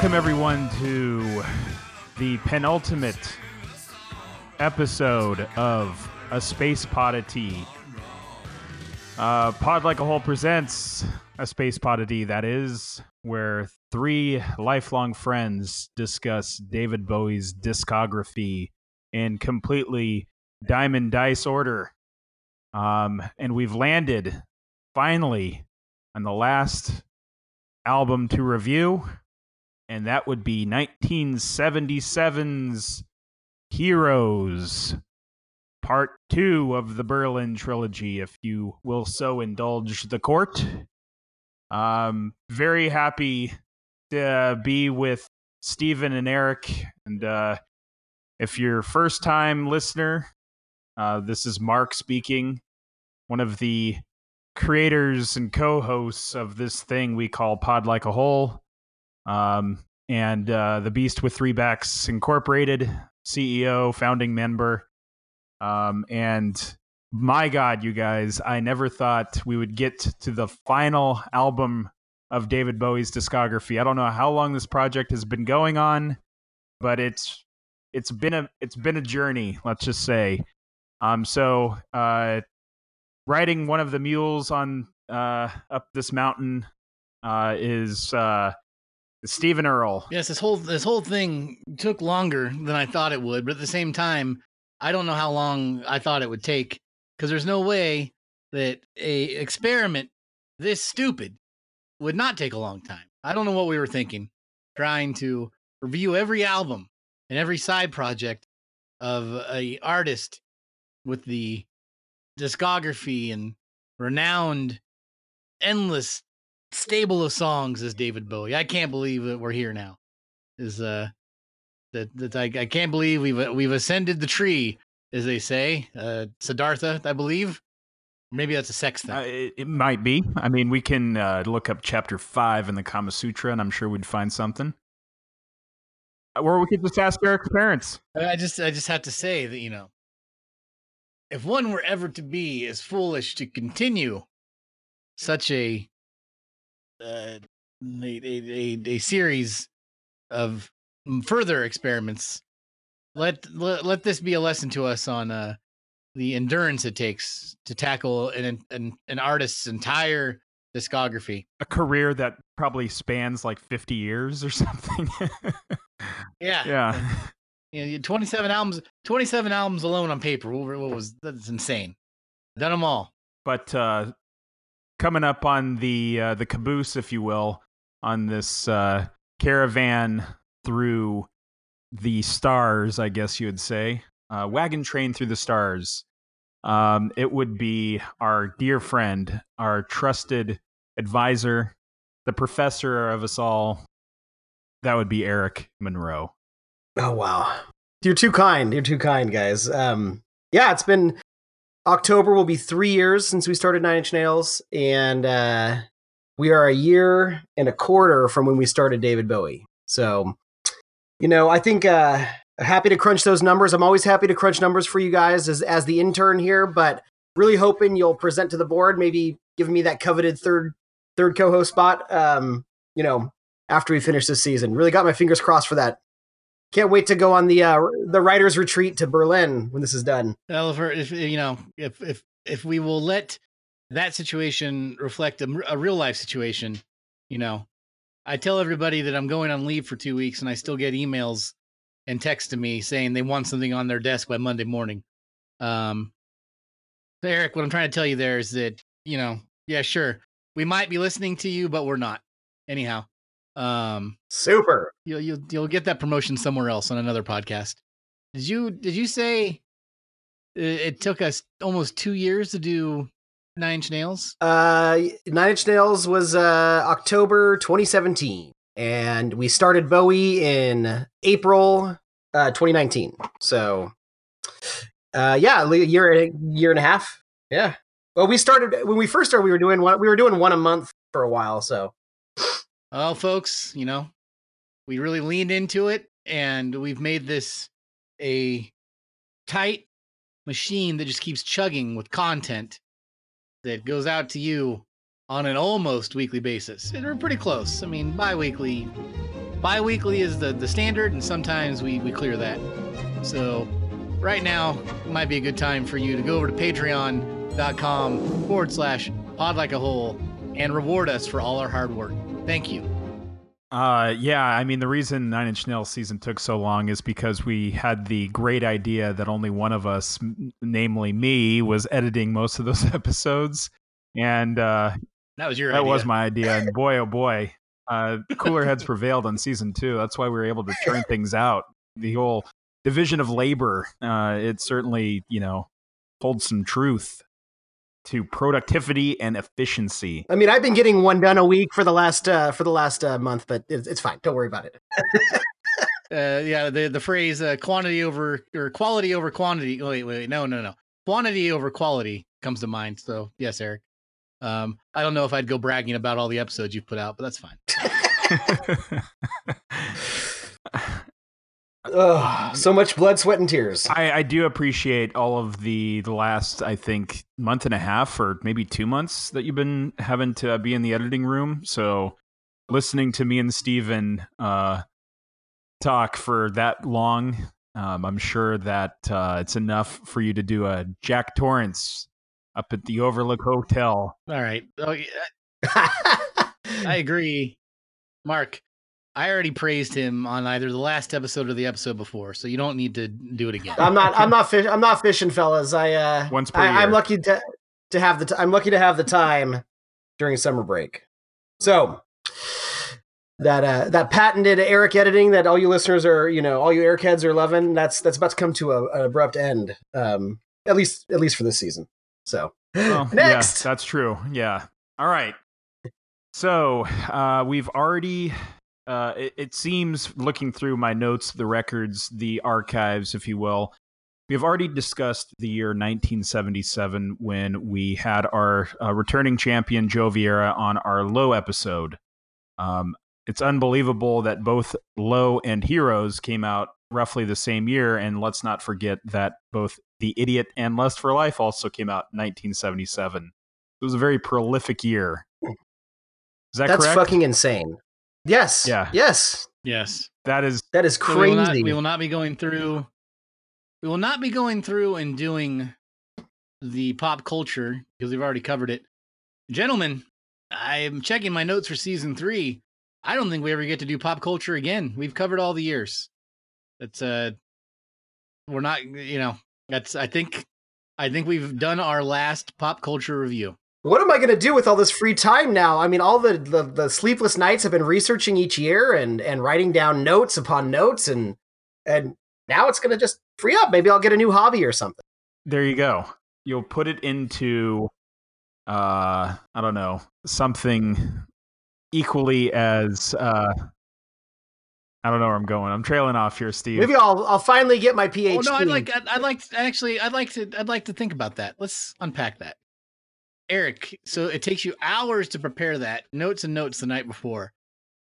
Welcome, everyone, to the penultimate episode of A Space Podity. Uh, Pod Like a Whole presents A Space Podity, that is, where three lifelong friends discuss David Bowie's discography in completely diamond dice order. Um, and we've landed finally on the last album to review, and that would be 1977's Heroes, part two of the Berlin trilogy, if you will so indulge the court. Um, very happy to be with Stephen and Eric. And uh, if you're first time listener, uh, this is Mark speaking, one of the creators and co-hosts of this thing we call Pod Like a Whole, um, and uh, the Beast with Three Backs Incorporated, CEO, founding member, um, and my God, you guys, I never thought we would get to the final album of David Bowie's discography. I don't know how long this project has been going on, but it's it's been a it's been a journey, let's just say. Um, so uh, riding one of the mules on uh, up this mountain uh, is uh, Stephen Earl. Yes, this whole this whole thing took longer than I thought it would, but at the same time, I don't know how long I thought it would take because there's no way that a experiment this stupid would not take a long time. I don't know what we were thinking, trying to review every album and every side project of a artist with the discography and renowned, endless stable of songs as David Bowie. I can't believe that we're here now. Is uh that that I, I can't believe we've we've ascended the tree, as they say. Uh Siddhartha, I believe. Maybe that's a sex thing. Uh, it, it might be. I mean, we can uh, look up chapter five in the Kama Sutra, and I'm sure we'd find something. Or we could just ask Eric's parents. I just I just have to say that you know, if one were ever to be as foolish to continue such a uh, a, a, a series of further experiments, let, let let this be a lesson to us on uh, the endurance it takes to tackle an an, an artist's entire discography. A career that probably spans like 50 years or something. yeah. Yeah. You know, 27 albums, 27 albums alone on paper. What, what was that's insane. Done them all. But uh, coming up on the uh, the caboose, if you will, on this uh, caravan through the stars, I guess you would say, uh, wagon train through the stars. Um, it would be our dear friend, our trusted advisor, the professor of us all. That would be Eric Monroe. Oh wow. You're too kind. You're too kind, guys. Um yeah, it's been October will be 3 years since we started 9 Inch Nails and uh we are a year and a quarter from when we started David Bowie. So, you know, I think uh happy to crunch those numbers. I'm always happy to crunch numbers for you guys as as the intern here, but really hoping you'll present to the board, maybe giving me that coveted third third co-host spot um, you know, after we finish this season. Really got my fingers crossed for that can't wait to go on the uh, the writers retreat to Berlin when this is done. Well, if, you know, if if if we will let that situation reflect a, a, real life situation, you know, I tell everybody that I'm going on leave for two weeks, and I still get emails and texts to me saying they want something on their desk by Monday morning. Um, so Eric, what I'm trying to tell you there is that you know, yeah, sure, we might be listening to you, but we're not. Anyhow, um, super. You'll you'll you'll get that promotion somewhere else on another podcast. Did you did you say it took us almost two years to do Nine Inch Nails? Uh, Nine Inch Nails was uh October 2017, and we started Bowie in April uh 2019. So, uh, yeah, a year year and a half. Yeah. Well, we started when we first started. We were doing one. We were doing one a month for a while. So well, folks, you know, we really leaned into it and we've made this a tight machine that just keeps chugging with content that goes out to you on an almost weekly basis. And we're pretty close. I mean, bi weekly, Bi-weekly is the, the standard, and sometimes we, we clear that. So right now might be a good time for you to go over to patreon.com forward slash pod like a hole and reward us for all our hard work. Thank you. Uh, yeah, I mean, the reason Nine Inch Nails season took so long is because we had the great idea that only one of us, namely me, was editing most of those episodes. And uh, That was your that idea. was my idea. And boy, oh boy, uh, cooler heads prevailed on season two. That's why we were able to turn things out. The whole division of labor, uh, it certainly, you know, holds some truth to productivity and efficiency. I mean, I've been getting one done a week for the last uh, for the last uh, month, but it's, it's fine. Don't worry about it. uh, yeah, the the phrase uh, quantity over or quality over quantity. Wait, wait, wait, no, no, no. Quantity over quality comes to mind. So yes, Eric. Um, I don't know if I'd go bragging about all the episodes you've put out, but that's fine. Ugh, so much blood, sweat, and tears. I, I do appreciate all of the the last I think month and a half or maybe two months that you've been having to be in the editing room. So listening to me and Steven uh, talk for that long, um, I'm sure that uh, it's enough for you to do a Jack Torrance up at the Overlook Hotel. All right. Oh, yeah, I agree, Mark. I already praised him on either the last episode or the episode before, so you don't need to do it again. I'm not. I'm not. Fish, I'm not fishing, fellas. I. Uh, Once per I, I'm lucky to to have the. T- I'm lucky to have the time during summer break. So that uh, that patented Eric editing that all you listeners are, you know, all you Eric heads are loving. That's that's about to come to a, an abrupt end. Um, at least at least for this season. So Well, next. yeah, that's true. Yeah. All right. So uh, we've already. Uh, it, it seems, looking through my notes, the records, the archives, if you will, we've already discussed the year 1977 when we had our uh, returning champion Joe Vieira on our low episode. Um, it's unbelievable that both Low and Heroes came out roughly the same year, and let's not forget that both The Idiot and Lust for Life also came out in 1977. It was a very prolific year. Is that that's correct? fucking insane. Yes. Yeah. Yes. yes. that is That is So we will, not, crazy. we will not be going through. We will not be going through and doing the pop culture because we've already covered it. Gentlemen, I'm checking my notes for season three. I don't think we ever get to do pop culture again. We've covered all the years. That's uh, we're not. You know, that's. I think. I think we've done our last pop culture review. What am I going to do with all this free time now? I mean, all the, the the sleepless nights I've been researching each year and and writing down notes upon notes and and now it's going to just free up. Maybe I'll get a new hobby or something. there you go. You'll put it into uh I don't know, something equally as uh I don't know where I'm going. I'm trailing off here, Steve. Maybe I'll I'll finally get my PhD. Oh no, I'd like. I'd, I'd like. To, actually, I'd like to. I'd like to think about that. Let's unpack that. Eric, so it takes you hours to prepare that notes and notes the night before.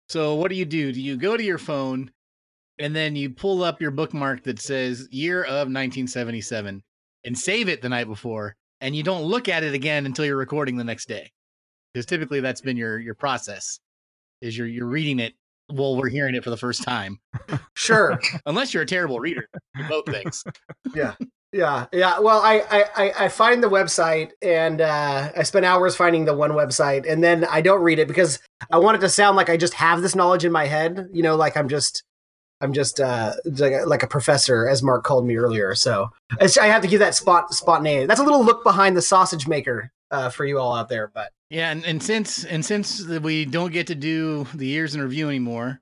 So what do you do? Do you go to your phone and then you pull up your bookmark that says year of 1977 and save it the night before, and you don't look at it again until you're recording the next day? Because typically that's been your your process. Is you're you're reading it while we're hearing it for the first time, sure. unless you're a terrible reader. Both things. Yeah, yeah. Yeah. Well, I, I, I- find the website and uh, I spend hours finding the one website, and then I don't read it because I want it to sound like I just have this knowledge in my head. You know, like I'm just, I'm just uh, like, a, like a professor, as Mark called me earlier. So I have to give that spot spontaneity. That's a little look behind the sausage maker uh, for you all out there. But Yeah, and, and since and since we don't get to do the years in review anymore,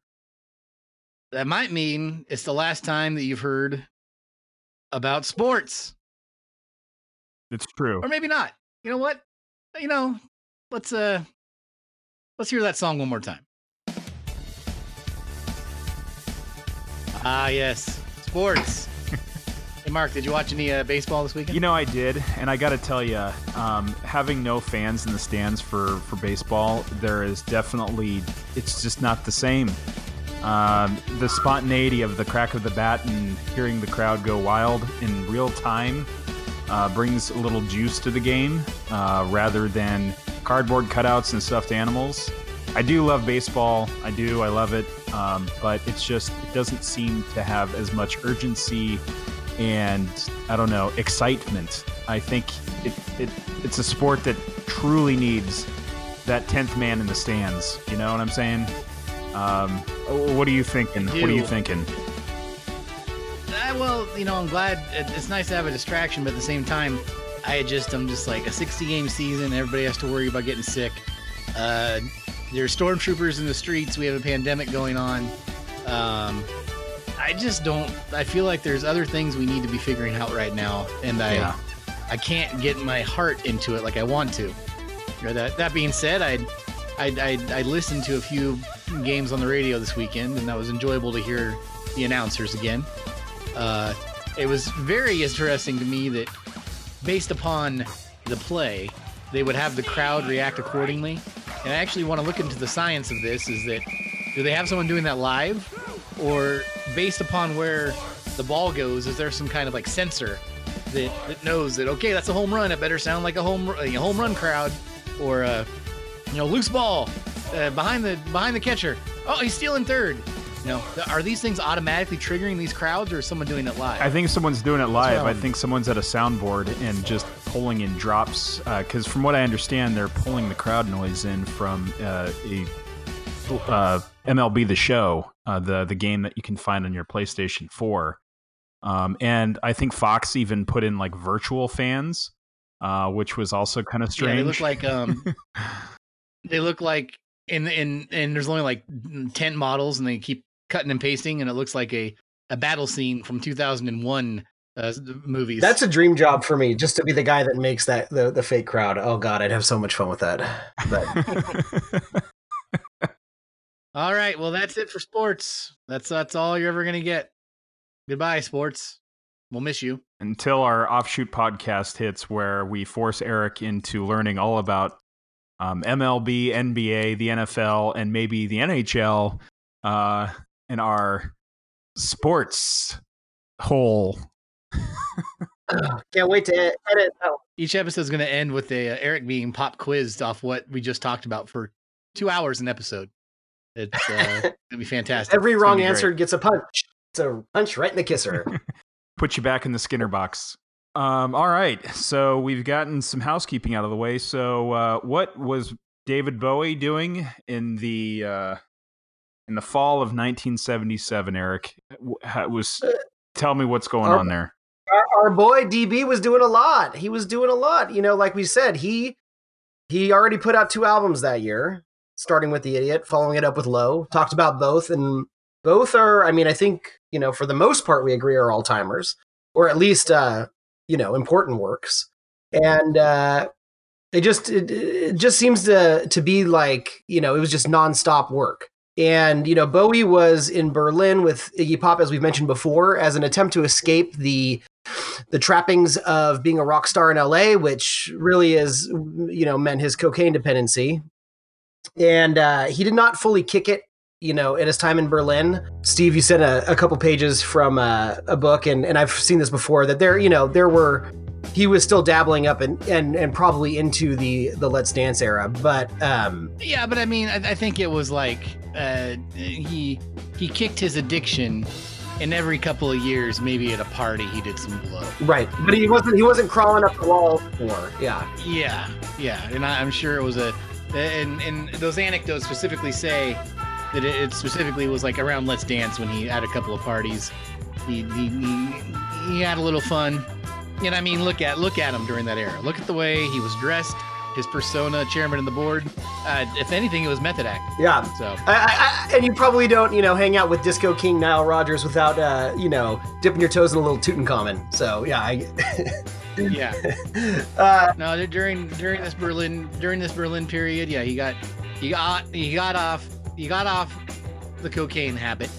that might mean it's the last time that you've heard about sports, it's true. or maybe not. You know what? You know, let's uh, let's hear that song one more time. Ah, yes, sports. hey, Mark, did you watch any uh, baseball this weekend? You know, I did, and I got to tell you, um, having no fans in the stands for for baseball, there is definitely it's just not the same. Um, the spontaneity of the crack of the bat and hearing the crowd go wild in real time uh, brings a little juice to the game, uh, rather than cardboard cutouts and stuffed animals. I do love baseball. I do. I love it. Um, but it's just it doesn't seem to have as much urgency and I don't know excitement. I think it, it it's a sport that truly needs that tenth man in the stands. You know what I'm saying? Um, what are you thinking? What are you thinking? Uh, well, you know, I'm glad it's nice to have a distraction, but at the same time, I just I'm just like a 60 game season. Everybody has to worry about getting sick. Uh, there's stormtroopers in the streets. We have a pandemic going on. Um, I just don't. I feel like there's other things we need to be figuring out right now, and I yeah. I can't get my heart into it like I want to. That that being said, I I I listened to a few games on the radio this weekend, and that was enjoyable to hear the announcers again. Uh, it was very interesting to me that based upon the play, they would have the crowd react accordingly. And I actually want to look into the science of this is that do they have someone doing that live? Or based upon where the ball goes, is there some kind of like sensor that, that knows that, okay, that's a home run. It better sound like a home, a home run crowd. Or, uh, you know, loose ball uh, behind the behind the catcher. Oh, he's stealing third. You know, are these things automatically triggering these crowds, or is someone doing it live? I think someone's doing it live. I think someone's at a soundboard and just pulling in drops. Because uh, from what I understand, they're pulling the crowd noise in from uh, a uh, MLB The Show, uh, the the game that you can find on your PlayStation Four. Um, and I think Fox even put in like virtual fans, uh, which was also kind of strange. Yeah, they look like um, they look like and and and there's only like ten models, and they keep cutting and pasting, and it looks like a a battle scene from 2001 uh, movies. That's a dream job for me, just to be the guy that makes that the the fake crowd. Oh God, I'd have so much fun with that. But. all right, well that's it for sports. That's that's all you're ever gonna get. Goodbye, sports. We'll miss you until our offshoot podcast hits, where we force Eric into learning all about um, MLB, NBA, the NFL, and maybe the NHL uh, in our sports hole. Can't wait to edit. Oh. Each episode is going to end with a uh, Eric being pop quizzed off what we just talked about for two hours an episode. It's uh, gonna be fantastic. Every wrong answer great. gets a punch. It's a punch right in the kisser. Put you back in the Skinner box. Um, all right, so we've gotten some housekeeping out of the way. So, uh, what was David Bowie doing in the uh, in the fall of 1977? Eric, was tell me what's going our, on there. Our, our boy DB was doing a lot. He was doing a lot. You know, like we said, he he already put out two albums that year, starting with The Idiot, following it up with Low. Talked about both, and both are. I mean, I think you know, for the most part, we agree are all timers, or at least uh, you know important works. And uh it just it, it just seems to to be like you know it was just nonstop work. And you know bowie was in berlin with iggy pop as we've mentioned before as an attempt to escape the the trappings of being a rock star in la which really is you know meant his cocaine dependency. And uh, he did not fully kick it you know, in his time in Berlin, Steve, you sent a, a couple pages from uh, a book, and, and I've seen this before that there, you know, there were he was still dabbling up and, and, and probably into the the Let's Dance era, but um, yeah, but I mean, I, I think it was like uh, he he kicked his addiction. And every couple of years, maybe at a party, he did some blow. Right, but he wasn't he wasn't crawling up the wall for yeah. Yeah, yeah, and I, I'm sure it was a and and those anecdotes specifically say it, it, specifically was like around Let's Dance when he had a couple of parties. He, he, he, he had a little fun. And I mean, look at look at him during that era. Look at the way he was dressed, his persona, chairman of the board. Uh, if anything, it was method act. Yeah. So, I, I, and you probably don't, you know, hang out with Disco King Nile Rodgers without, uh, you know, dipping your toes in a little Tutankhamun. So, yeah. I, yeah. Uh, no, during during this Berlin during this Berlin period, yeah, he got he got he got off he got off the cocaine habit.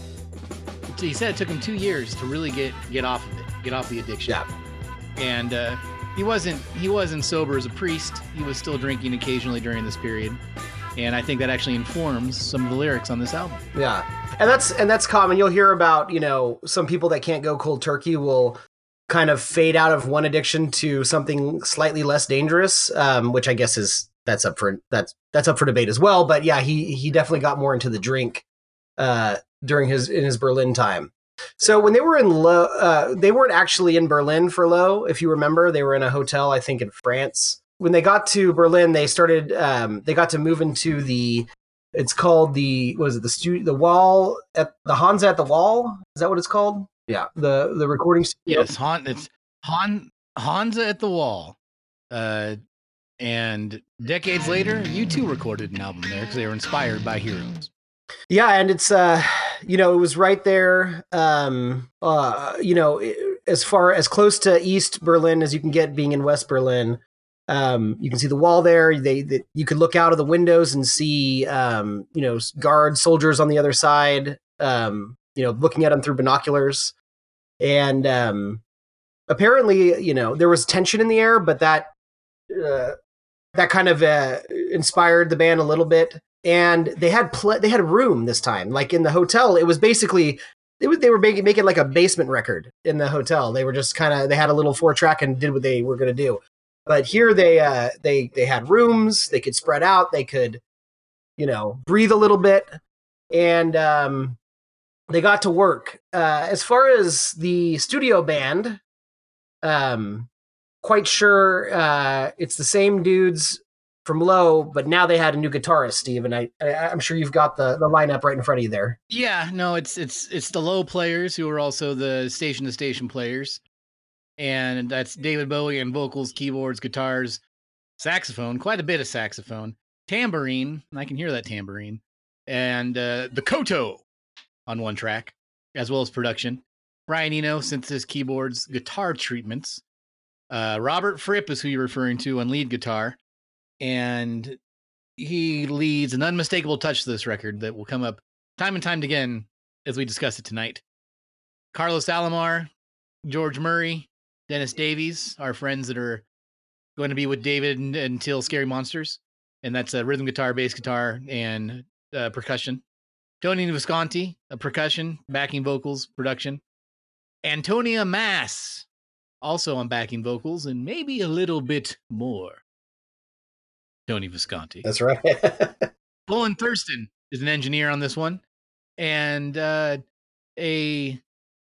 He said it took him two years to really get get off of it, get off the addiction. Yeah. And uh, he wasn't he wasn't sober as a priest. He was still drinking occasionally during this period, and I think that actually informs some of the lyrics on this album. Yeah, and that's and that's common. You'll hear about you know some people that can't go cold turkey will kind of fade out of one addiction to something slightly less dangerous, um, which I guess is that's up for that's that's up for debate as well. But yeah, he he definitely got more into the drink uh, during his in his Berlin time. So when they were in Low, uh, they weren't actually in Berlin for Low. If you remember, they were in a hotel, I think, in France. When they got to Berlin, they started. Um, they got to move into the. It's called the. Was it the studio? The wall at the Hansa at the wall. Is that what it's called? Yeah, the the recording studio. Yes, Han. It's Han Hansa at the wall. Uh, and decades later, U2 recorded an album there because they were inspired by Heroes. Yeah, and it's uh, you know, it was right there. Um, uh, you know, as far as close to East Berlin as you can get, being in West Berlin. Um, you can see the wall there. They, they, you could look out of the windows and see, um, you know, guards, soldiers on the other side. Um, you know, looking at them through binoculars, and um, apparently, you know, there was tension in the air, but that uh, that kind of uh, inspired the band a little bit. And they had pl- they had a room this time, like in the hotel. It was basically was, they were making, making like a basement record in the hotel. They were just kind of they had a little four track and did what they were going to do. But here they uh, they they had rooms. They could spread out. They could, you know, breathe a little bit, and um, they got to work. Uh, as far as the studio band, um, quite sure uh, it's the same dudes from Low, but now they had a new guitarist, Steve, and I, I am sure you've got the the lineup right in front of you there. Yeah, no, it's it's it's the Low players who are also the station to station players, and that's David Bowie and vocals, keyboards, guitars, saxophone, quite a bit of saxophone, tambourine. I can hear that tambourine, and uh, the koto on one track, as well as production. Brian Eno, synthesis, keyboards, guitar treatments. Uh, Robert Fripp is who you're referring to on lead guitar and he leads an unmistakable touch to this record that will come up time and time again as we discuss it tonight. Carlos Alomar, George Murray, Dennis Davis, our friends that are going to be with David until Scary Monsters, and that's a rhythm guitar, bass guitar, and uh, percussion. Tony Visconti, a percussion, backing vocals, production. Antonia Maaß, also on backing vocals, and maybe a little bit more. Tony Visconti. That's right. Colin Thurston is an engineer on this one, and uh, a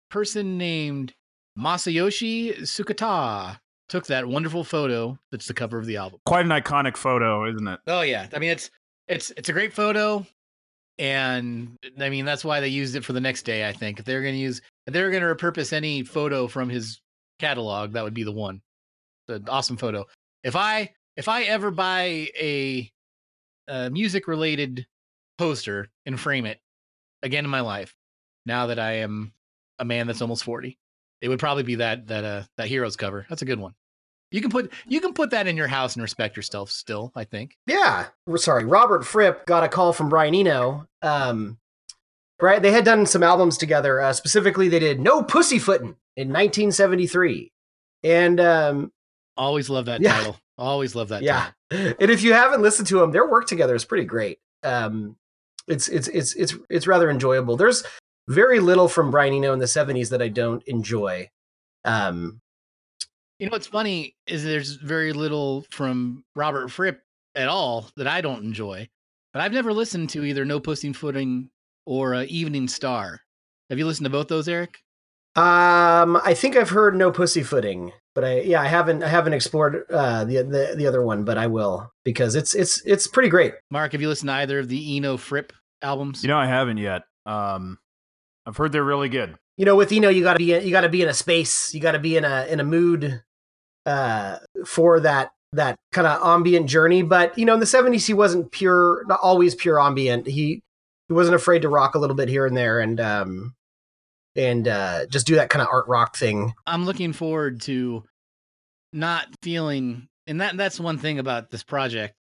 person named Masayoshi Sukita took that wonderful photo that's the cover of the album. Quite an iconic photo, isn't it? Oh yeah, I mean it's it's it's a great photo, and I mean that's why they used it for the next day. I think if they're going to use if they're going to repurpose any photo from his catalog, that would be the one. The awesome photo. If I if I ever buy a, a music related poster and frame it again in my life, now that I am a man that's almost 40, it would probably be that that uh that heroes cover. That's a good one. You can put you can put that in your house and respect yourself still, I think. Yeah. We're Sorry. Robert Fripp got a call from Brian Eno. Um right they had done some albums together. Uh, specifically they did No Pussyfootin' in 1973. And um always love that yeah. title. Always love that. Yeah, title. and if you haven't listened to them, their work together is pretty great. Um, it's it's it's it's it's rather enjoyable. There's very little from Brian Eno in the '70s that I don't enjoy. Um, you know what's funny is there's very little from Robert Fripp at all that I don't enjoy. But I've never listened to either No Pussyfooting or uh, Evening Star. Have you listened to both those, Eric? Um, I think I've heard No Pussyfooting but I yeah I haven't I haven't explored uh, the, the the other one, but I will because it's it's it's pretty great. Mark, have you listened to either of the Eno Fripp albums? You know, I haven't yet. Um, I've heard they're really good. You know, with Eno, you got to be you got to be in a space, you got to be in a in a mood uh, for that that kind of ambient journey. But you know, in the '70s, he wasn't pure, not always pure ambient. He he wasn't afraid to rock a little bit here and there, and um, and uh, just do that kind of art rock thing. I'm looking forward to not feeling, and that that's one thing about this project.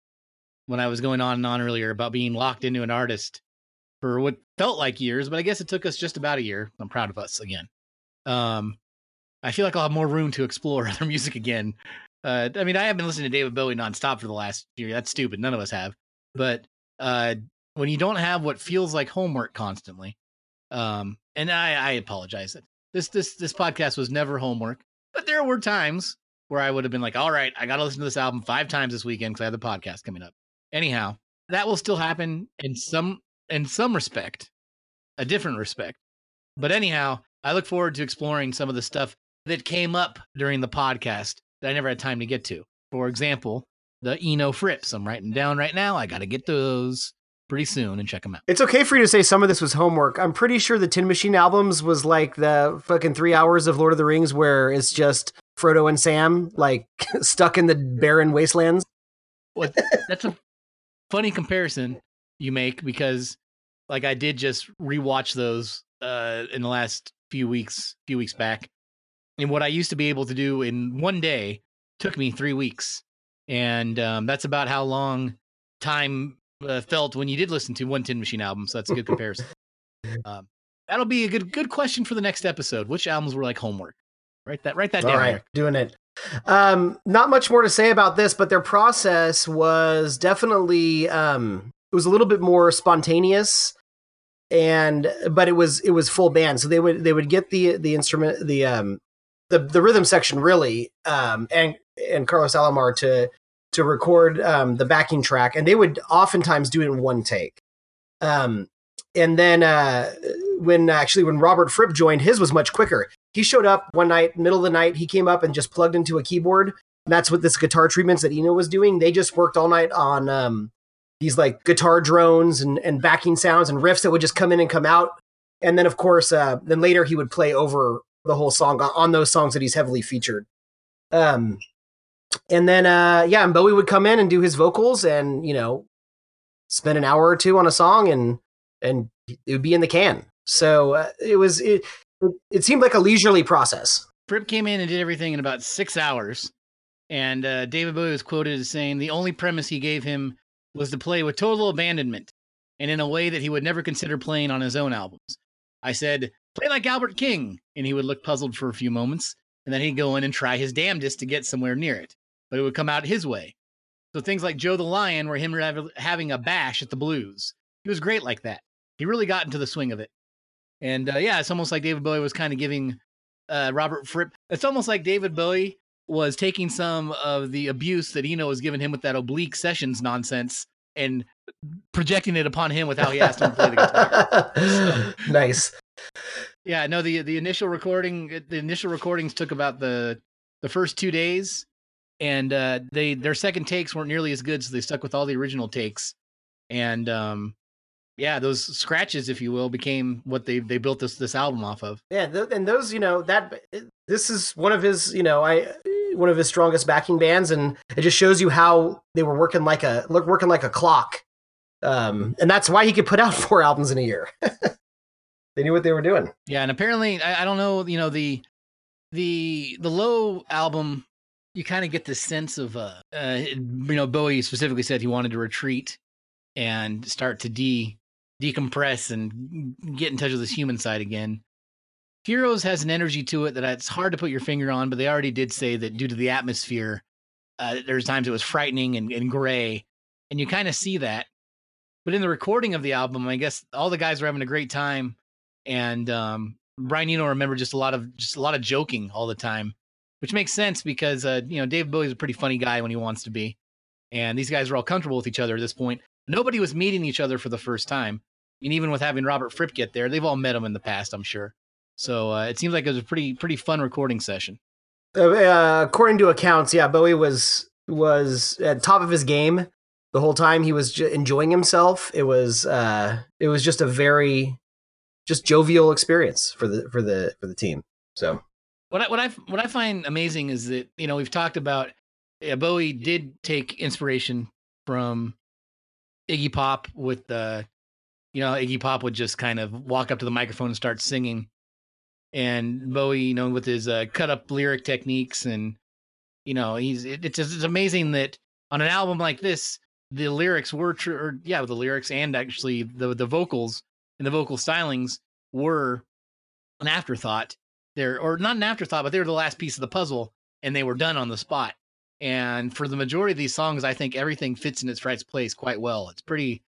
When I was going on and on earlier about being locked into an artist for what felt like years, but I guess it took us just about a year. I'm proud of us again. Um, I feel like I'll have more room to explore other music again. Uh, I mean, I have been listening to David Bowie nonstop for the last year. That's stupid. None of us have. But uh, when you don't have what feels like homework constantly, um, and I, I apologize. This this this podcast was never homework, but there were times where I would have been like, all right, I got to listen to this album five times this weekend because I have the podcast coming up. Anyhow, that will still happen in some in some respect, a different respect. But anyhow, I look forward to exploring some of the stuff that came up during the podcast that I never had time to get to. For example, the Eno Frips. I'm writing down right now. I got to get those pretty soon and check them out. It's okay for you to say some of this was homework. I'm pretty sure the Tin Machine albums was like the fucking three hours of Lord of the Rings where it's just Frodo and Sam like stuck in the barren wastelands. Well, that's a funny comparison you make because like I did just rewatch those uh in the last few weeks, few weeks back. And what I used to be able to do in one day took me 3 weeks. And um, that's about how long time uh, felt when you did listen to one Tin Machine album. So that's a good comparison. um, that'll be a good good question for the next episode. Which albums were like homework? Write that write that All down. right, Eric. doing it. Um, not much more to say about this, but their process was definitely um, it was a little bit more spontaneous, and but it was it was full band. So they would they would get the the instrument the um the the rhythm section really um and and Carlos Alomar to to record um the backing track, and they would oftentimes do it in one take. Um, and then uh, when actually when Robert Fripp joined, his was much quicker he showed up one night, middle of the night. He came up and just plugged into a keyboard. And that's what this guitar treatments that Eno was doing. They just worked all night on um, these like guitar drones and, and backing sounds and riffs that would just come in and come out. And then, of course, uh, then later he would play over the whole song on, on those songs that he's heavily featured. Um, and then, uh, yeah, and Bowie would come in and do his vocals and, you know, spend an hour or two on a song and, and it would be in the can. So uh, it was, it, it seemed like a leisurely process. Fripp came in and did everything in about six hours. And uh, David Bowie was quoted as saying the only premise he gave him was to play with total abandonment and in a way that he would never consider playing on his own albums. I said, play like Albert King. And he would look puzzled for a few moments. And then he'd go in and try his damnedest to get somewhere near it. But it would come out his way. So things like Joe the Lion were him having a bash at the blues. He was great like that. He really got into the swing of it. And uh, yeah, it's almost like David Bowie was kind of giving uh, Robert Fripp. It's almost like David Bowie was taking some of the abuse that Eno was giving him with that oblique sessions nonsense and projecting it upon him with how he asked him to play the guitar. so, nice. Yeah, no the the initial recording the initial recordings took about the the first 2 days and uh they their second takes weren't nearly as good so they stuck with all the original takes. And um yeah, those scratches, if you will, became what they they built this this album off of. Yeah, th- and those, you know, that this is one of his, you know, I one of his strongest backing bands, and it just shows you how they were working like a working like a clock, um, and that's why he could put out four albums in a year. they knew what they were doing. Yeah, and apparently, I, I don't know, you know, the the the low album, you kind of get this sense of, uh, uh, you know, Bowie specifically said he wanted to retreat and start to de decompress and get in touch with his human side again. Heroes has an energy to it that it's hard to put your finger on, but they already did say that due to the atmosphere, uh, there's times it was frightening and, and gray, and you kind of see that. But in the recording of the album, I guess all the guys were having a great time, and um, Brian Eno remember just a lot of just a lot of joking all the time, which makes sense because uh, you know Dave Bowie's a pretty funny guy when he wants to be, and these guys are all comfortable with each other at this point. Nobody was meeting each other for the first time. And even with having Robert Fripp get there, they've all met him in the past, I'm sure. So uh, it seems like it was a pretty pretty fun recording session. Uh, uh, according to accounts, yeah, Bowie was was at top of his game the whole time. He was j- enjoying himself. It was uh, it was just a very just jovial experience for the for the for the team. So what I, what I what I find amazing is that you know we've talked about yeah, Bowie did take inspiration from Iggy Pop with the you know, Iggy Pop would just kind of walk up to the microphone and start singing. And Bowie, you know, with his uh, cut up lyric techniques and, you know, he's, it, it's just, it's amazing that on an album like this, the lyrics were true, or yeah, the lyrics and actually the, the vocals and the vocal stylings were an afterthought there, or not an afterthought, but they were the last piece of the puzzle and they were done on the spot. And for the majority of these songs, I think everything fits in its right place quite well. It's pretty,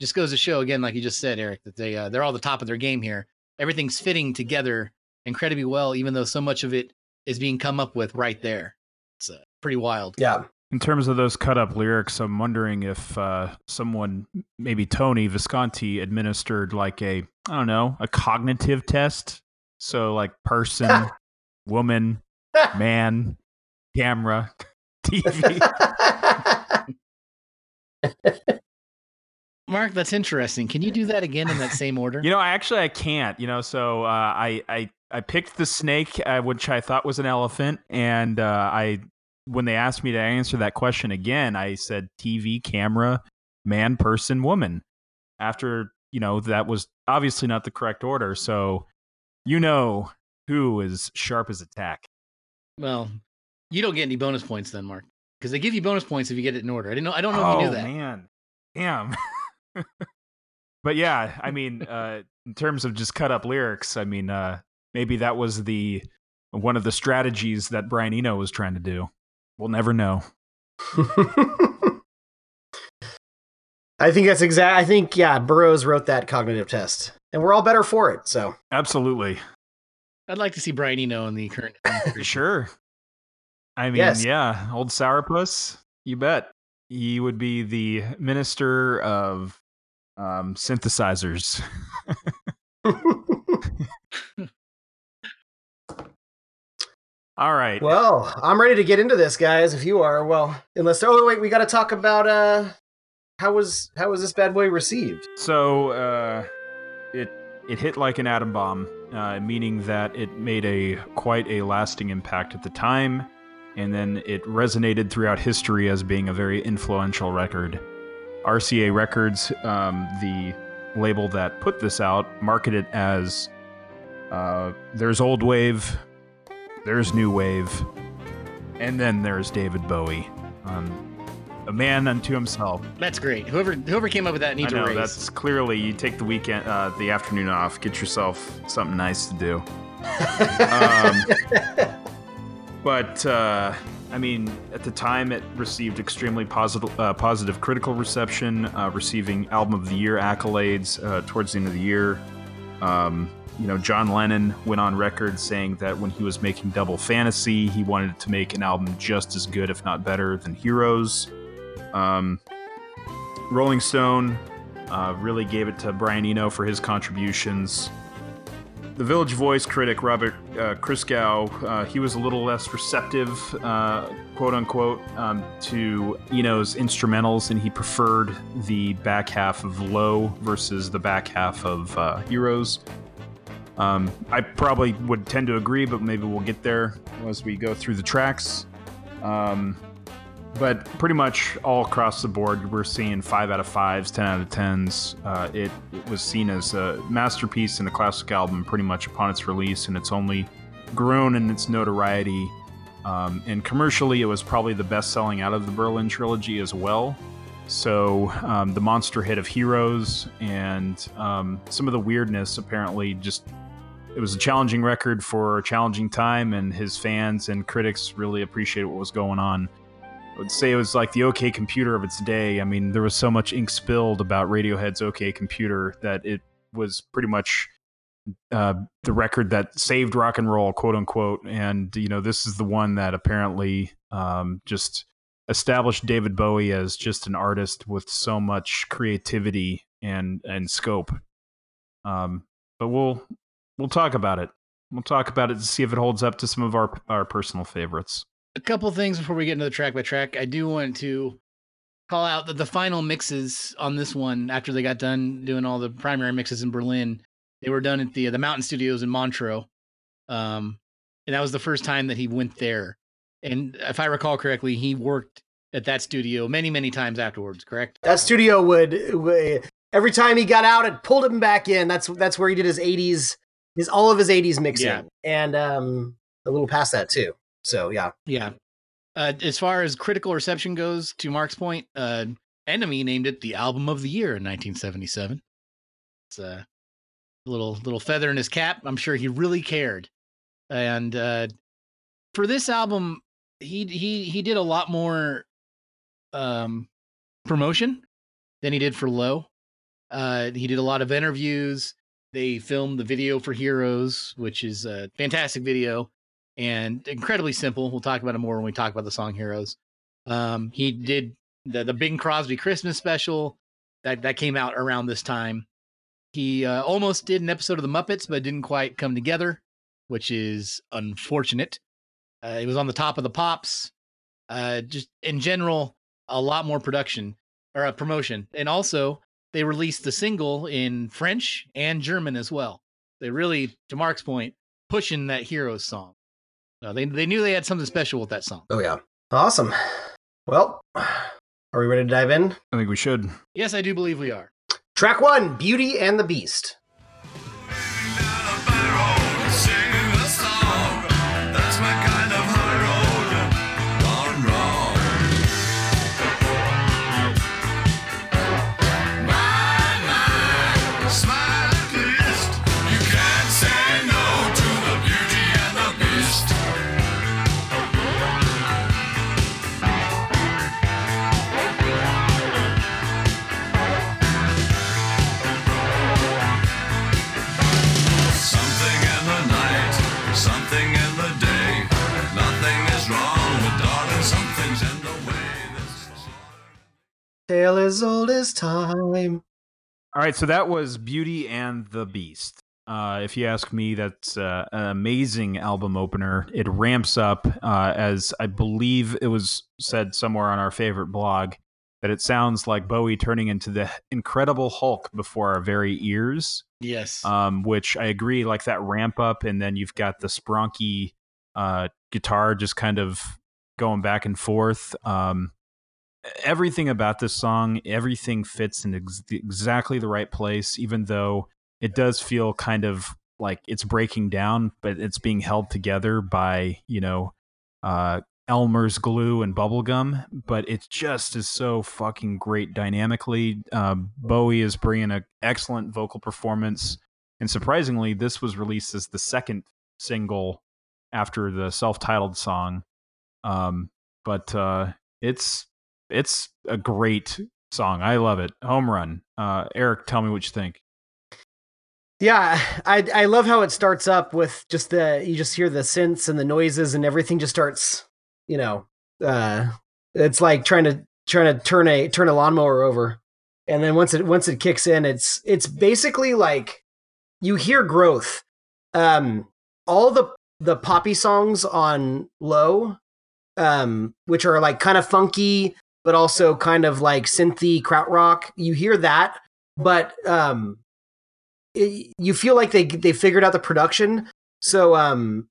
just goes to show again, like you just said, Eric, that they uh, they're all the top of their game here. Everything's fitting together incredibly well, even though so much of it is being come up with right there. It's uh, pretty wild. Yeah. In terms of those cut up lyrics, I'm wondering if uh, someone, maybe Tony Visconti, administered like a, I don't know, a cognitive test. So, like person, woman, man, camera, TV. Mark, that's interesting. Can you do that again in that same order? You know, I actually I can't. You know, so uh, I I I picked the snake, uh, which I thought was an elephant, and uh, I when they asked me to answer that question again, I said TV, camera, man, person, woman. After you know that was obviously not the correct order, so you know who is sharp as a tack. well, you don't get any bonus points then, Mark, because they give you bonus points if you get it in order. I didn't know. I don't know if oh you knew that. man, damn. but yeah, I mean, uh, in terms of just cut up lyrics, I mean, uh, maybe that was the one of the strategies that Brian Eno was trying to do. We'll never know. I think that's exact. I think yeah, Burroughs wrote that cognitive test, and we're all better for it. So Absolutely, I'd like to see Brian Eno in the current. for sure. I mean, Yes. yeah, old sourpuss. You bet. He would be the minister of um, synthesizers. All right. well, I'm ready to get into this, guys. If you are, well, unless oh wait, we got to talk about uh, how was how was this bad boy received? So uh, it it hit like an atom bomb, uh, meaning that it made a quite a lasting impact at the time, and then it resonated throughout history as being a very influential record. RCA Records, um, the label that put this out, marketed it as uh, there's old wave, there's new wave, and then there's David Bowie, um, a man unto himself. That's great. Whoever whoever came up with that needs I know a raise. that's clearly you take the weekend, uh, the afternoon off, get yourself something nice to do. Um, but uh, I mean, at the time, it received extremely positive, uh, positive critical reception, uh, receiving album of the year accolades uh, towards the end of the year. Um, you know, John Lennon went on record saying that when he was making Double Fantasy, he wanted to make an album just as good, if not better, than Heroes. Um, Rolling Stone uh, really gave it to Brian Eno for his contributions. The Village Voice critic Robert uh, Christgau, uh, he was a little less receptive, uh, quote unquote, um, to Eno's instrumentals, and he preferred the back half of Low versus the back half of uh, Heroes. Um, I probably would tend to agree, but maybe we'll get there as we go through the tracks. Um, but pretty much all across the board, we're seeing five out of fives, ten out of tens. Uh, it, it was seen as a masterpiece and a classic album pretty much upon its release, and it's only grown in its notoriety. Um, and commercially, it was probably the best selling out of the Berlin trilogy as well. So um, the monster hit of Heroes and um, some of the weirdness apparently just it was a challenging record for a challenging time, and his fans and critics really appreciated what was going on. Would say it was like the OK Computer of its day. I mean, there was so much ink spilled about Radiohead's OK Computer that it was pretty much uh, the record that saved rock and roll, quote unquote. And you know, this is the one that apparently um, just established David Bowie as just an artist with so much creativity and and scope. Um, but we'll we'll talk about it. We'll talk about it to see if it holds up to some of our our personal favorites. A couple things before we get into the track by track. I do want to call out that the final mixes on this one, after they got done doing all the primary mixes in Berlin, they were done at the the Mountain Studios in Montreux, um, and that was the first time that he went there. And if I recall correctly, he worked at that studio many many times afterwards. Correct? That studio would, would every time he got out, it pulled him back in. That's that's where he did his '80s, his all of his '80s mixing, Yeah. and um, a little past that too. So yeah, Yeah. Uh, as far as critical reception goes, to Mark's point, uh, NME named it the album of the year in 1977. It's a little little feather in his cap. I'm sure he really cared. And uh, for this album, he he he did a lot more um, promotion than he did for Low. Uh, he did a lot of interviews. They filmed the video for Heroes, which is a fantastic video. And incredibly simple. We'll talk about it more when we talk about the song Heroes. Um, he did the the Bing Crosby Christmas special that that came out around this time. He uh, almost did an episode of the Muppets, but didn't quite come together, which is unfortunate. Uh, it was on the top of the pops. Uh, just in general, a lot more production or a promotion, and also they released the single in French and German as well. They really, to Mark's point, pushing that Heroes song. Uh, they they knew they had something special with that song. Oh yeah, awesome. Well, are we ready to dive in? I think we should. Yes, I do believe we are. Track one: Beauty and the Beast. Tale as old as time. All right, so that was Beauty and the Beast. Uh, if you ask me, that's uh, an amazing album opener. It ramps up, uh, as I believe it was said somewhere on our favorite blog, that it sounds like Bowie turning into the Incredible Hulk before our very ears. Yes. um, which I agree, like that ramp up, and then you've got the spronky uh, guitar just kind of going back and forth. Um, everything about this song, everything fits in ex- exactly the right place, even though it does feel kind of like it's breaking down, but it's being held together by, you know, uh, Elmer's glue and bubblegum, but it just is so fucking great dynamically. Uh, Bowie is bringing an excellent vocal performance, and surprisingly, this was released as the second single after the self-titled song. Um, but uh, it's it's a great song. I love it. Home run. Uh, Eric, tell me what you think. Yeah, I I love how it starts up with just the you just hear the synths and the noises and everything just starts, you know, uh it's like trying to trying to turn a turn a lawnmower over. And then once it once it kicks in, it's it's basically like you hear growth. Um all the the poppy songs on low um which are like kind of funky but also kind of like synthy krautrock, you hear that, but um it, you feel like they they figured out the production. So um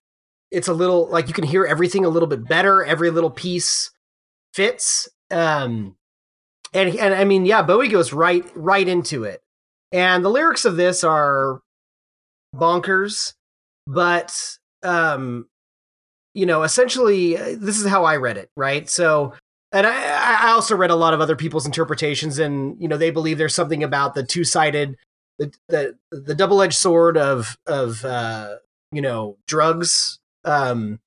it's a little like you can hear everything a little bit better. Every little piece fits. Um and and i mean yeah bowie goes right right into it. And the lyrics of this are bonkers but um you know essentially uh, this is how i read it right? So and I, I also read a lot of other people's interpretations and you know they believe there's something about the two-sided the the, the double-edged sword of of uh you know drugs um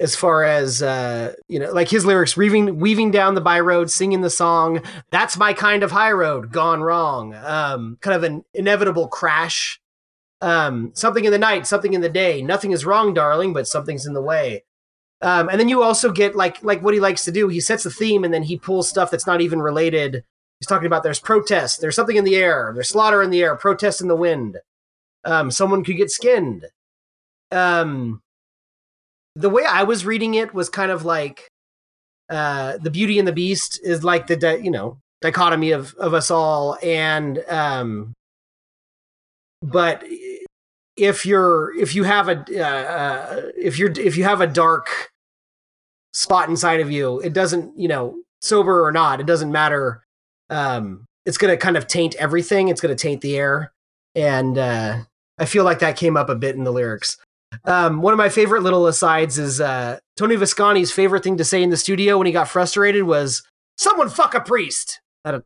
as far as uh you know like his lyrics weaving weaving down the by road singing the song that's my kind of high road gone wrong um kind of an inevitable crash. Um something in the night something in the day nothing is wrong darling but something's in the way um and then you also get like like what he likes to do he sets a theme and then he pulls stuff that's not even related He's talking about there's protest, there's something in the air, there's slaughter in the air, protest in the wind. Um, someone could get skinned. Um, the way I was reading it was kind of like uh, the Beauty and the Beast is like the di- you know dichotomy of of us all, and um, but if you're if you have a uh, uh, if you're if you have a dark spot inside of you, it doesn't you know sober or not, it doesn't matter um, it's going to kind of taint everything. It's going to taint the air, and uh, I feel like that came up a bit in the lyrics. Um, one of my favorite little asides is uh, Tony Visconti's favorite thing to say in the studio when he got frustrated was "Someone fuck a priest." I don't,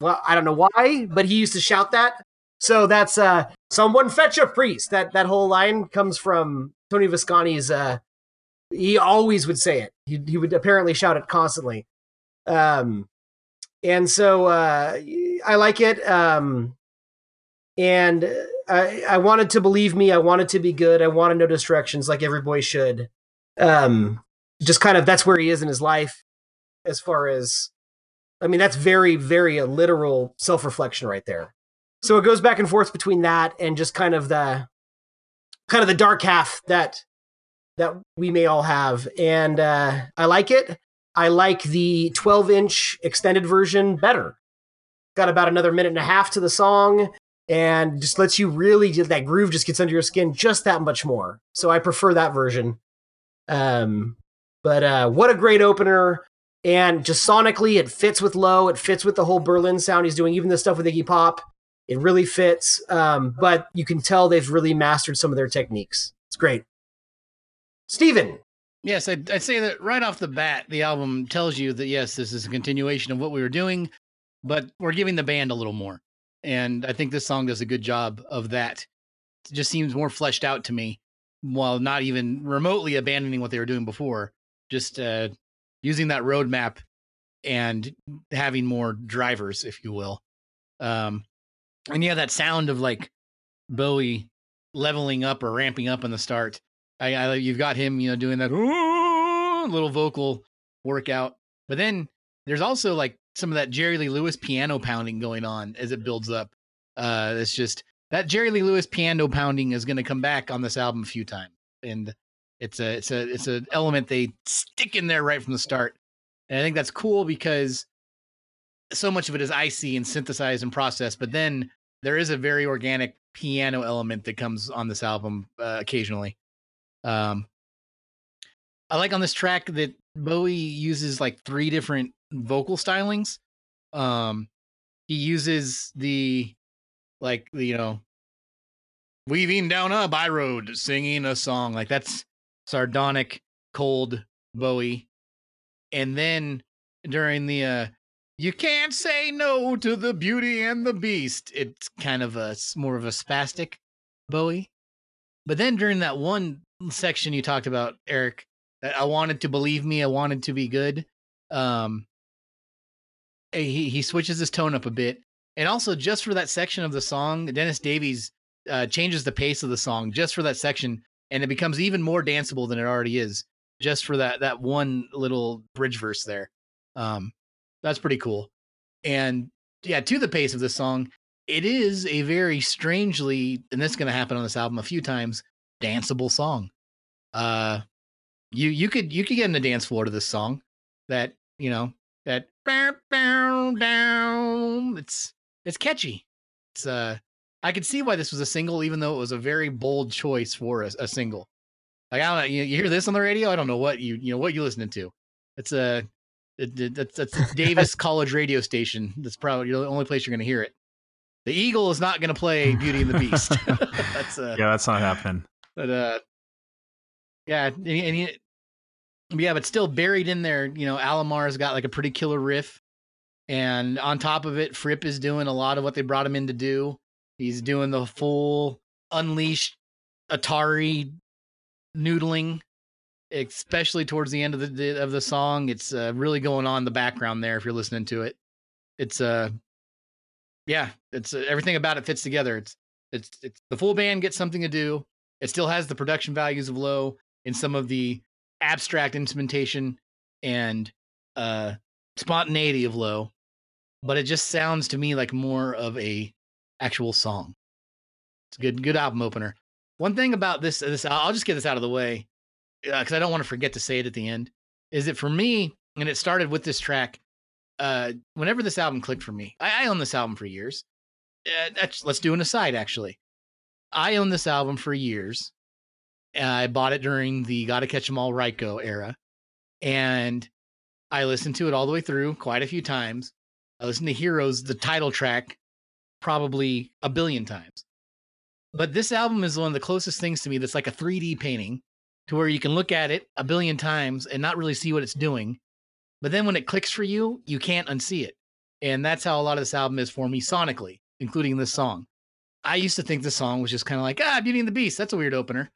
well, I don't know why, but he used to shout that. So that's uh, "Someone fetch a priest." That that whole line comes from Tony Visconti's. Uh, he always would say it. He he would apparently shout it constantly. Um, and so uh, I like it. Um, and I, I wanted to believe me. I wanted to be good. I wanted no distractions, like every boy should. Um, just kind of that's where he is in his life, as far as, I mean, that's very, very a literal self reflection right there. So it goes back and forth between that and just kind of the, kind of the dark half that that we may all have, and uh, I like it. I like the 12 inch extended version better. Got about another minute and a half to the song and just lets you really that groove just gets under your skin just that much more. So I prefer that version. Um, but uh, what a great opener! And just sonically, it fits with Low. It fits with the whole Berlin sound he's doing. Even the stuff with Iggy Pop, it really fits. Um, but you can tell they've really mastered some of their techniques. It's great. Steven. Yes, I'd, I'd say that right off the bat, the album tells you that yes, this is a continuation of what we were doing, but we're giving the band a little more. And I think this song does a good job of that. It just seems more fleshed out to me while not even remotely abandoning what they were doing before. Just uh, using that roadmap and having more drivers, if you will. Um, and yeah, that sound of like Bowie leveling up or ramping up in the start. I, I you've got him, you know, doing that little vocal workout, but then there's also like some of that Jerry Lee Lewis piano pounding going on as it builds up. Uh, it's just that Jerry Lee Lewis piano pounding is going to come back on this album a few times, and it's a it's a it's an element they stick in there right from the start, and I think that's cool because so much of it is icy and synthesized and processed, but then there is a very organic piano element that comes on this album uh, occasionally. Um, I like on this track that Bowie uses like three different vocal stylings. Um, he uses the like you know weaving down a by road, singing a song like that's sardonic, cold Bowie, and then during the uh you can't say no to the beauty and the beast. It's kind of a more of a spastic Bowie. But then during that one section you talked about, Eric, I wanted to believe me, I wanted to be good. Um, he he switches his tone up a bit, and also just for that section of the song, Dennis Davis uh, changes the pace of the song just for that section, and it becomes even more danceable than it already is, just for that that one little bridge verse there. Um, that's pretty cool, and yeah, to the pace of this song, it is a very strangely, and this is going to happen on this album a few times, danceable song. Uh, you you could you could get in the dance floor to this song. That you know that down. It's it's catchy. It's uh I could see why this was a single, even though it was a very bold choice for a, a single. Like I don't know, you, you, hear this on the radio? I don't know what you you know what you listening to. It's a it, it, that's that's Davis College radio station. That's probably the only place you're going to hear it. The Eagle is not going to play Beauty and the Beast. that's uh, yeah, that's not happening. But uh, yeah, and, and he, yeah, but still buried in there, you know, Alomar's got like a pretty killer riff. And on top of it, Fripp is doing a lot of what they brought him in to do. He's doing the full unleashed Atari noodling, especially towards the end of the of the song. It's uh, really going on in the background there if you're listening to it. It's uh yeah, it's uh, everything about it fits together. It's it's it's the full band gets something to do. It still has the production values of low in some of the abstract instrumentation and uh, spontaneity of low, but it just sounds to me like more of a actual song. It's a good good album opener. One thing about this this I'll just get this out of the way because uh, I don't want to forget to say it at the end. Is that for me? And it started with this track. Uh, whenever this album clicked for me, I, I own this album for years. Uh, let's do an aside. Actually, I owned this album for years I bought it during the Gotta Catch 'em All Ryko era. And I listened to it all the way through quite a few times. I listened to Heroes, the title track, probably a billion times. But this album is one of the closest things to me that's like a 3D painting to where you can look at it a billion times and not really see what it's doing. But then when it clicks for you, you can't unsee it. And that's how a lot of this album is for me sonically, including this song. I used to think this song was just kind of like, ah, Beauty and the Beast. That's a weird opener.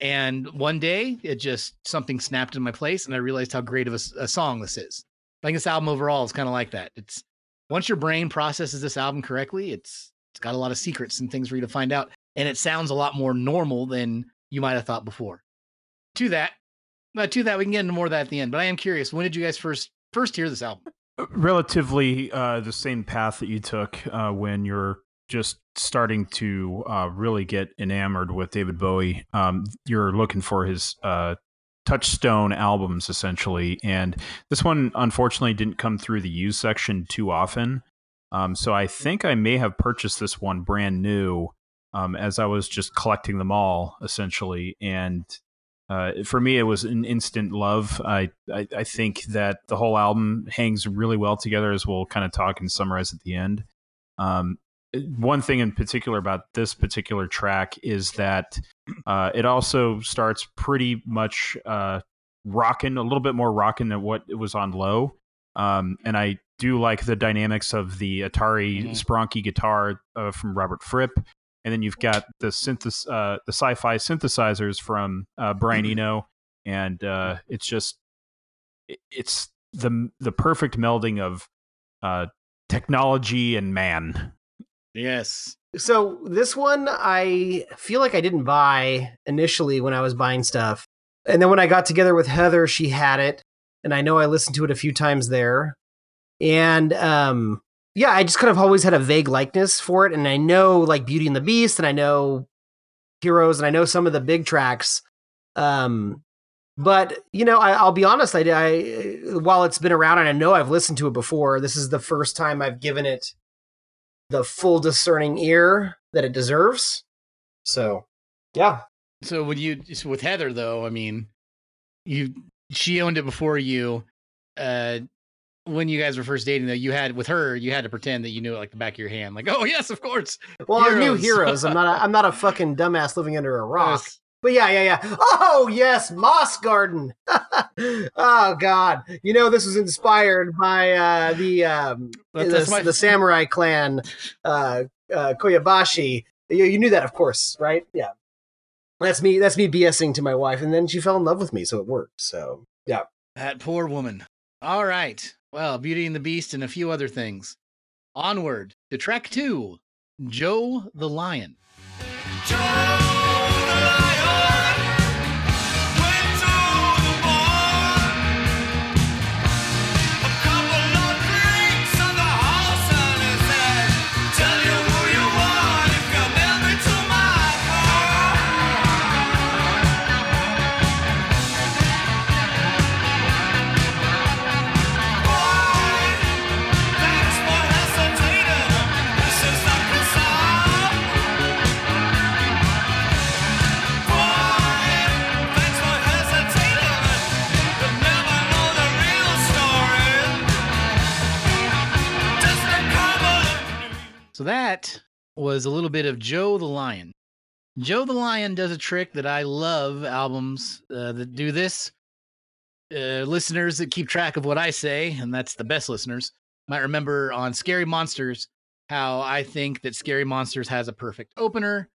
And one day, it just something snapped in my place, and I realized how great of a, a song this is. I think this album overall is kind of like that. It's once your brain processes this album correctly, it's It's got a lot of secrets and things for you to find out, and it sounds a lot more normal than you might have thought before. To that, but to that, we can get into more of that at the end. But I am curious, when did you guys first first hear this album? relatively uh, the same path that you took uh, when you're just starting to uh, really get enamored with David Bowie. Um, you're looking for his uh, touchstone albums essentially, and this one unfortunately didn't come through the used section too often. Um, so I think I may have purchased this one brand new um, as I was just collecting them all essentially, and uh, for me, it was an instant love. I, I, I think that the whole album hangs really well together, as we'll kind of talk and summarize at the end. Um, one thing in particular about this particular track is that uh, it also starts pretty much uh, rocking, a little bit more rocking than what it was on low. Um, and I do like the dynamics of the Atari Mhm. Spronky guitar uh, from Robert Fripp and then you've got the synthes- uh, the sci-fi synthesizers from uh, Brian Eno, and uh, it's just it's the the perfect melding of uh, technology and man. Yes. So this one, I feel like I didn't buy initially when I was buying stuff, and then when I got together with Heather, she had it, and I know I listened to it a few times there, and um, yeah, I just kind of always had a vague likeness for it, and I know like Beauty and the Beast, and I know Heroes, and I know some of the big tracks, um, but you know, I, I'll be honest, I, I while it's been around and I know I've listened to it before, this is the first time I've given it the full discerning ear that it deserves. So, yeah. So when you so with Heather though, I mean, you she owned it before you. Uh, when you guys were first dating though, you had with her, you had to pretend that you knew it like the back of your hand. Like, oh yes, of course. Well, I knew Heroes. heroes. I'm not. A, I'm not a fucking dumbass living under a rock. Yes. But yeah, yeah, yeah. Oh yes, Moss Garden. oh God, you know this was inspired by uh, the um, That- the, my- the samurai clan, uh, uh, Koyabashi. You, you knew that, of course, right? Yeah. That's me. That's me BSing to my wife, and then she fell in love with me, so it worked. So yeah. That poor woman. All right. Well, Beauty and the Beast and a few other things. Onward to track two Joe the Lion. Joe So that was a little bit of Joe the Lion. Joe the Lion does a trick that I love albums uh, that do this. Uh, listeners that keep track of what I say, and that's the best listeners, might remember on Scary Monsters how I think that Scary Monsters has a perfect opener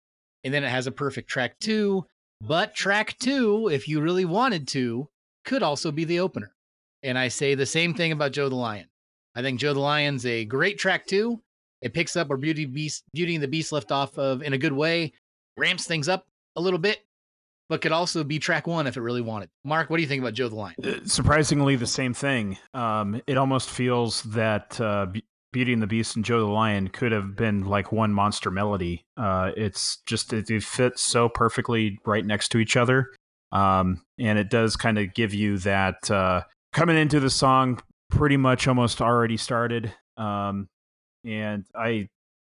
and then it has a perfect track two. But track two, if you really wanted to, could also be the opener. And I say the same thing about Joe the Lion. I think Joe the Lion's a great track two. It picks up where Beauty Beast, Beauty and the Beast left off of in a good way, ramps things up a little bit, but could also be track one if it really wanted. Mark, what do you think about Joe the Lion? Uh, Surprisingly, the same thing. Um, it almost feels that uh, Beauty and the Beast and Joe the Lion could have been like one monster melody. Uh, it's just it, it fits so perfectly right next to each other, um, and it does kind of give you that uh, coming into the song pretty much almost already started. Um, and I,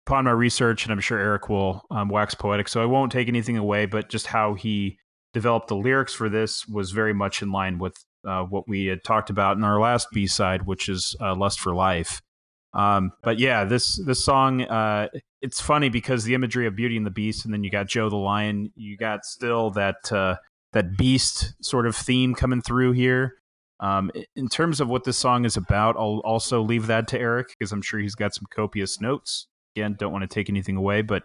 upon my research, and I'm sure Eric will um, wax poetic, so I won't take anything away, but just how he developed the lyrics for this was very much in line with uh, what we had talked about in our last B side, which is uh, "Lust for Life." Um, but yeah, this this song uh, it's funny because the imagery of Beauty and the Beast, and then you got Joe the Lion, you got still that uh, that beast sort of theme coming through here. Um, in terms of what this song is about, I'll also leave that to Eric because I'm sure he's got some copious notes. Again, don't want to take anything away, but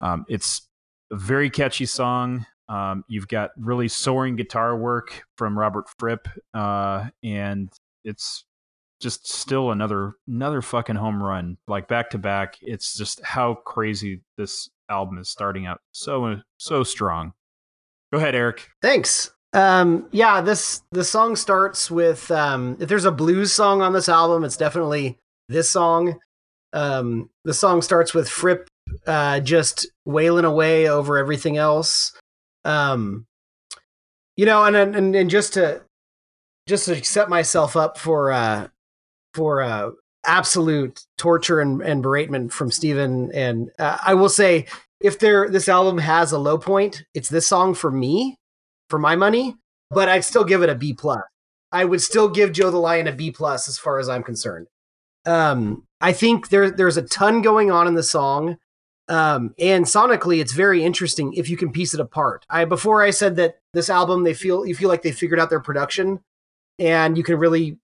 um, it's a very catchy song. Um, you've got really soaring guitar work from Robert Fripp, uh, and it's just still another another fucking home run, like back to back. It's just how crazy this album is starting out. So so strong. Go ahead, Eric. Thanks. Um, yeah, this the song starts with um, if there's a blues song on this album, it's definitely this song. Um, the song starts with Fripp uh, just wailing away over everything else. Um, you know, and and and just to just to set myself up for uh, for uh, absolute torture and, and beratement from Steven. And uh, I will say, if there this album has a low point, it's this song for me, for my money. But I'd still give it a B plus. I would still give Joe the Lion a B plus as far as I'm concerned. Um, I think there there's a ton going on in the song. Um, and sonically, it's very interesting if you can piece it apart. I before I said that this album they feel you feel like they figured out their production, and you can really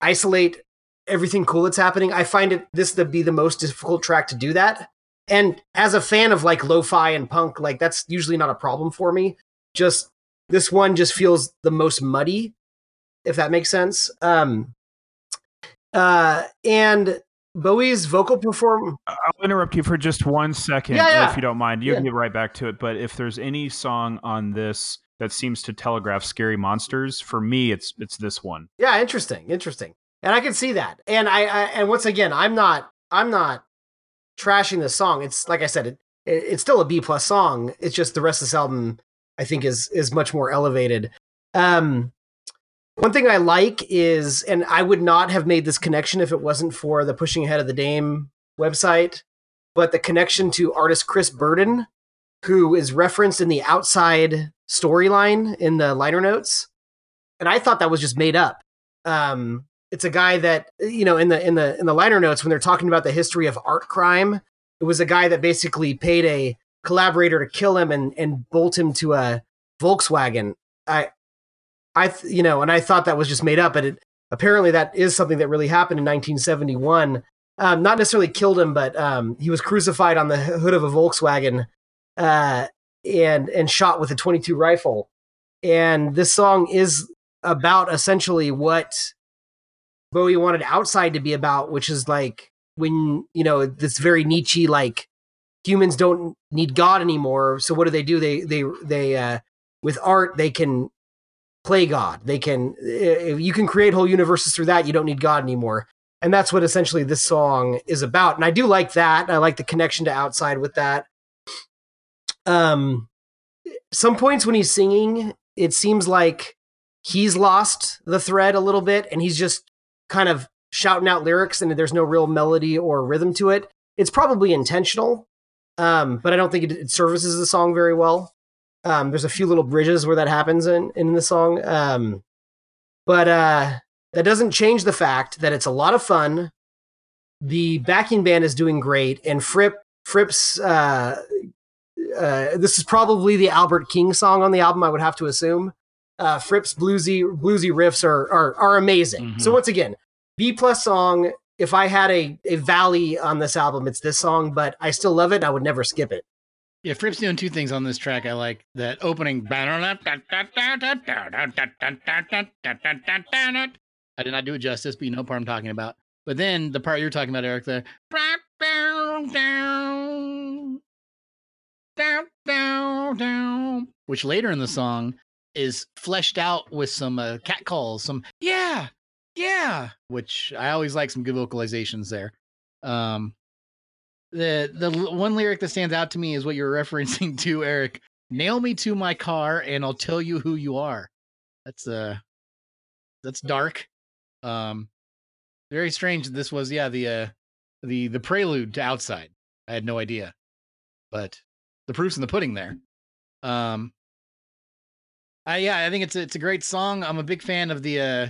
isolate everything cool that's happening. I find it this to be the most difficult track to do that. And as a fan of like lo-fi and punk, like that's usually not a problem for me. Just this one just feels the most muddy, if that makes sense. Um, uh, and Bowie's vocal perform. I'll interrupt you for just one second, Yeah, yeah. if you don't mind. You Yeah. can get right back to it. But if there's any song on this that seems to telegraph scary monsters, for me, it's it's this one. Yeah, interesting, interesting, and I can see that. And I, I and once again, I'm not, I'm not trashing the song. It's like I said, it, it it's still a B plus song. It's just the rest of this album, I think, is is much more elevated. Um, one thing I like is, and I would not have made this connection if it wasn't for the Pushing Ahead of the Dame website, but the connection to artist Chris Burden, who is referenced in the outside storyline in the liner notes. And I thought that was just made up. Um, it's a guy that you know in the in the in the liner notes when they're talking about the history of art crime. It was a guy that basically paid a collaborator to kill him and and bolt him to a Volkswagen. I I th- you know, and I thought that was just made up, but it, apparently that is something that really happened in 1971. Um, not necessarily killed him, but um, he was crucified on the hood of a Volkswagen uh, and and shot with a 22 rifle. And this song is about essentially what Bowie wanted outside to be about, which is like when you know this very Nietzsche like humans don't need God anymore. So what do they do? They they they uh, with art they can play God. They can if you can create whole universes through that. You don't need God anymore. And that's what essentially this song is about. And I do like that. I like the connection to outside with that. Um, some points when he's singing, it seems like he's lost the thread a little bit, and he's just kind of shouting out lyrics, and there's no real melody or rhythm to it. It's probably intentional, um, but I don't think it, it services the song very well. Um, there's a few little bridges where that happens in in the song, um, but uh, that doesn't change the fact that it's a lot of fun. The backing band is doing great, and Fripp Fripp's uh, uh, this is probably the Albert King song on the album. I would have to assume. Uh, Fripp's bluesy bluesy riffs are are, are amazing. Mhm. So once again, B plus song. If I had a, a valley on this album, it's this song, but I still love it. I would never skip it. Yeah, Fripp's doing two things on this track. I like that opening. I did not do it justice, but you know what part I'm talking about. But then the part you're talking about, Eric, the which later in the song is fleshed out with some uh, cat calls, some yeah, yeah, which I always like some good vocalizations there. Um, the the one lyric that stands out to me is what you're referencing to, Eric. Nail me to my car, and I'll tell you who you are. That's uh, that's dark. Um, very strange. This was yeah the uh, the the prelude to Outside. I had no idea, but the proof's in the pudding there. Um, I yeah, I think it's a, it's a great song. I'm a big fan of the uh,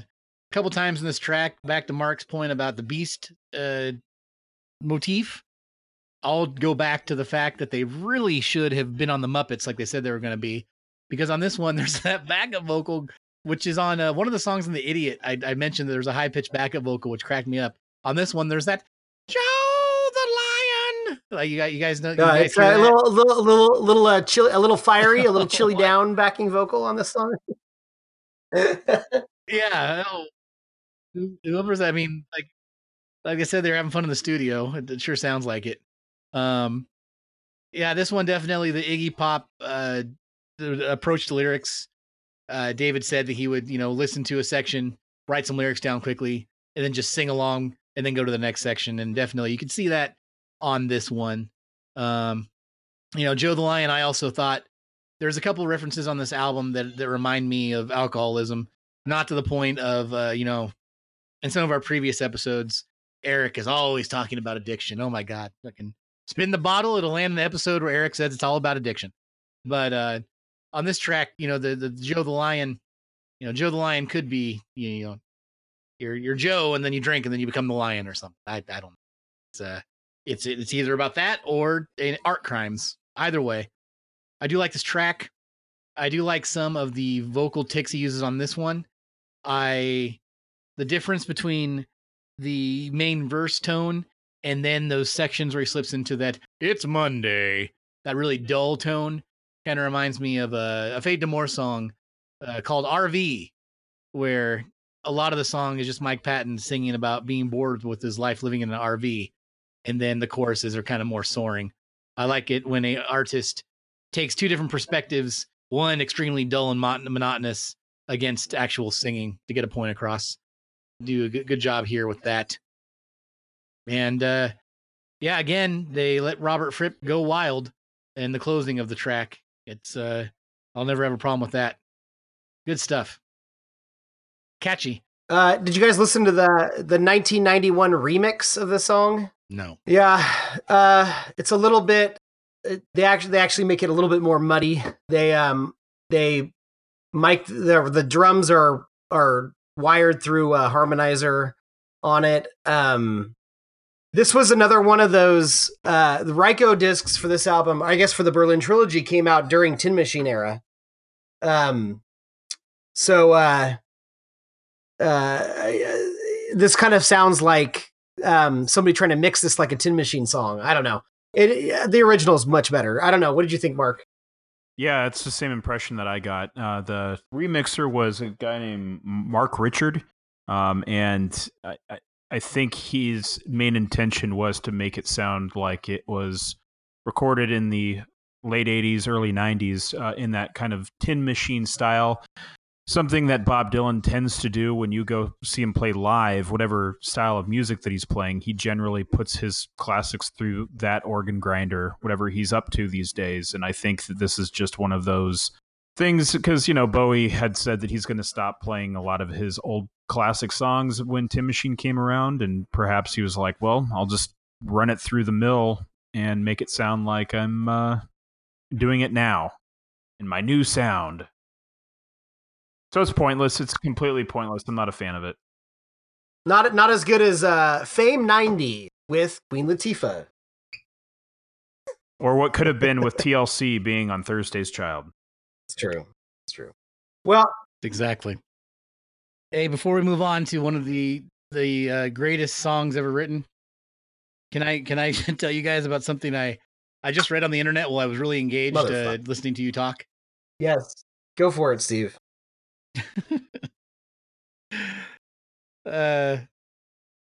couple times in this track. Back to Mark's point about the beast uh motif. I'll go back to the fact that they really should have been on the Muppets like they said they were going to be, because on this one there's that backup vocal, which is on uh, one of the songs in the Idiot. I, I mentioned that there's a high pitched backup vocal which cracked me up. On this one, there's that Joe the Lion. Like you guys, you guys know. You Uh, guys it's a little, little, little, little, uh, chilly, a little fiery, a little chilly down backing vocal on this song. Yeah. oh. Whoever's, I mean, like, like I said, they're having fun in the studio. It, it sure sounds like it. Um, yeah, this one definitely the Iggy Pop uh, approach to lyrics. Uh, David said that he would, you know, listen to a section, write some lyrics down quickly, and then just sing along, and then go to the next section. And definitely, you can see that on this one. Um, you know, Joe the Lion. I also thought there's a couple references on this album that that remind me of alcoholism, not to the point of, uh, you know, in some of our previous episodes, Eric is always talking about addiction. Oh my god, fucking spin the bottle, it'll land in the episode where Eric says it's all about addiction. But uh on this track, you know, the the Joe the Lion, you know, Joe the Lion could be, you know, you're you're Joe and then you drink and then you become the lion or something. I I don't know. It's uh it's it's either about that or art crimes. Either way. I do like this track. I do like some of the vocal ticks he uses on this one. I the difference between the main verse tone and then those sections where he slips into that it's Monday, that really dull tone kind of reminds me of a, a Faith No More song uh, called RV, where a lot of the song is just Mike Patton singing about being bored with his life living in an RV, and then the choruses are kind of more soaring. I like it when an artist takes two different perspectives, one extremely dull and mon- monotonous against actual singing to get a point across. Do a good, good job here with that. And uh, yeah, again, they let Robert Fripp go wild in the closing of the track. It's uh, I'll never have a problem with that. Good stuff. Catchy. Uh, did you guys listen to the the 1991 remix of the song? No. Yeah, uh, it's a little bit. They actually they actually make it a little bit more muddy. They um they mic the the drums are are wired through a harmonizer on it. Um, this was another one of those uh the Ryko discs for this album. I guess for the Berlin trilogy came out during Tin Machine era. Um, so uh, uh, this kind of sounds like um somebody trying to mix this like a tin machine song i don't know it the original is much better i don't know what did you think mark Yeah, it's the same impression that I got. Uh, the remixer was a guy named Mark Richard, um, and I, I, think his main intention was to make it sound like it was recorded in the late 80s, early 90s uh, in that kind of tin machine style. Something that Bob Dylan tends to do when you go see him play live, whatever style of music that he's playing, he generally puts his classics through that organ grinder, whatever he's up to these days. And I think that this is just one of those things because, you know, Bowie had said that he's going to stop playing a lot of his old classic songs when Tin Machine came around. And perhaps he was like, well, I'll just run it through the mill and make it sound like I'm uh, doing it now in my new sound. So it's pointless. It's completely pointless. I'm not a fan of it. not not as good as uh fame 90 with queen latifah Or what could have been with TLC being on Thursday's Child. it's true it's true well Exactly. Hey, before we move on to one of the the uh, greatest songs ever written, can I can I tell you guys about something I I just read on the internet while I was really engaged uh, listening to you talk. yes go for it steve uh,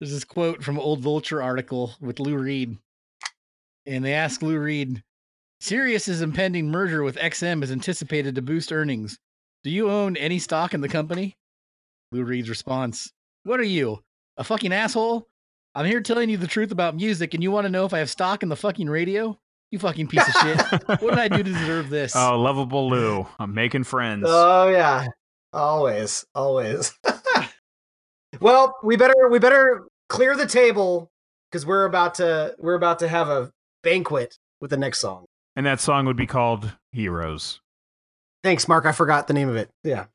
there's this quote from an old Vulture article with Lou Reed, and they ask Lou Reed, "Sirius's impending merger with XM is anticipated to boost earnings. Do you own any stock in the company?" Lou Reed's response: "What are you, a fucking asshole? I'm here telling you the truth about music, and you want to know if I have stock in the fucking radio? You fucking piece of shit! What did I do to deserve this?" Oh, lovable Lou. I'm making friends. oh yeah always always. Well we better we better clear the table because we're about to we're about to have a banquet with the next song. And that song would be called Heroes. thanks mark. I forgot the name of it. Yeah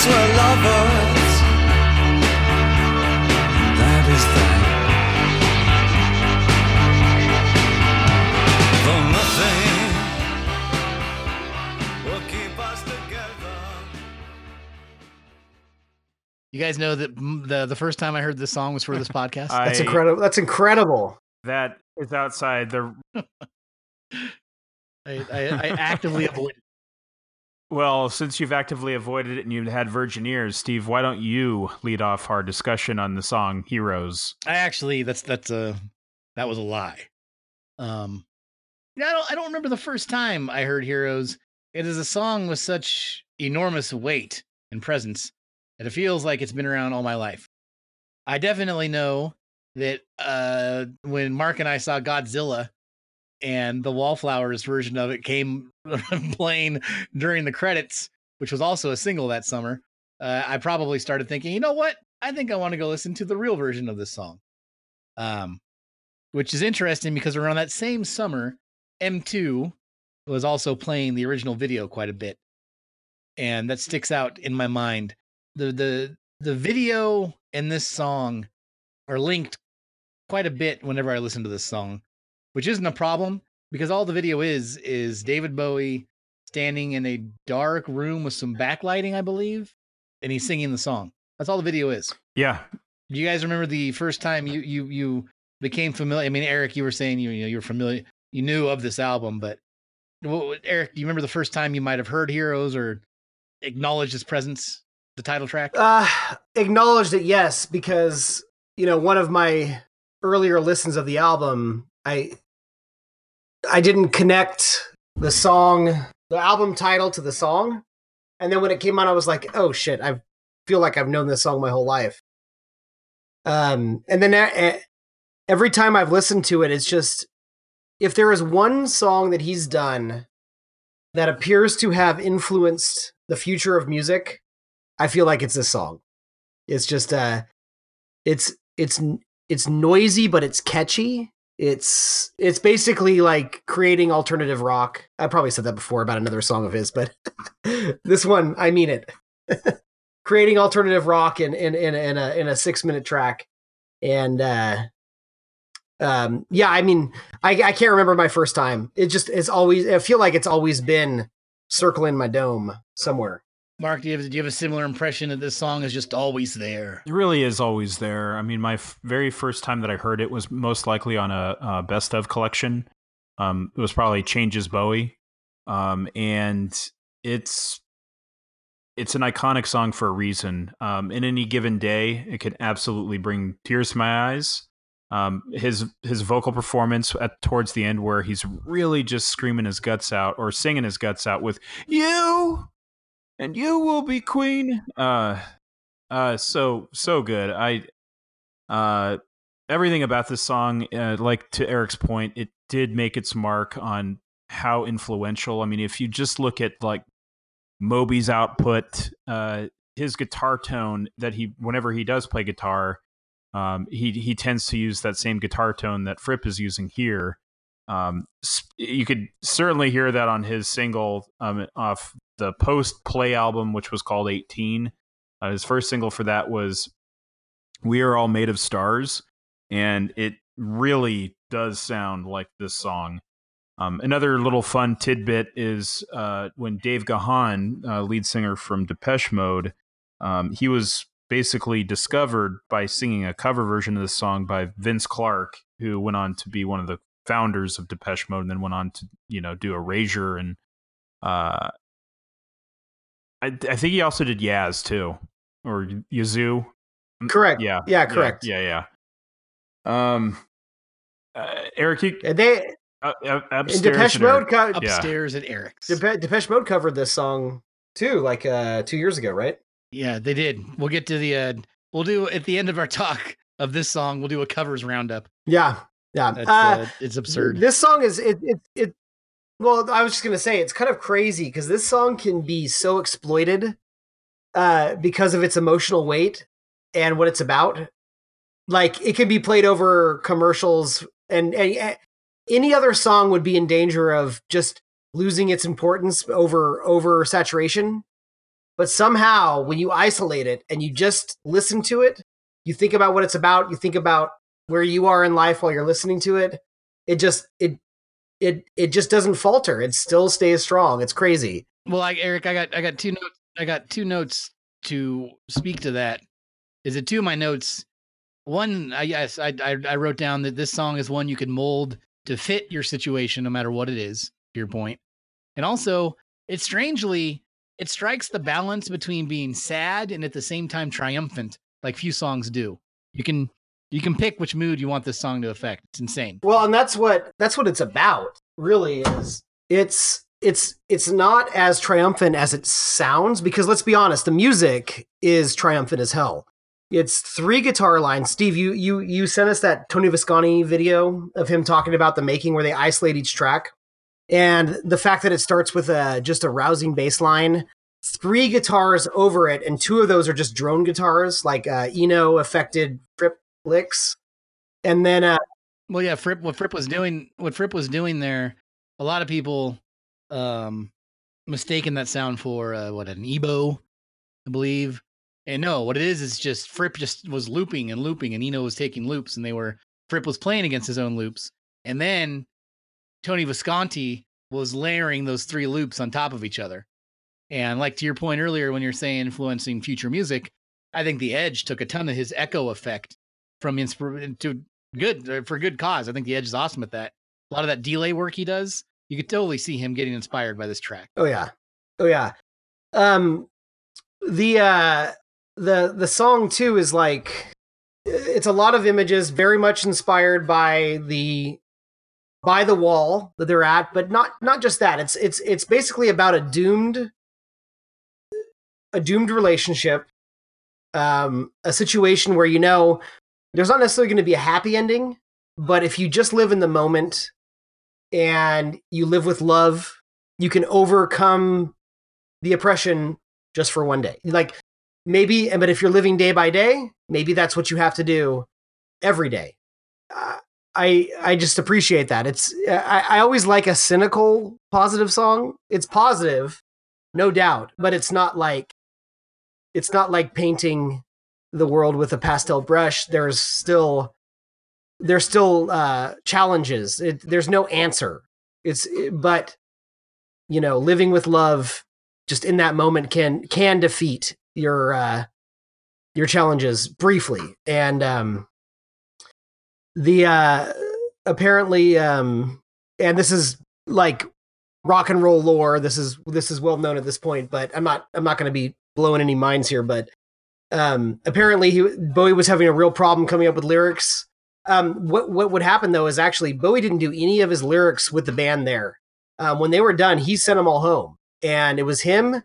us were lovers. That is that. For nothing will keep us together. You guys know that the the first time I heard this song was for this podcast. That's incredible. That's incredible. That is outside the. I, I, I actively avoid. Well, since you've actively avoided it and you've had virgin ears, Steve, why don't you lead off our discussion on the song "Heroes"? I actually that's that's a that was a lie. Um, I don't I don't remember the first time I heard Heroes. It is a song with such enormous weight and presence that it feels like it's been around all my life. I definitely know that uh, when Mark and I saw Godzilla and the Wallflowers version of it came playing during the credits, which was also a single that summer, uh, I probably started thinking, you know what? I think I want to go listen to the real version of this song. Um, which is interesting because around that same summer, M2 was also playing the original video quite a bit. And that sticks out in my mind. The the the video and this song are linked quite a bit whenever I listen to this song, which isn't a problem because all the video is is David Bowie standing in a dark room with some backlighting, I believe, and he's singing the song. That's all the video is. Yeah, Do you guys remember the first time you you you became familiar? I mean, Eric, you were saying you you know you were familiar, you knew of this album, but what, what- Eric, do you remember the first time you might have heard Heroes or acknowledged his presence, the title track? Uh, acknowledged it, yes, because you know one of my earlier listens of the album, I I didn't connect the song, the album title to the song, and then when it came on, I was like, oh shit, I feel like I've known this song my whole life. Um, and then every time I've listened to it, it's just if there is one song that he's done that appears to have influenced the future of music, I feel like it's this song. It's just uh it's it's it's noisy but it's catchy. It's it's basically like creating alternative rock. I probably said that before about another song of his, but this one, I mean it. creating alternative rock in in in, in a in a 6-minute track. And uh um yeah, I mean I I can't remember my first time. It just it's always I feel like it's always been circling my dome somewhere. Mark, do you have do you have a similar impression that this song is just always there? it really is always there. I mean, my f- very first time that I heard it was most likely on a, a best of collection. Um, it was probably Changes Bowie, um, and it's it's an iconic song for a reason. Um, in any given day, it could absolutely bring tears to my eyes. Um, his his vocal performance at towards the end, where he's really just screaming his guts out or singing his guts out with "You and you will be queen." Uh, uh, so so good. I uh, everything about this song, uh, like to Eric's point, it did make its mark on how influential. I mean, if you just look at like Moby's output, uh, his guitar tone that he whenever he does play guitar, um, he he tends to use that same guitar tone that Fripp is using here. Um, you could certainly hear that on his single um, off the post play album, which was called 18. Uh, his first single for that was "We Are All Made of Stars," and it really does sound like this song. Um, another little fun tidbit is uh, when Dave Gahan, uh, lead singer from Depeche Mode, um, he was basically discovered by singing a cover version of this song by Vince Clarke, who went on to be one of the founders of Depeche Mode, and then went on to you know do Erasure and uh, I, I think he also did Yaz too, or Yazoo. Correct. Yeah, Yeah, correct. Yeah, yeah. Um, uh, Eric, you, they uh, uh, in upstairs Depeche in Eric- Mode co- Yeah. Upstairs at Eric's. Depe- Depeche Mode covered this song too, like uh, two years ago, right? Yeah, they did. We'll get to the uh we'll do at the end of our talk of this song, we'll do a covers roundup. Yeah, yeah. That's Uh, uh, it's absurd. This song is it it it. Well, I was just gonna say it's kind of crazy because this song can be so exploited, uh, because of its emotional weight and what it's about. Like it can be played over commercials, and, and, any other song would be in danger of just losing its importance over over saturation. but somehow when you isolate it and you just listen to it, you think about what it's about, you think about where you are in life while you're listening to it, it just it it it just doesn't falter. It still stays strong. It's crazy. Well, like Eric, I got I got two notes. I got two notes to speak to that. Is it two of my notes? One, I yes, I, I I wrote down that this song is one you can mold to fit your situation, no matter what it is. To your point, and also it strangely it strikes the balance between being sad and at the same time triumphant, like few songs do. You can you can pick which mood you want this song to affect. It's insane. Well, and that's what that's what it's about. Really is. It's it's it's not as triumphant as it sounds because let's be honest, the music is triumphant as hell. It's three guitar lines. Steve, you you you sent us that Tony Visconti video of him talking about the making where they isolate each track. And the fact that it starts with a just a rousing bass line, three guitars over it, and two of those are just drone guitars, like uh, Eno affected Fripp licks. And then uh, Well, yeah, Fripp. What Fripp was doing, what Fripp was doing there, a lot of people um mistaken that sound for uh, what an EBow, I believe. And no, what it is is just Fripp just was looping and looping, and Eno was taking loops, and they were Fripp was playing against his own loops, and then Tony Visconti was layering those three loops on top of each other. And like to your point earlier, when you're saying influencing future music, I think the Edge took a ton of his echo effect from inspir to good uh, for good cause. I think the Edge is awesome at that. A lot of that delay work he does, you could totally see him getting inspired by this track. Oh yeah. Oh yeah. Um the uh the the song too is like it's a lot of images very much inspired by the by the wall that they're at, but not not just that. It's it's it's basically about a doomed a doomed relationship. Um a situation where you know there's not necessarily going to be a happy ending, but if you just live in the moment and you live with love, you can overcome the oppression just for one day. Like maybe, but if you're living day by day, maybe that's what you have to do every day. I I just appreciate that. It's I, I always like a cynical positive song. It's positive, no doubt, but it's not like it's not like painting the world with a pastel brush. There's still there's still uh, challenges. It, there's no answer. It's but you know, living with love just in that moment can can defeat your uh, your challenges briefly. And um, the uh, apparently, um, and this is like rock and roll lore. This is this is well known at this point, but I'm not I'm not going to be blowing any minds here. But um, apparently, he Bowie was having a real problem coming up with lyrics. Um, what what would happen though is actually Bowie didn't do any of his lyrics with the band there. Um, when they were done, he sent them all home, and it was him.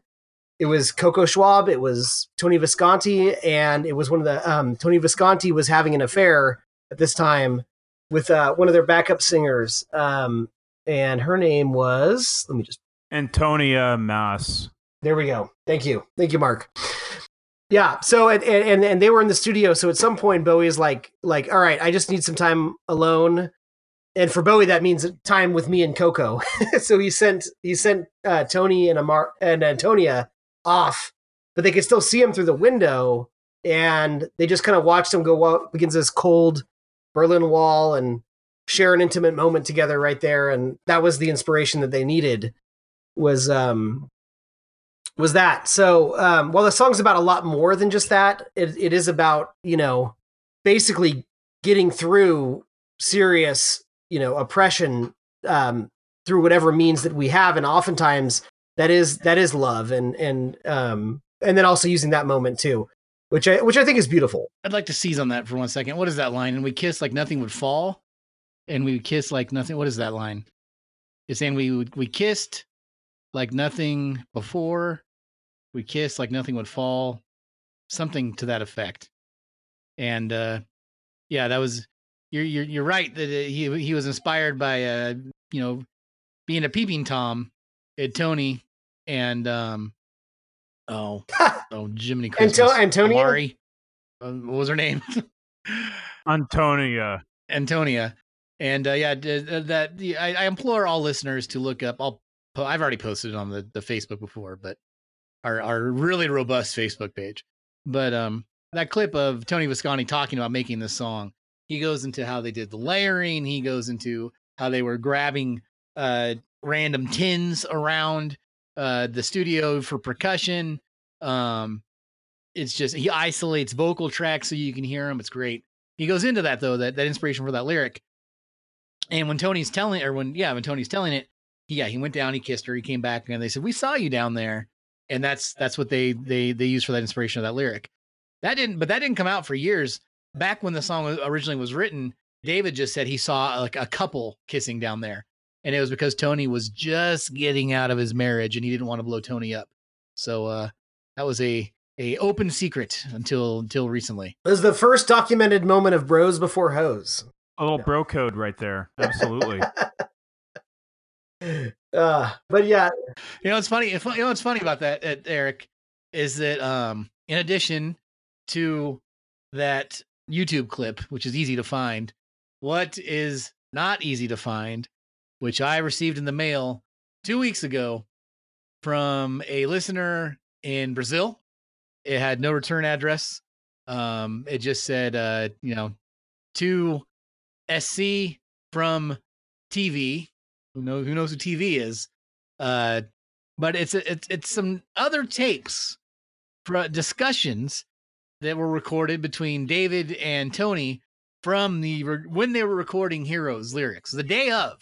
It was Coco Schwab. It was Tony Visconti, and it was one of the um, Tony Visconti was having an affair at this time with uh, one of their backup singers, um, and her name was. Let me just Antonia Maaß. there we go. Thank you. Thank you, Mark. Yeah. So and and and they were in the studio. So at some point, Bowie is like like, all right, I just need some time alone. And for Bowie, that means time with me and Coco. so he sent he sent uh, Tony and Amar and Antonia off, but they could still see him through the window, and they just kind of watched him go up against this cold Berlin Wall and share an intimate moment together right there. And that was the inspiration that they needed. Was um was that. So um, while the song's about a lot more than just that, it, it is about you know basically getting through serious you know oppression um, through whatever means that we have, and oftentimes that is that is love, and and um, and then also using that moment too, which I which I think is beautiful. I'd like to seize on that for one second. What is that line? And we kiss like nothing would fall, and we kiss like nothing. What is that line? It's saying we we kissed like nothing before. We kissed like nothing would fall, something to that effect. And uh, yeah, that was you're you're you're right that uh, he he was inspired by uh you know being a peeping tom at Tony and um oh oh Jiminy Christmas Antonia? Amari. Uh, what was her name? Antonia. Antonia. And uh, yeah, d- uh, that the- I, I implore all listeners to look up. I'll po- I've already posted it on the, the Facebook before, but our our really robust Facebook page. But um, that clip of Tony Visconti talking about making this song, he goes into how they did the layering. He goes into how they were grabbing uh, random tins around uh, the studio for percussion. Um, it's just he isolates vocal tracks so you can hear them. It's great. He goes into that though, that that inspiration for that lyric. And when Tony's telling, or when yeah, when Tony's telling it, he, yeah, he went down, he kissed her, he came back, and they said, "We saw you down there," and that's that's what they they they used for that inspiration of that lyric. That didn't, but that didn't come out for years. Back when the song originally was written, David just said he saw like a couple kissing down there, and it was because Tony was just getting out of his marriage and he didn't want to blow Tony up. So uh, that was a a open secret until until recently. It was the first documented moment of bros before hoes. A little bro code right there. Absolutely. Uh, but yeah, You know, it's funny. You know, what's funny about that, Eric, is that um, in addition to that YouTube clip, which is easy to find, what is not easy to find, which I received in the mail two weeks ago from a listener in Brazil. It had no return address. Um, it just said, uh, you know, to SC from TV. Who knows? Who knows who TV is? Uh, but it's it's it's some other tapes for discussions that were recorded between David and Tony from the when they were recording Heroes lyrics, the day of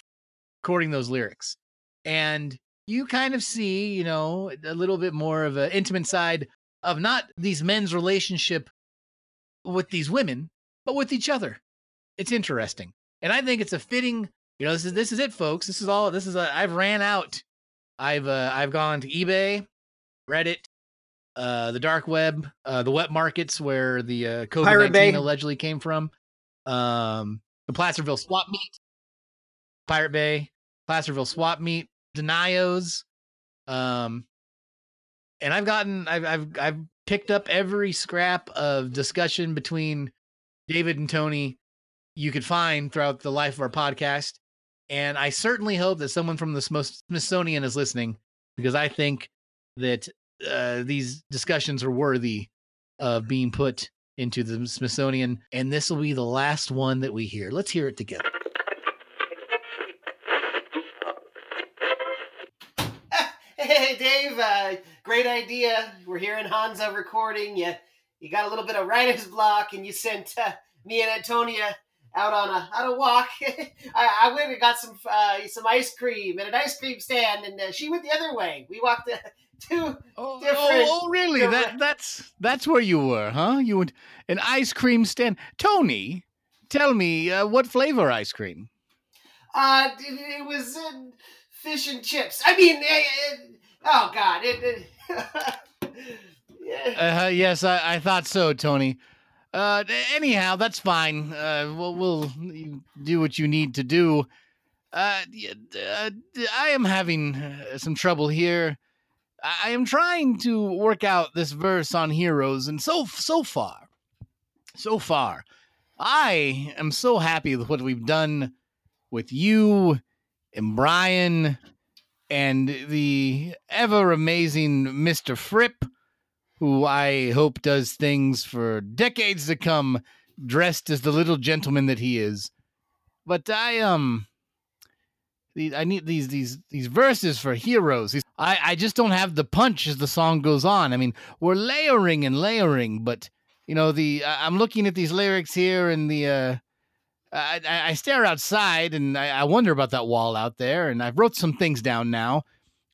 recording those lyrics, and you kind of see, you know, a little bit more of an intimate side of not these men's relationship with these women, but with each other. It's interesting, and I think it's a fitting. You know, this is this is it, folks. This is all. This is a. I've ran out. I've uh, I've gone to eBay, Reddit, uh, the dark web, uh, the wet markets where the uh, COVID Pirate Bay. nineteen allegedly came from, um, the Placerville swap meet, Pirate Bay, Placerville swap meet, Denios, um, and I've gotten I've I've I've picked up every scrap of discussion between David and Tony you could find throughout the life of our podcast. And I certainly hope that someone from the Smithsonian is listening because I think that uh, these discussions are worthy of being put into the Smithsonian. And this will be the last one that we hear. Let's hear it together. Hey, Dave, uh, great idea. We're here in Hansa recording. You, you got a little bit of writer's block, and you sent uh, me and Antonia out on a on a walk. I, I went and got some uh, some ice cream at an ice cream stand, and uh, she went the other way. We walked uh, two. Oh, Different- oh, oh, really? That that's that's where you were, huh? You went an ice cream stand. Tony, tell me uh, what flavor ice cream? Uh, it, it was uh, fish and chips. I mean, uh, uh, oh God, it. it yeah. Uh, yes, I, I thought so, Tony. Uh, anyhow, that's fine. Uh, we'll, we'll do what you need to do. Uh, uh, I am having uh, some trouble here. I I am trying to work out this verse on heroes, and so so far, so far, I am so happy with what we've done with you and Brian and the ever amazing Mister Fripp who I hope does things for decades to come, dressed as the little gentleman that he is. But I um, I need these these these verses for heroes. I I just don't have the punch as the song goes on. I mean, we're layering and layering, but you know the I'm looking at these lyrics here and the uh. I I stare outside and I, I wonder about that wall out there, and I've wrote some things down now.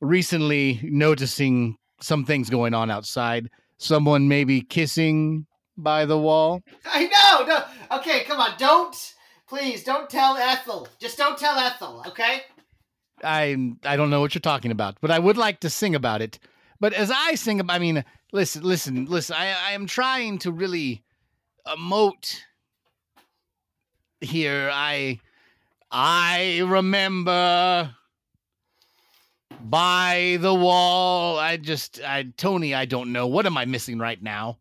Recently, noticing some things going on outside. Someone maybe kissing by the wall. I know. No. Okay, come on. Don't. Please don't tell Ethel. Just don't tell Ethel, okay? I I don't know what you're talking about, but I would like to sing about it. But as I sing, ab- I mean, listen, listen, listen. I I am trying to really emote here. I I remember by the wall. I just I Tony. I don't know. What am I missing right now?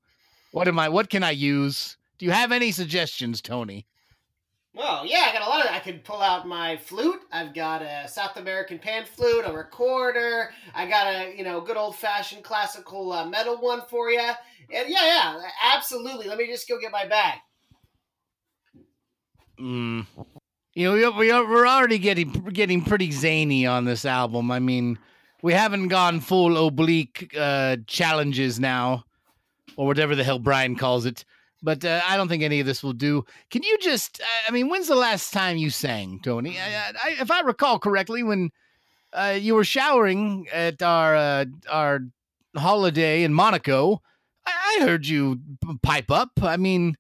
What am I? What can I use? Do you have any suggestions, Tony? Oh yeah, I got a lot of. I could pull out my flute. I've got a South American pan flute, a recorder. I got a you know good old fashioned classical uh, metal one for you. And yeah, yeah, absolutely. Let me just go get my bag. Mm. You know, we- are, we're already getting getting pretty zany on this album. I mean, we haven't gone full oblique uh, challenges now, or whatever the hell Brian calls it. But uh, I don't think any of this will do. Can you just? I mean, when's the last time you sang, Tony? I, I, if I recall correctly, when uh, you were showering at our uh, our holiday in Monaco, I, I heard you pipe up. I mean,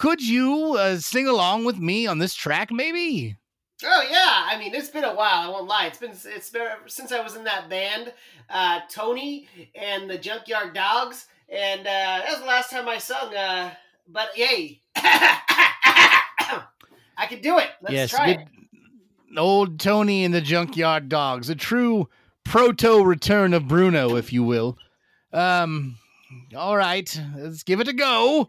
could you uh, sing along with me on this track, maybe? Oh yeah, I mean it's been a while. I won't lie. It's been it's been since I was in that band, uh, Tony and the Junkyard Dogs, and uh, that was the last time I sung. Uh, but yay, I can do it. Let's yes, try good. Old Tony and the Junkyard Dogs, a true proto return of Bruno, if you will. Um, all right, let's give it a go.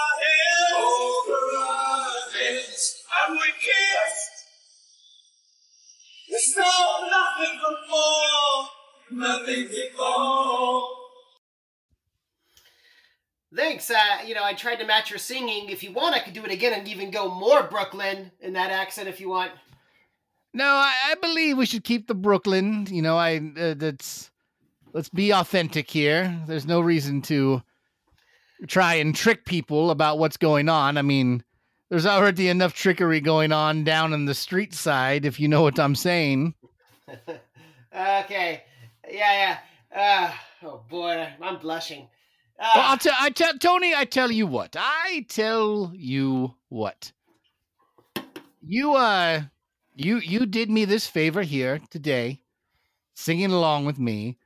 There's no nothing before, nothing before. Thanks. Uh, you know, I tried to match your singing. If you want, I could do it again and even go more Brooklyn in that accent if you want. No, I, I believe we should keep the Brooklyn. You know, I uh, that's let's be authentic here. There's no reason to try and trick people about what's going on. I mean, there's already enough trickery going on down in the street side, if you know what I'm saying. okay. Yeah, yeah. Uh, oh boy, I'm blushing. Uh, Well, I'll tell, I tell Tony. I tell you what. I tell you what. You uh, you you did me this favor here today, singing along with me.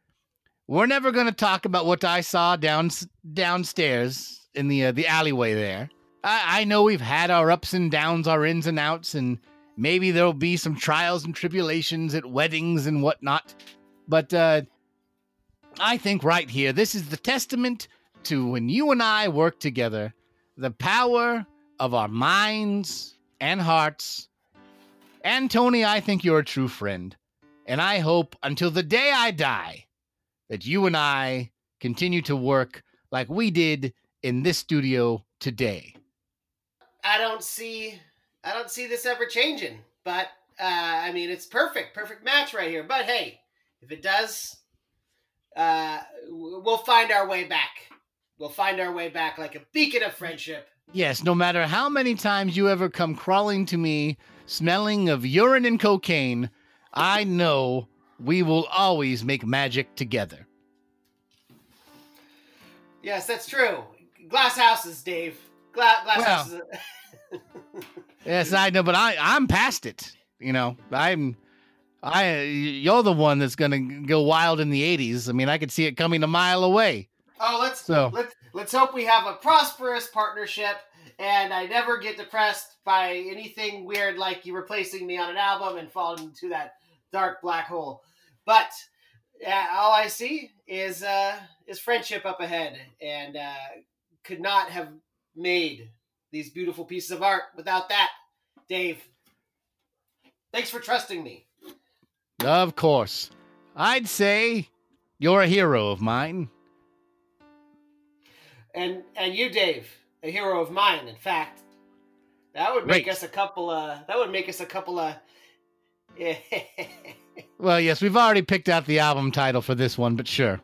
We're never gonna talk about what I saw down downstairs in the uh, the alleyway there. I, I know we've had our ups and downs, our ins and outs, and maybe there'll be some trials and tribulations at weddings and whatnot. But uh, I think right here, this is the testament to when you and I work together, the power of our minds and hearts. And Tony, I think you're a true friend. And I hope until the day I die that you and I continue to work like we did in this studio today. I don't see I don't see this ever changing. But uh, I mean, it's perfect, perfect match right here. But hey, if it does, uh, we'll find our way back. We'll find our way back like a beacon of friendship. Yes, no matter how many times you ever come crawling to me smelling of urine and cocaine, I know we will always make magic together. Yes, that's true. Glass houses, Dave. Glass Well. Yes, I know, but I I'm past it. You know, I'm I you're the one that's gonna go wild in the '80s. I mean, I could see it coming a mile away. Oh, let's So- let's let's hope we have a prosperous partnership, and I never get depressed by anything weird like you replacing me on an album and falling into that dark black hole. But yeah, all I see is uh, is friendship up ahead, and uh, could not have made these beautiful pieces of art without that, Dave. Thanks for trusting me. Of course, I'd say you're a hero of mine. and and you, Dave, a hero of mine. In fact, that would make Great. us a couple. Uh, that would make us a couple of. Well, yes, we've already picked out the album title for this one, but sure.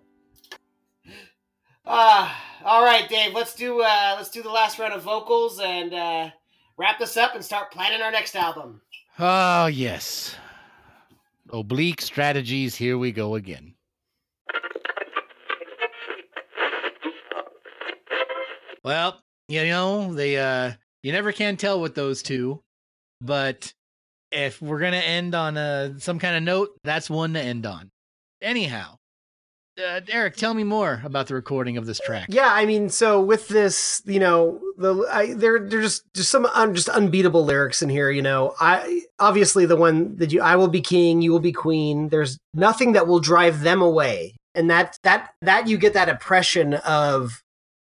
Ah, all right, Dave. Let's do uh, let's do the last round of vocals and uh, wrap this up and start planning our next album. Oh yes, oblique strategies. Here we go again. Well, you know, they uh you never can tell with those two, but if we're to end on a some kind of note, that's one to end on. Anyhow, uh, Eric, tell me more about the recording of this track. Yeah, I mean, so with this, you know, the I, there there just just some un, just unbeatable lyrics in here. You know, I obviously the one that you I will be king, you will be queen. There's nothing that will drive them away, and that that that you get that impression of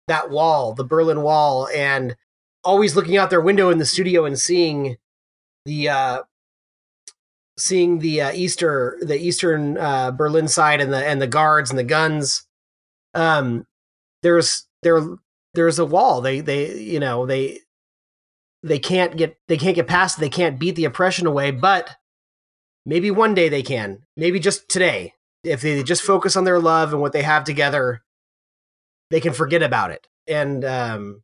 that wall, the Berlin Wall, and always looking out their window in the studio and seeing the uh seeing the uh, Easter, the Eastern uh, Berlin side, and the and the guards and the guns. Um, there's there there's a wall. They they you know they they can't get they can't get past. They can't beat the oppression away. But maybe one day they can. Maybe just today, if they just focus on their love and what they have together, they can forget about it. And um,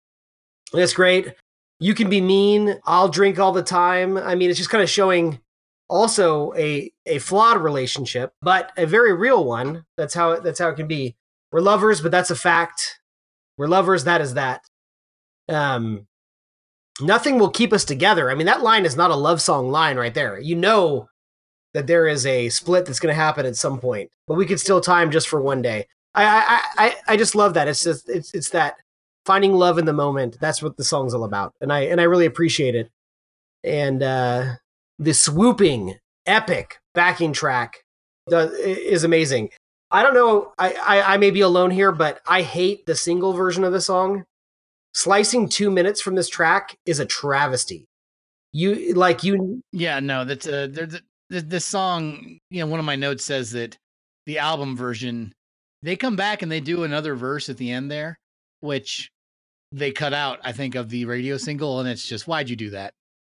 that's great. You can be mean. I'll drink all the time. I mean, it's just kind of showing also a a flawed relationship, but a very real one. That's how that's how it can be. We're lovers, but that's a fact. We're lovers. That is that. Um, nothing will keep us together. I mean, that line is not a love song line right there. You know that there is a split that's going to happen at some point, but we could still time just for one day. I I I, I just love that. It's just it's it's that finding love in the moment. That's what the song's all about, and I and I really appreciate it. And uh, the swooping, epic backing track is amazing. I don't know. I, I, I may be alone here, but I hate the single version of the song. Slicing two minutes from this track is a travesty. You like you. Yeah, no, that's uh, the, the, this song. You know, one of my notes says that the album version. They come back and they do another verse at the end there, which they cut out. I think of the radio single, and it's just why'd you do that?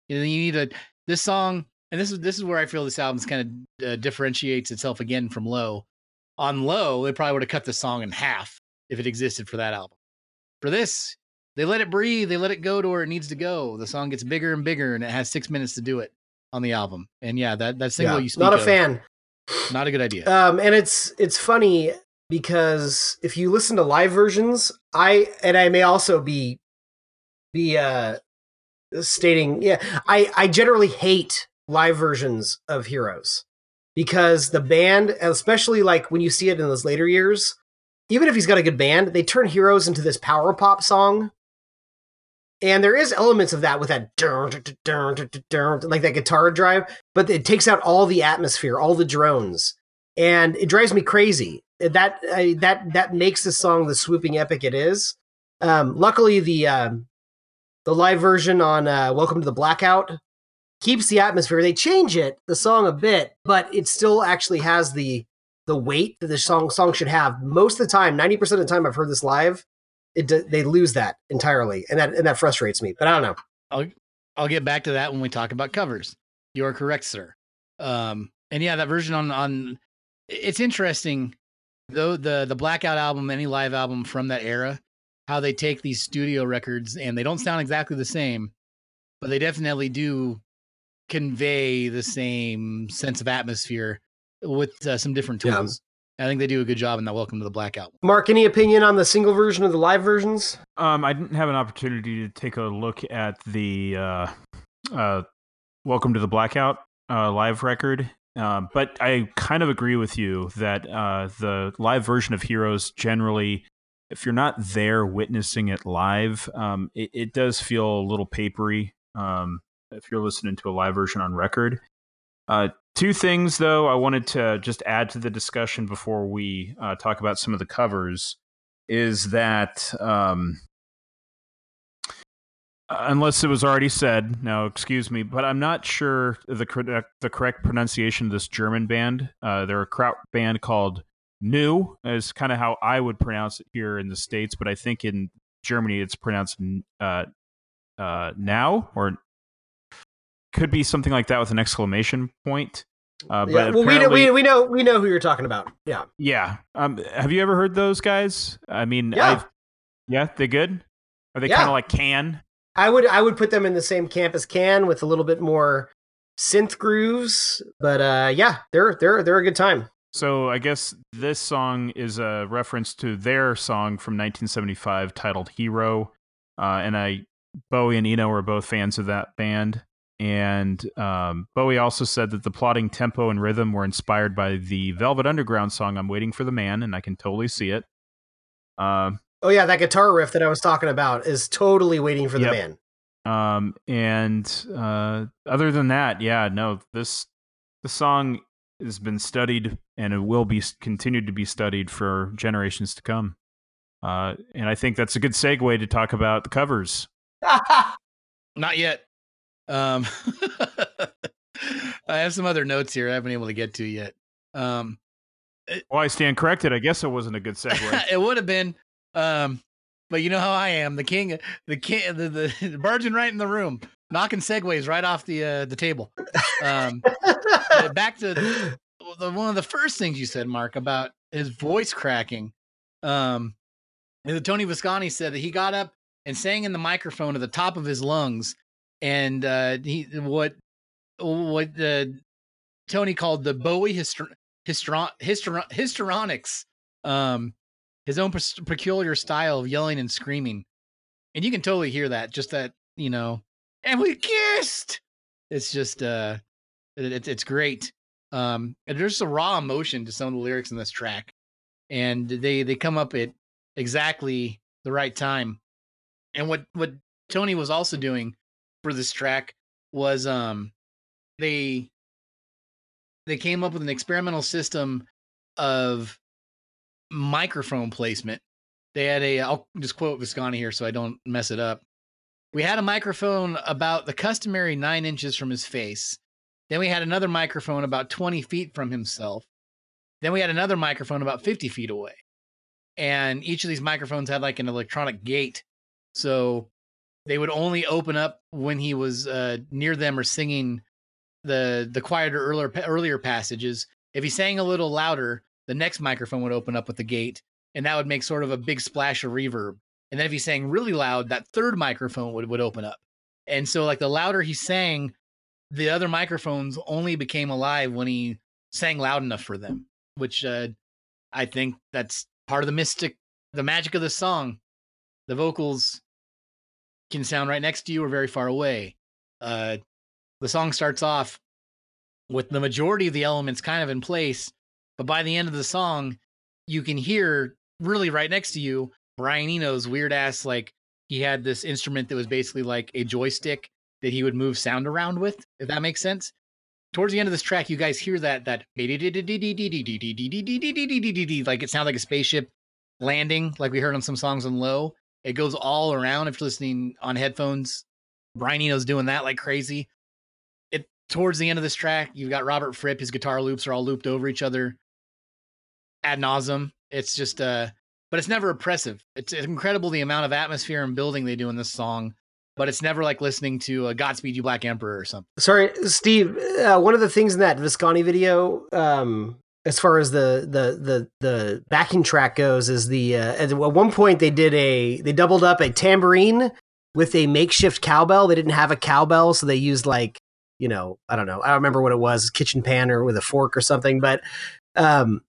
You, know, you need a this song, and this is this is where I feel this album's kind of uh, differentiates itself again from Low. On Low, they probably would have cut the song in half if it existed for that album. For this, they let it breathe, they let it go to where it needs to go. The song gets bigger and bigger, and it has six minutes to do it on the album. And yeah, that that single Yeah, you speak not a of, fan. not a good idea. Um, and it's it's funny because if you listen to live versions, I and I may also be be uh stating, yeah, I I generally hate live versions of Heroes because the band, especially like when you see it in those later years, even if he's got a good band, they turn Heroes into this power pop song. And there is elements of that with that like that guitar drive, but it takes out all the atmosphere, all the drones, and it drives me crazy. That I, that that makes the song the swooping epic it is. Um, luckily, the um, the live version on uh, Welcome to the Blackout keeps the atmosphere. They change it, the song a bit, but it still actually has the the weight that the song song should have. Most of the time, ninety percent of the time I've heard this live, it they lose that entirely, and that and that frustrates me. But I don't know. I'll I'll get back to that when we talk about covers. You are correct, sir. Um, and yeah, that version on on it's interesting though the the Blackout album, any live album from that era, how they take these studio records and they don't sound exactly the same, but they definitely do convey the same sense of atmosphere with uh, some different Yeah. tools. I think they do a good job in that Welcome to the Blackout. Mark, any opinion on the single version of the live versions? Um, I didn't have an opportunity to take a look at the uh, uh, "Welcome to the Blackout" uh, live record, um, but I kind of agree with you that uh, the live version of Heroes generally, if you're not there witnessing it live, um, it, it does feel a little papery. Um, if you're listening to a live version on record, uh, two things though I wanted to just add to the discussion before we uh, talk about some of the covers is that um, unless it was already said, now excuse me, but I'm not sure the correct the correct pronunciation of this German band. Uh, they're a kraut band called New, is kind of how I would pronounce it here in the states, but I think in Germany it's pronounced uh, uh, now or could be something like that with an exclamation point. Uh, but yeah, well, we know, we, we know we know who you're talking about. Yeah, yeah. Um, have you ever heard those guys? I mean, Yeah. I've, yeah, they good. Are they Yeah. kind of like Can? I would I would put them in the same camp as Can with a little bit more synth grooves, but uh, yeah, they're they're they're a good time. So I guess this song is a reference to their song from 1975 titled "Hero," uh, and I Bowie and Eno were both fans of that band. And um, Bowie also said that the plotting tempo and rhythm were inspired by the Velvet Underground song "I'm Waiting for the Man," and I can totally see it. Um, Oh yeah, that guitar riff that I was talking about is totally waiting for the Yep. man. Um, and uh, other than that, yeah, no, this the song has been studied and it will be continued to be studied for generations to come. Uh, and I think that's a good segue to talk about the covers. Not yet. Um, I have some other notes here I haven't been able to get to yet. Um, Well, I stand corrected. I guess it wasn't a good segue. it would have been, um, but you know how I am, the king, the king, the, the, the barging right in the room, knocking segues right off the uh, the table. Um, back to the, one of the first things you said, Mark, about his voice cracking. Um, and Tony Visconti said that he got up and sang in the microphone at the top of his lungs, and uh, he what what uh, Tony called the Bowie hyster- hysteron- hysteron- histrionics, um, his own peculiar style of yelling and screaming, and you can totally hear that. Just that you know, and we kissed. It's just uh, it, it's great. Um, and there's a raw emotion to some of the lyrics in this track, and they they come up at exactly the right time. And what what Tony was also doing for this track was um they they came up with an experimental system of microphone placement. They had a I'll just quote Visconti here so I don't mess it up. We had a microphone about the customary nine inches from his face. Then we had another microphone about 20 feet from himself. Then we had another microphone about 50 feet away. And each of these microphones had like an electronic gate. So they would only open up when he was uh, near them or singing the the quieter earlier earlier passages. If he sang a little louder, the next microphone would open up with the gate, and that would make sort of a big splash of reverb. And then if he sang really loud, that third microphone would, would open up. And so like the louder he sang, the other microphones only became alive when he sang loud enough for them, which uh, I think that's part of the mystic, the magic of the song. The vocals can sound right next to you or very far away. Uh, the song starts off with the majority of the elements kind of in place, but by the end of the song, you can hear really right next to you Brian Eno's weird ass like he had this instrument that was basically like a joystick that he would move sound around with, if that makes sense. Towards the end of this track, you guys hear that that like it sounds like a spaceship landing, like we heard on some songs on low. It goes all around if you're listening on headphones. Brian Eno's doing that like crazy. It towards the end of this track, you've got Robert Fripp, his guitar loops are all looped over each other ad nauseum. It's just uh but it's never oppressive. It's incredible the amount of atmosphere and building they do in this song, but it's never like listening to a Godspeed You Black Emperor or something. Sorry, Steve. Uh, one of the things in that Visconti video, um, as far as the the the the backing track goes, is the uh, at one point they did a they doubled up a tambourine with a makeshift cowbell. They didn't have a cowbell, so they used like you know I don't know I don't remember what it was, kitchen pan or with a fork or something, but. Um,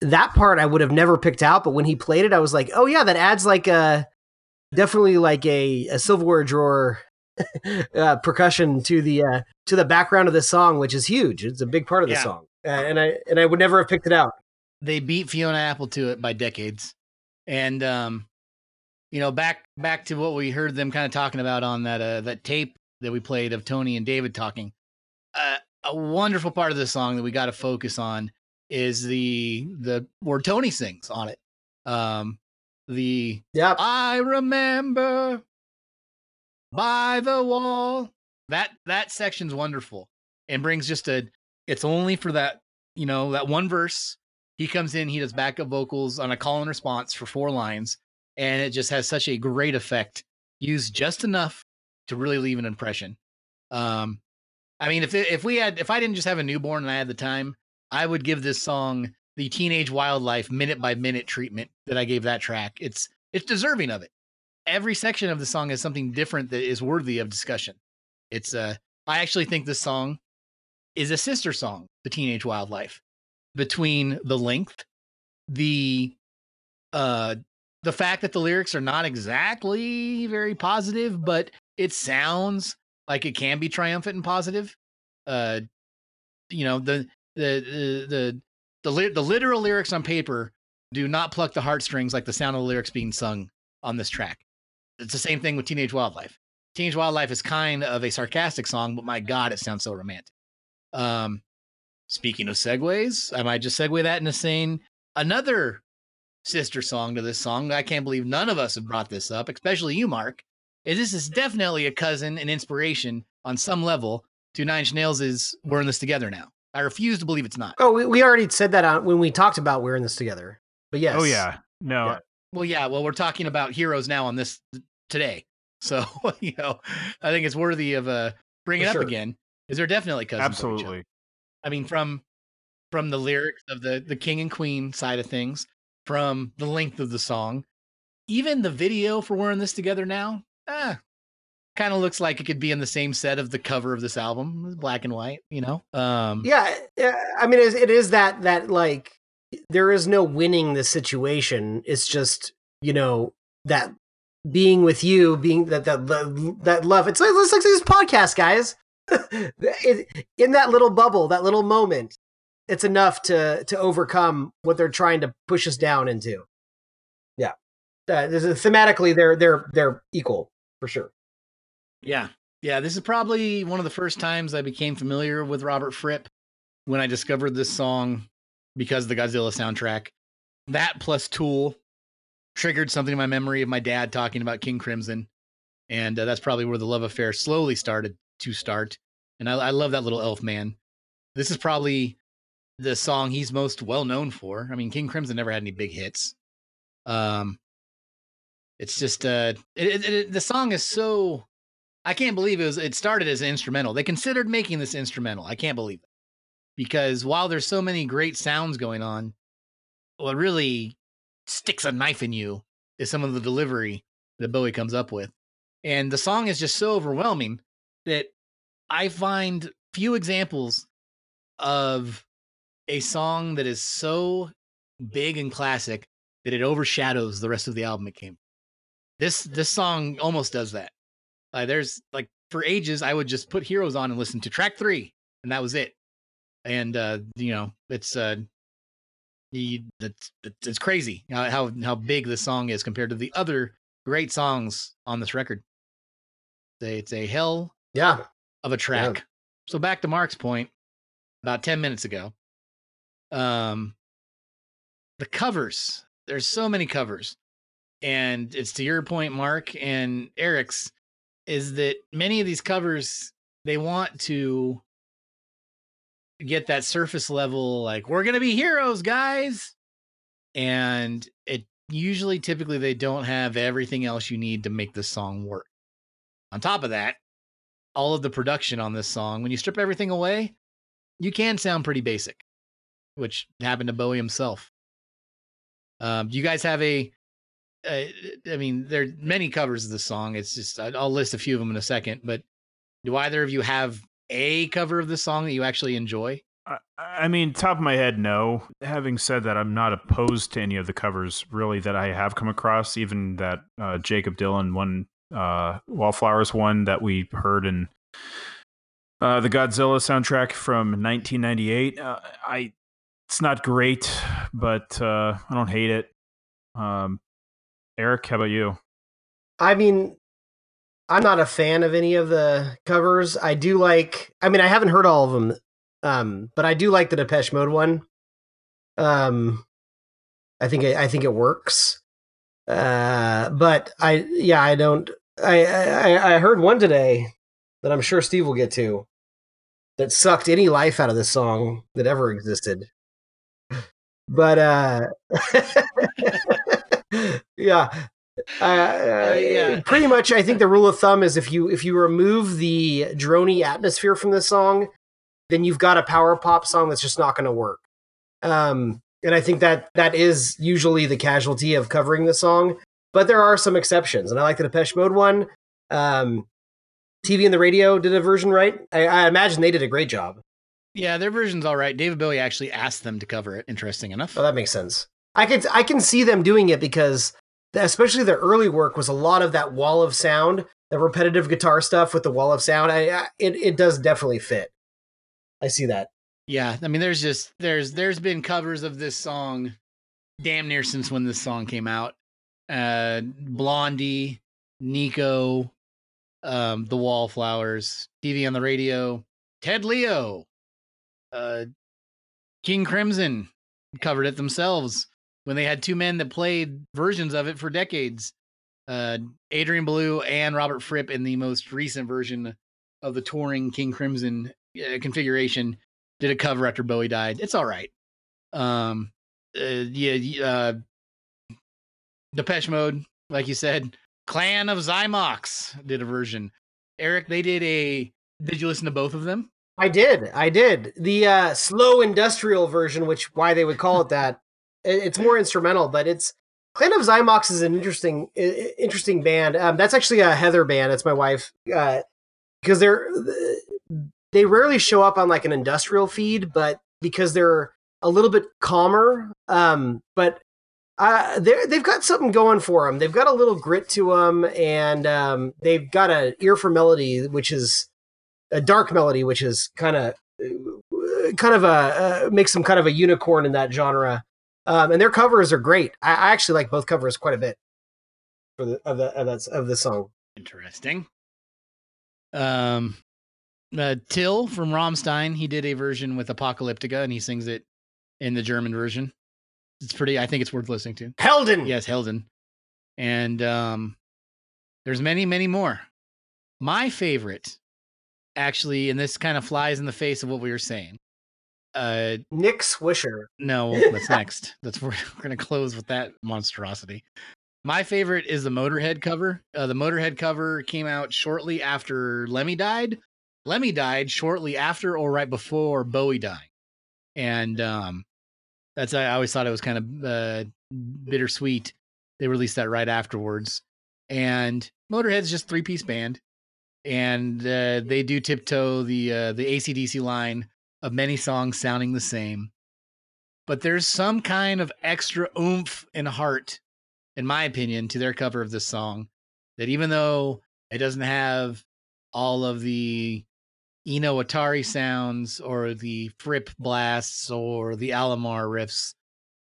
that part I would have never picked out, but when he played it, I was like, "Oh yeah, that adds like a definitely like a, a silverware drawer uh, percussion to the uh, to the background of the song, which is huge. It's a big part of the Yeah. song, uh, and I and I would never have picked it out. They beat Fiona Apple to it by decades. And um you know, back back to what we heard them kind of talking about on that uh that tape that we played of Tony and David talking. Uh, a wonderful part of the song that we got to focus on is the the where Tony sings on it. Um the Yep. I remember by the wall. That that section's wonderful and brings just a it's only for that, you know, that one verse. He comes in, he does backup vocals on a call and response for four lines, and it just has such a great effect. Used just enough to really leave an impression. Um I mean, if if we had if I didn't just have a newborn and I had the time, I would give this song the teenage wildlife minute by minute treatment that I gave that track. It's it's deserving of it. Every section of the song is something different that is worthy of discussion. It's uh I actually think this song is a sister song, The Teenage Wildlife, between the length, the uh the fact that the lyrics are not exactly very positive, but it sounds like it can be triumphant and positive. Uh, you know the the the the the, the literal lyrics on paper do not pluck the heartstrings like the sound of the lyrics being sung on this track. It's the same thing with Teenage Wildlife. Teenage Wildlife is kind of a sarcastic song, but my God, it sounds so romantic. Um, speaking of segues, I might just segue that into saying another sister song to this song. I can't believe none of us have brought this up, especially you, Mark. Is this is definitely a cousin and inspiration on some level to Nine Inch Nails' "We're in This Together Now." I refuse to believe it's not. Oh, we, we already said that out when we talked about We're in This Together. But yes. Oh yeah. No. Yeah. Well, yeah. Well, we're talking about heroes now on this today, so you know, I think it's worthy of uh bringing For up again. Is there definitely cousins? of each other. absolutely. I mean, from from the lyrics of the the king and queen side of things, from the length of the song, even the video for We're in This Together now, ah, kind of looks like it could be in the same set of the cover of this album, black and white. You know, um, Yeah, yeah, I mean, it is, that that like there is no winning the situation. It's just you know that being with you, being that that that, love. It's like it's like this podcast, guys. In that little bubble, that little moment, it's enough to to overcome what they're trying to push us down into. Yeah, uh, thematically, they're they're they're equal for sure. Yeah. Yeah. This is probably one of the first times I became familiar with Robert Fripp when I discovered this song because of the Godzilla soundtrack. That plus Tool triggered something in my memory of my dad talking about King Crimson. And uh, that's probably where the love affair slowly started to start. And I, I love that little elf man. This is probably the song he's most well known for. I mean, King Crimson never had any big hits. Um, it's just uh, it, it, it, the song is so I can't believe it was it started as an instrumental. They considered making this instrumental. I can't believe it. Because while there's so many great sounds going on, what really sticks a knife in you is some of the delivery that Bowie comes up with. And the song is just so overwhelming that I find few examples of a song that is so big and classic that it overshadows the rest of the album it came. This this song almost does that. Uh, there's like for ages, I would just put Heroes on and listen to track three, and that was it. And uh, you know, it's uh, the it's it's crazy how how big this song is compared to the other great songs on this record. It's a, it's a hell Yeah, of a track. So back to Mark's point about 10 minutes ago. Um the covers. There's so many covers. And it's to your point Mark and Eric's is that many of these covers they want to get that surface level like we're going to be heroes guys. And it usually typically they don't have everything else you need to make the song work. On top of that, all of the production on this song, when you strip everything away, you can sound pretty basic, which happened to Bowie himself. Um, do you guys have a? Uh, I mean, there are many covers of the song. It's just I- I'll list a few of them in a second. But do either of you have a cover of the song that you actually enjoy? I, I mean, top of my head, no. Having said that, I'm not opposed to any of the covers really that I have come across. Even that uh, Jakob Dylan one, uh, Wallflowers one that we heard in uh, the Godzilla soundtrack from 1998. Uh, I, it's not great, but uh, I don't hate it. Um, Eric, how about you? I mean, I'm not a fan of any of the covers. I do like. I mean, I haven't heard all of them, um, but I do like the Depeche Mode one. Um, I think it, I think it works. Uh, but I yeah, I don't. I, I I heard one today that I'm sure Steve will get to that sucked any life out of this song that ever existed. But uh, yeah, uh, yeah. pretty much. I think the rule of thumb is if you if you remove the drony atmosphere from the song, then you've got a power pop song that's just not going to work. Um, and I think that that is usually the casualty of covering the song. But there are some exceptions, and I like the Depeche Mode one. Um, TV on the Radio did a version right. I, I imagine they did a great job. Yeah, their version's all right. David Bowie actually asked them to cover it. Interesting enough. Oh, that makes sense. I could I can see them doing it because especially their early work was a lot of that wall of sound the repetitive guitar stuff with the wall of sound. I, I it it does definitely fit. I see that. Yeah, I mean, there's just there's there's been covers of this song, damn near since when this song came out. Uh, Blondie, Nico, um, The Wallflowers, TV on the radio, Ted Leo, uh, King Crimson covered it themselves when they had two men that played versions of it for decades. Uh, Adrian Belew and Robert Fripp in the most recent version of the touring King Crimson uh, configuration did a cover after Bowie died. It's all right. Um, uh, yeah, uh, Depeche Mode, like you said, Clan of Xymox did a version. Eric, they did a. Did you listen to both of them? I did. I did. The uh, slow industrial version, which why they would call it that. It- it's more instrumental, but it's Clan of Xymox is an interesting interesting band. Um, that's actually a Heather band. That's my wife. Uh, because they're they rarely show up on like an industrial feed, but because they're a little bit calmer. Um, but uh, they they've got something going for them. They've got a little grit to them, and um, they've got an ear for melody, which is a dark melody, which is kind of kind of a uh, makes them kind of a unicorn in that genre. Um, and their covers are great. I, I actually like both covers quite a bit for the of the of that of the song. Interesting. Um, uh, Till from Rammstein, he did a version with Apocalyptica, and he sings it in the German version. It's pretty. I think it's worth listening to. Helden. Yes, Helden. And um, there's many, many more. My favorite, actually, and this kind of flies in the face of what we were saying. Uh, Nick Swisher. no, that's next. That's we're, we're gonna close with that monstrosity. My favorite is the Motorhead cover. Uh, the Motorhead cover came out shortly after Lemmy died. Lemmy died shortly after or right before Bowie died, and um, that's I always thought it was kind of uh, bittersweet. They released that right afterwards, and Motorhead's just three piece band, and uh, they do tiptoe the uh, the ACDC line of many songs sounding the same but there's some kind of extra oomph and heart, in my opinion, to their cover of this song. That even though it doesn't have all of the Eno Atari sounds or the Fripp blasts or the Alomar riffs,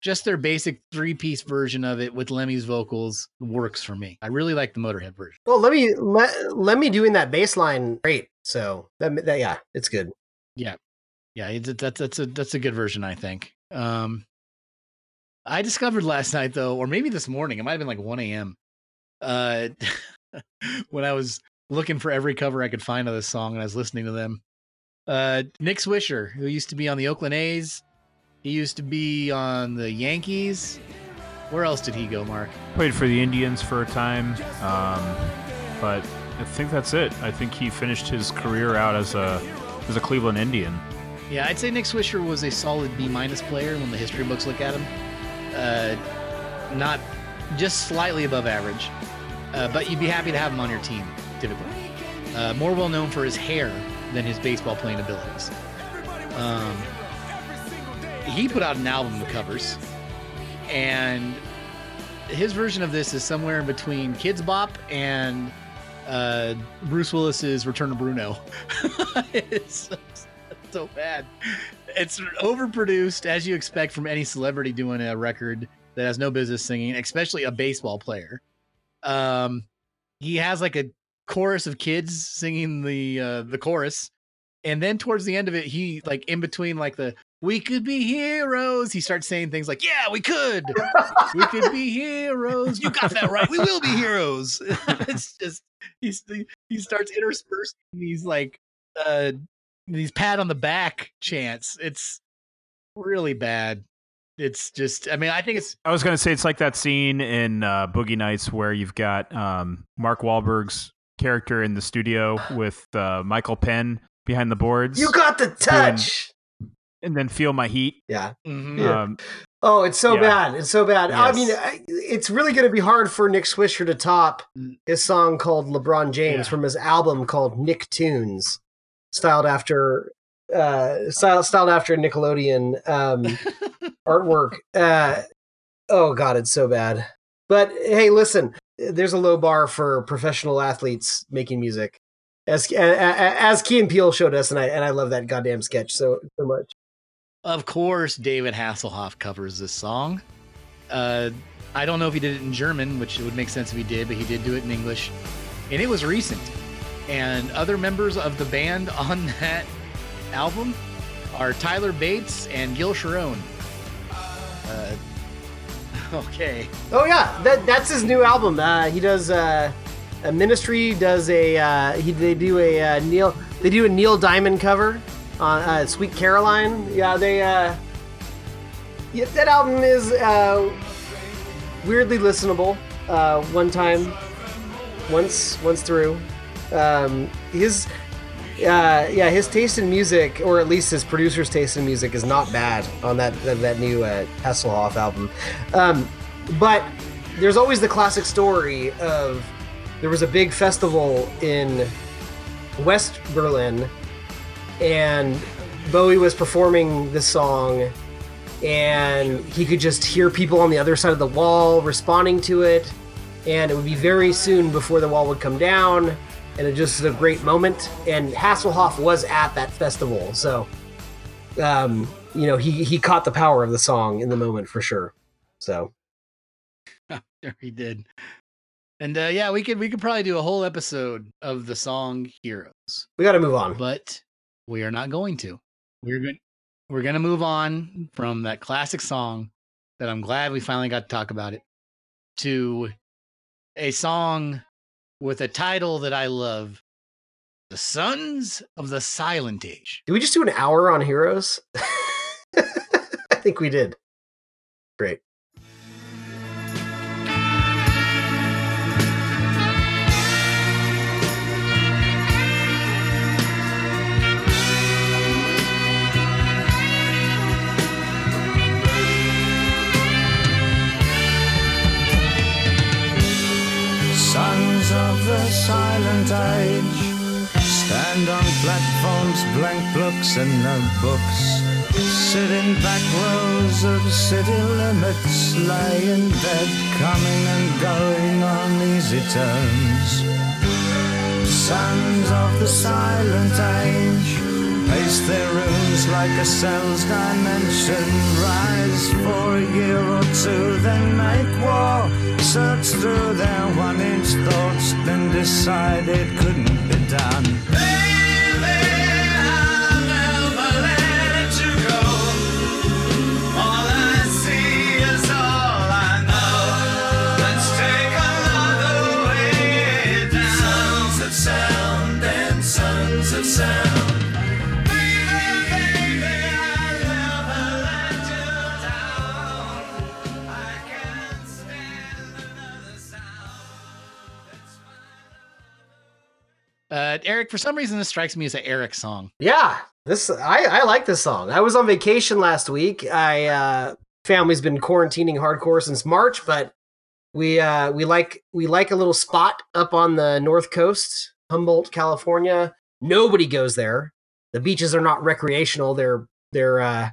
just their basic three piece version of it with Lemmy's vocals works for me. I really like the Motorhead version. Well, let me let, let me doing that bass line great. So that, that yeah, it's good. Yeah, it's, that's that's a that's a good version, I think. Um, I discovered last night though, or maybe this morning, it might have been like 1 a.m. Uh, when I was looking for every cover I could find of this song, and I was listening to them. Uh, Nick Swisher, who used to be on the Oakland A's, he used to be on the Yankees. Where else did he go, Mark? Played for the Indians for a time, um, but I think that's it. I think he finished his career out as a as a Cleveland Indian. Yeah, I'd say Nick Swisher was a solid B minus player when the history books look at him. Uh, not just slightly above average, uh, but you'd be happy to have him on your team typically. Uh, more well known for his hair than his baseball playing abilities. Um, he put out an album of covers, and his version of this is somewhere in between Kidz Bop and uh, Bruce Willis's Return to Bruno. so bad. It's overproduced, as you expect from any celebrity doing a record that has no business singing, especially a baseball player. Um, he has like a chorus of kids singing the uh, the chorus, and then towards the end of it, he like in between like the "We could be heroes," he starts saying things like, "Yeah, we could, we could be heroes." You got that right. We will be heroes. it's just he's he starts interspersing these like uh these pat on the back chants. It's really bad. It's just I mean, I think it's I was gonna say it's like that scene in uh, Boogie Nights where you've got um, Mark Wahlberg's character in the studio with uh, Michael Penn behind the boards, You got the touch. and then feel my heat. Yeah. mhm. Yeah. Um, Oh, it's so Yeah. bad. It's so bad. I mean, I, it's really going to be hard for Nick Swisher to top Mm. his song called LeBron James Yeah. from his album called Nick Tunes, styled after uh styled, styled after Nickelodeon um artwork. Uh oh god, it's so bad. But hey, listen, there's a low bar for professional athletes making music, as as Key and Peele showed us, and I and I love that goddamn sketch so so much. Of course, David Hasselhoff covers this song. Uh, I don't know if he did it in German, which would make sense if he did, but he did do it in English. And it was recent. And other members of the band on that album are Tyler Bates and Gil Sharone. Uh, okay. Oh yeah, that that's his new album. Uh, he does uh, a Ministry does a uh, he they do a uh, Neil they do a Neil Diamond cover on uh, Sweet Caroline. Yeah, they yeah, that album is weirdly listenable. One time, once once through, um, his. Uh, yeah, his taste in music, or at least his producer's taste in music, is not bad on that that, that new uh, Hasselhoff album. Um, but there's always the classic story of there was a big festival in West Berlin, and Bowie was performing this song, and he could just hear people on the other side of the wall responding to it, and it would be very soon before the wall would come down, and it just was a great moment. And Hasselhoff was at that festival, so um, you know he he caught the power of the song in the moment for sure. So. There he did. And uh, yeah, we could we could probably do a whole episode of the song Heroes. We got to move on. but we are not going to. We're going we're going to move on from that classic song that I'm glad we finally got to talk about it to a song with a title that I love. The Sons of the Silent Age. Did we just do an hour on heroes? I think we did. Great. Of the silent age stand on platforms, blank books and notebooks. Sit in back rows of city limits, lie in bed, coming and going on easy terms. Sons of the silent age pace their rooms like a cell's dimension. Rise for a year or two, then make war. Search through their one inch thoughts, then decide it couldn't be done. Uh, Eric, for some reason, this strikes me as an Eric song. Yeah, this I I like this song. I was on vacation last week. I uh family's been quarantining hardcore since March, but we uh we like we like a little spot up on the north coast, Humboldt, California. Nobody goes there. The beaches are not recreational. They're they're uh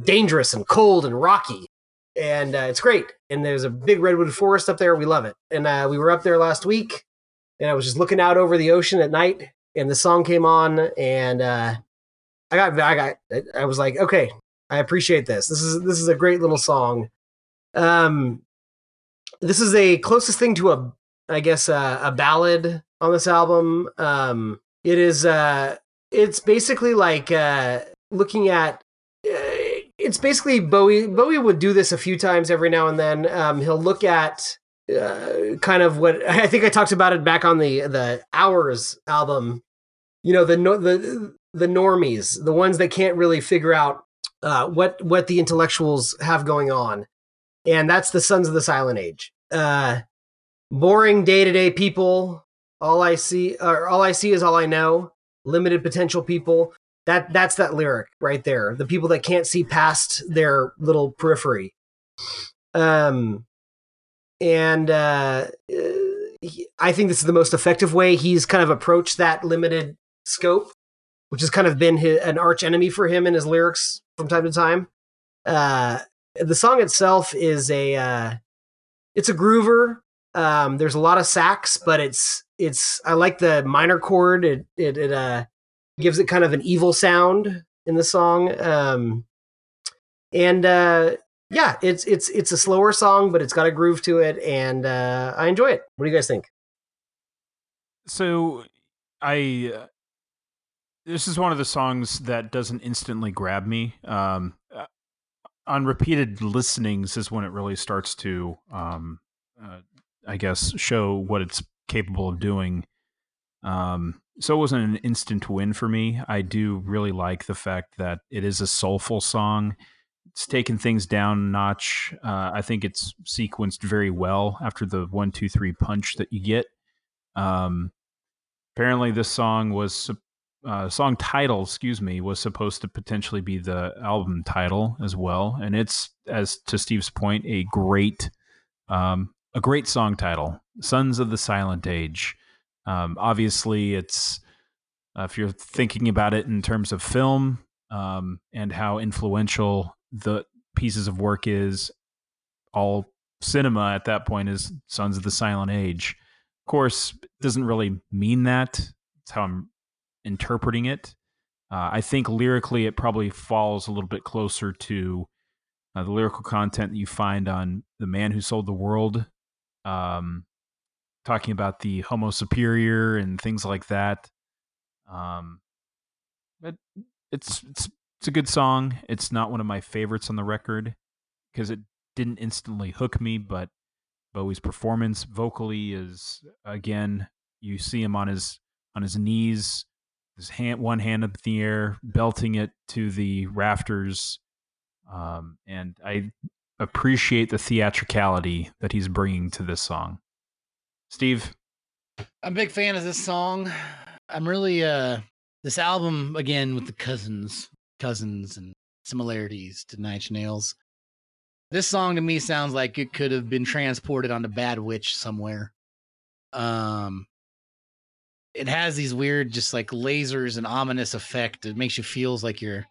dangerous and cold and rocky. And uh, it's great. And there's a big redwood forest up there. We love it. And uh, we were up there last week and I was just looking out over the ocean at night, and the song came on, and uh, I got, I got, I was like, okay, I appreciate this. This is this is a great little song. Um, this is the closest thing to a, I guess, uh, a ballad on this album. Um, it is, uh, it's basically like uh, looking at. Uh, it's basically Bowie. Bowie would do this a few times every now and then. Um, he'll look at uh, kind of what I think I talked about it back on the the Hours album. You know the the the normies, the ones that can't really figure out uh, what what the intellectuals have going on, and that's the Sons of the Silent Age. Uh, boring day to day people. All I see, or all I see is all I know. Limited potential people. That that's that lyric right there. The people that can't see past their little periphery. Um, and uh, he- I think this is the most effective way he's kind of approached that limited scope, which has kind of been his, an arch enemy for him in his lyrics from time to time. Uh, the song itself is a uh, it's a groover. Um, there's a lot of sax, but it's it's I like the minor chord. It it it uh gives it kind of an evil sound in the song. Um, and uh, yeah, it's it's it's a slower song, but it's got a groove to it, and uh, I enjoy it. What do you guys think? So I uh, this is one of the songs that doesn't instantly grab me. Um, uh, on repeated listenings is when it really starts to, um, uh, I guess, show what it's capable of doing. Um, so it wasn't an instant win for me. I do really like the fact that it is a soulful song. It's taken things down a notch. Uh, I think it's sequenced very well after the one, two, three punch that you get. Um, apparently, this song was uh, song title, excuse me, was supposed to potentially be the album title as well, and it's as to Steve's point, a great, um, a great song title, "Sons of the Silent Age." Um, obviously, it's uh, if you're thinking about it in terms of film um, and how influential the pieces of work is, all cinema at that point is Sons of the Silent Age. Of course, it doesn't really mean that. It's how I'm interpreting it. Uh, I think lyrically, it probably falls a little bit closer to uh, the lyrical content that you find on "The Man Who Sold the World," um, talking about the Homo superior and things like that. Um, but it's it's it's a good song. It's not one of my favorites on the record because it didn't instantly hook me, but Bowie's performance vocally is again you see him on his on his knees his hand one hand up in the air belting it to the rafters um, and i appreciate the theatricality that he's bringing to this song steve I'm a big fan of this song. I'm really uh this album again with the cousins, cousins and similarities to Nine Nails. This song to me sounds like it could have been transported onto Bad Witch somewhere. Um it has these weird just like lasers and ominous effect. It makes you feels like you're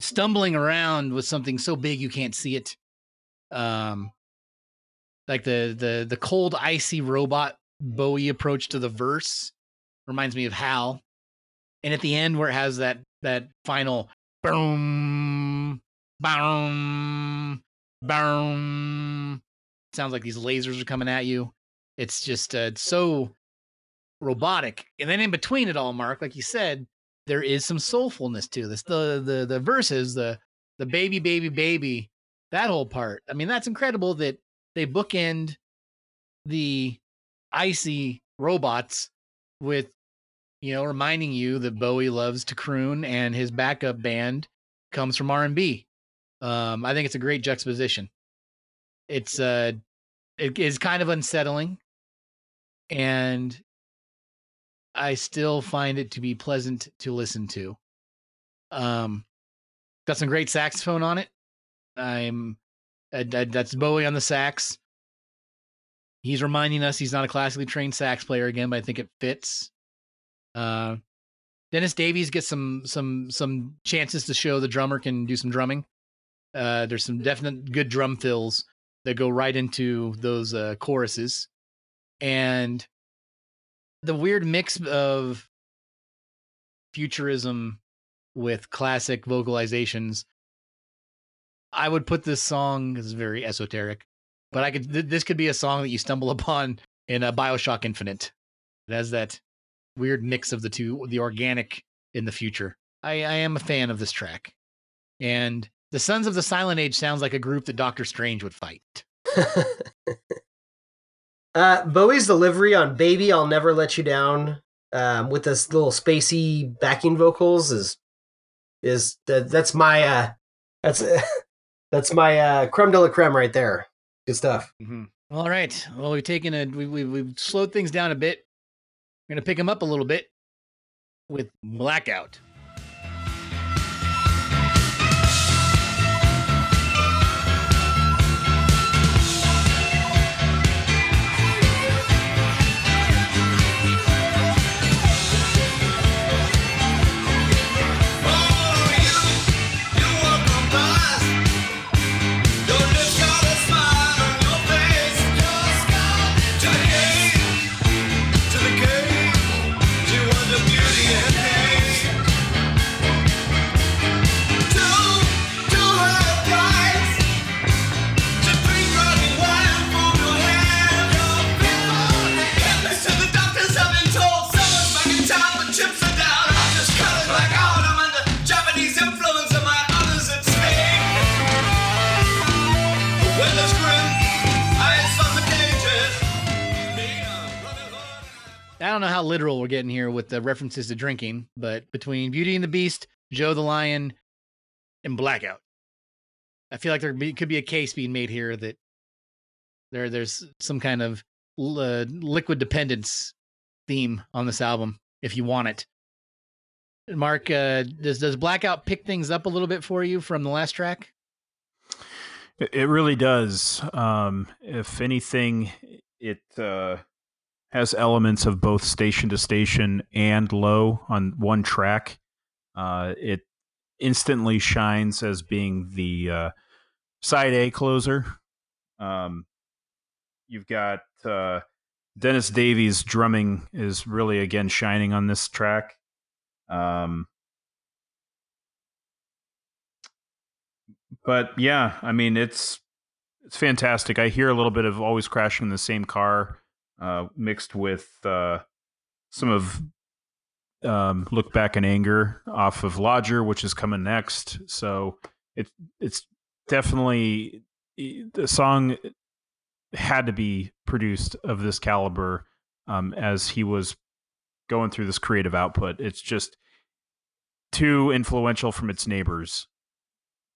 stumbling around with something so big you can't see it. Um like the the the cold icy robot Bowie approach to the verse reminds me of Hal. And at the end where it has that that final boom boom boom sounds like these lasers are coming at you. It's just uh, it's so robotic. And then in between it all, Mark, like you said, there is some soulfulness to this. The the the verses, the the baby baby baby, that whole part. I mean, that's incredible that they bookend the icy robots with you know reminding you that Bowie loves to croon and his backup band comes from R&B. Um I think it's a great juxtaposition. It's uh it is kind of unsettling and I still find it to be pleasant to listen to. Um got some great saxophone on it. I'm that- that's Bowie on the sax. He's reminding us he's not a classically trained sax player again, but I think it fits. Uh, Dennis Davis gets some some some chances to show the drummer can do some drumming. Uh, there's some definite good drum fills that go right into those uh, choruses, and the weird mix of futurism with classic vocalizations. I would put this song is very esoteric, but I could th- this could be a song that you stumble upon in a BioShock Infinite. It has that weird mix of the two, the organic in the future. I, I am a fan of this track, and the Sons of the Silent Age sounds like a group that Doctor Strange would fight. uh, Bowie's delivery on "Baby, I'll Never Let You Down" um, with this little spacey backing vocals is is that that's my uh, that's that's my uh, creme de la creme right there. Good stuff. All right. Well, we've taken a we we we've slowed things down a bit. We're gonna pick them up a little bit with Blackout. Don't know how literal we're getting here with the references to drinking, but between Beauty and the Beast, Joe the Lion, and Blackout, I feel like there could be a case being made here that there there's some kind of uh, liquid dependence theme on this album if you want it. Mark, uh, does does Blackout pick things up a little bit for you from the last track? It, really does. Um, if anything, it uh, has elements of both station to station and low on one track. Uh, it instantly shines as being the uh, side A closer. Um, you've got uh, Dennis Davis drumming is really again shining on this track. Um, but yeah, I mean it's it's fantastic. I hear a little bit of always crashing in the same car, uh, mixed with uh, some of um, look back in anger off of Lodger, which is coming next. So it it's definitely the song had to be produced of this caliber um, as he was going through this creative output. It's just too influential from its neighbors.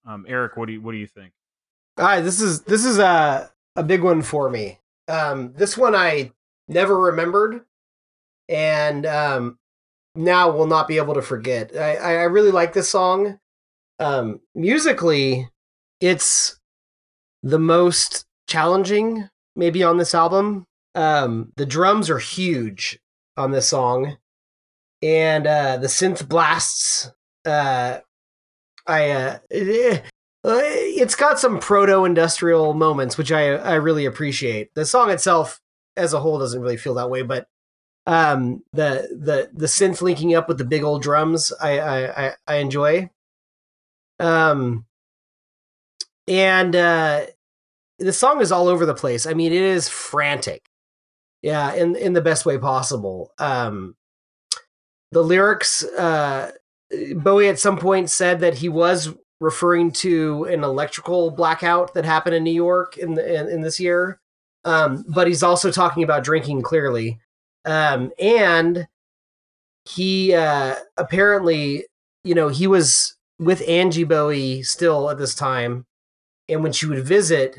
Um, Eric, what do you what do you think? All right, this is this is a a big one for me. Um, this one I never remembered, and um, now will not be able to forget. I I really like this song. Um, musically, it's the most challenging maybe on this album. Um, the drums are huge on this song, and uh, the synth blasts. Uh, I uh, it, it's got some proto-industrial moments, which I I really appreciate. The song itself, as a whole, doesn't really feel that way, but um, the the the synth linking up with the big old drums, I I I, I enjoy. Um, and uh, the song is all over the place. I mean, it is frantic. Yeah, in in the best way possible. Um, the lyrics, uh, Bowie at some point said that he was referring to an electrical blackout that happened in New York in the, in, in this year. Um, but he's also talking about drinking clearly. Um, and he uh, apparently, you know, he was with Angie Bowie still at this time, and when she would visit,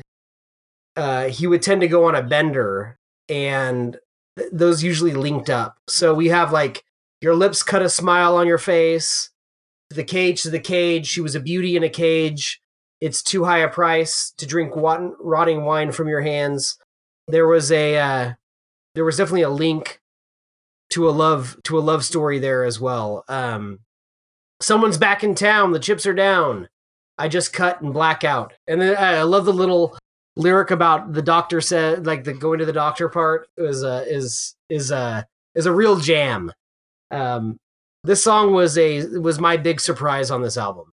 uh, he would tend to go on a bender, and th- those usually linked up. So we have like your lips cut a smile on your face, the cage to the cage. She was a beauty in a cage. It's too high a price to drink rot- rotting wine from your hands. There was a uh, there was definitely a link to a love to a love story there as well. Um, someone's back in town. The chips are down. I just cut and black out. And then I love the little lyric about the doctor said like the going to the doctor part is uh, is is uh, is a real jam. Um, this song was a was my big surprise on this album.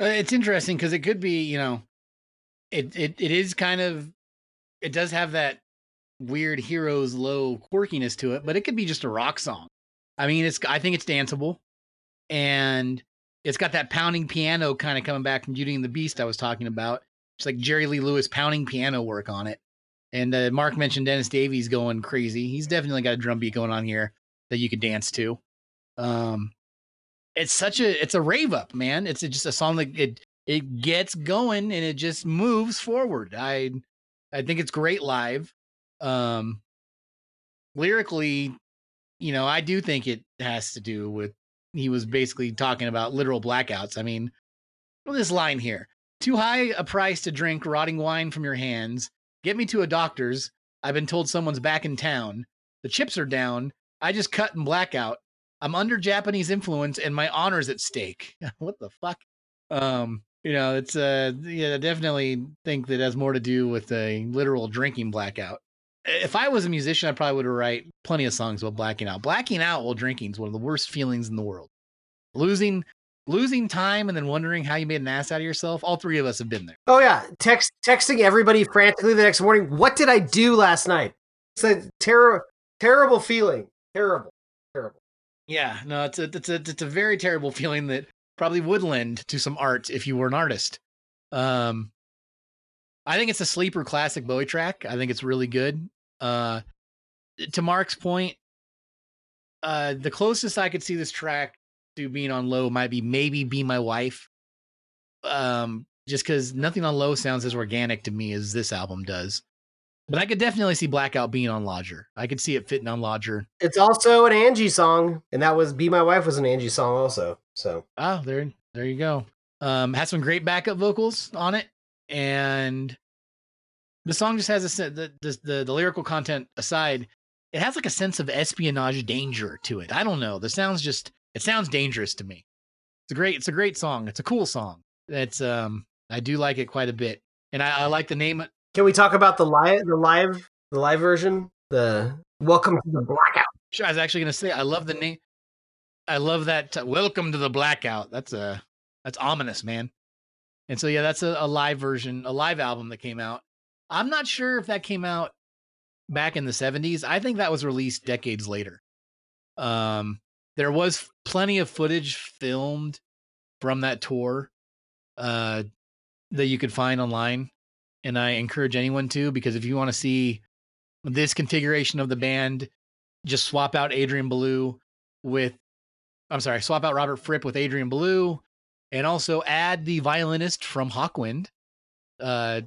Uh, it's interesting because it could be, you know, it it it is kind of, it does have that weird heroes low quirkiness to it, but it could be just a rock song. I mean, it's I think it's danceable, and it's got that pounding piano kind of coming back from Beauty and the Beast I was talking about. It's like Jerry Lee Lewis pounding piano work on it. And uh, Mark mentioned Dennis Davis going crazy. He's definitely got a drum beat going on here that you could dance to. Um, it's such a it's a rave up, man. It's just a song that it it gets going and it just moves forward. I I think it's great live. Um, lyrically, you know, I do think it has to do with he was basically talking about literal blackouts. I mean, this line here. Too high a price to drink rotting wine from your hands. Get me to a doctor's. I've been told someone's back in town. The chips are down. I just cut and blackout. I'm under Japanese influence and my honor's at stake. what the fuck? Um, you know, it's uh yeah, I definitely think that has more to do with a literal drinking blackout. If I was a musician, I probably would write plenty of songs about blacking out. Blacking out while drinking is one of the worst feelings in the world. Losing losing time and then wondering how you made an ass out of yourself. All three of us have been there. Oh yeah, text texting everybody frantically the next morning. What did I do last night? It's a terrible, terrible feeling. Terrible, terrible. Yeah, no, it's a it's a it's a very terrible feeling that probably would lend to some art if you were an artist. Um, I think it's a sleeper classic Bowie track. I think it's really good. Uh, to Mark's point, uh, the closest I could see this track to being on low might be maybe "Be My Wife," um, just because nothing on low sounds as organic to me as this album does. But I could definitely see Blackout being on Lodger. I could see it fitting on Lodger. It's also an Angie song, and that was "Be My Wife" was an Angie song also. So Oh, there, there you go. Um, has some great backup vocals on it, and the song just has a the, the the the lyrical content aside, it has like a sense of espionage danger to it. I don't know. The sounds just it sounds dangerous to me. It's a great it's a great song. It's a cool song. It's um I do like it quite a bit, and I, I like the name. Can we talk about the live the live the live version? The Welcome to the Blackout. Sure, I was actually gonna say I love the name. I love that. uh, Welcome to the blackout. That's a that's ominous, man. And so yeah, that's a, a live version, a live album that came out. I'm not sure if that came out back in the 70s. I think that was released decades later. Um, there was plenty of footage filmed from that tour uh, that you could find online, and I encourage anyone to because if you want to see this configuration of the band just swap out Adrian Belew with I'm sorry, swap out Robert Fripp with Adrian Belew and also add the violinist from Hawkwind. Uh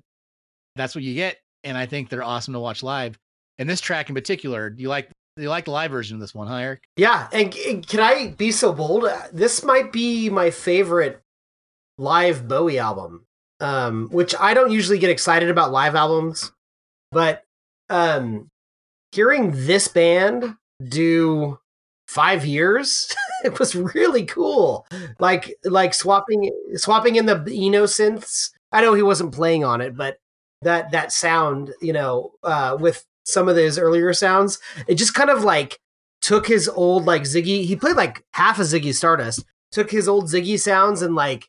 that's what you get and I think they're awesome to watch live. And this track in particular, do you like you like the live version of this one, huh, Eric? Yeah, and, and can I be so bold? This might be my favorite live Bowie album. Um, which I don't usually get excited about live albums, but um, hearing this band do five years, it was really cool. Like like swapping swapping in the Eno synths. I know he wasn't playing on it, but that that sound, you know, uh, with some of his earlier sounds, it just kind of like took his old like Ziggy. He played like half of Ziggy Stardust. Took his old Ziggy sounds and like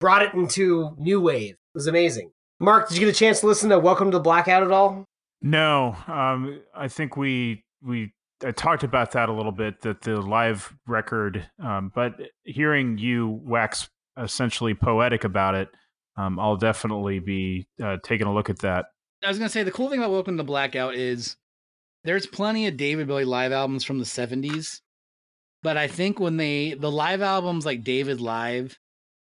brought it into new wave. It was amazing. Mark, did you get a chance to listen to Welcome to the Blackout at all? No, um, I think we we I talked about that a little bit that the live record, um, but hearing you wax essentially poetic about it, um, I'll definitely be uh, taking a look at that. I was gonna say the cool thing about Welcome to Blackout is there's plenty of David Bowie live albums from the 70s, but I think when they the live albums like David Live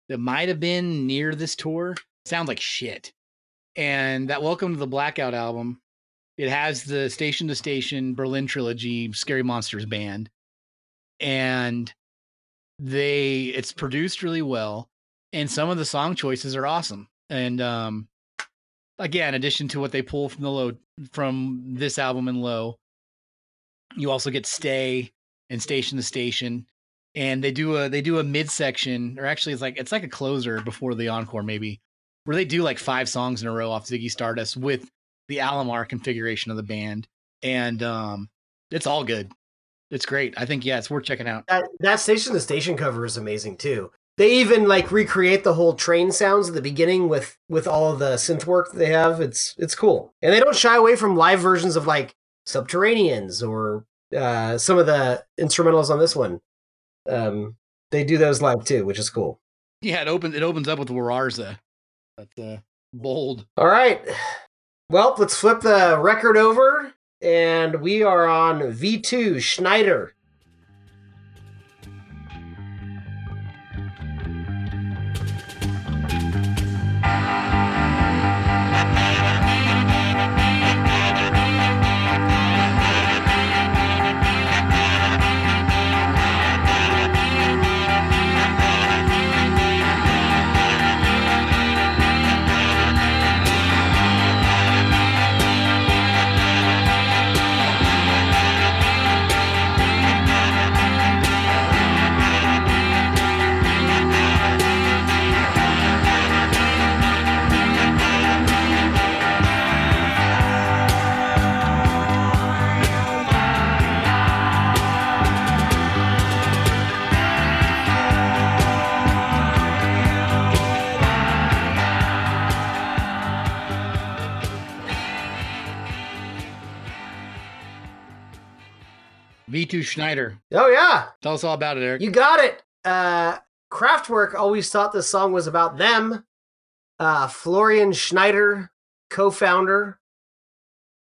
that might have been near this tour sound like shit. And that Welcome to the Blackout album, it has the Station to Station Berlin trilogy Scary Monsters band, and they it's produced really well, and some of the song choices are awesome. And um, again, in addition to what they pull from the low from this album and low, you also get stay and station to station, and they do a they do a midsection, or actually it's like it's like a closer before the encore maybe, where they do like five songs in a row off Ziggy Stardust with the Alomar configuration of the band, and um, it's all good. It's great. I think yeah, it's worth checking out. That that station the station cover is amazing too. They even like recreate the whole train sounds at the beginning with with all the synth work that they have. It's it's cool, and they don't shy away from live versions of like Subterraneans or uh, some of the instrumentals on this one. Um, they do those live too, which is cool. Yeah, it opens it opens up with Warszawa. That's uh, bold. All right. Well, let's flip the record over, and we are on V2 Schneider. V2 Schneider. Oh yeah, Tell us all about it, Eric. You got it. Uh, Kraftwerk always thought this song was about them. Uh, Florian Schneider, co-founder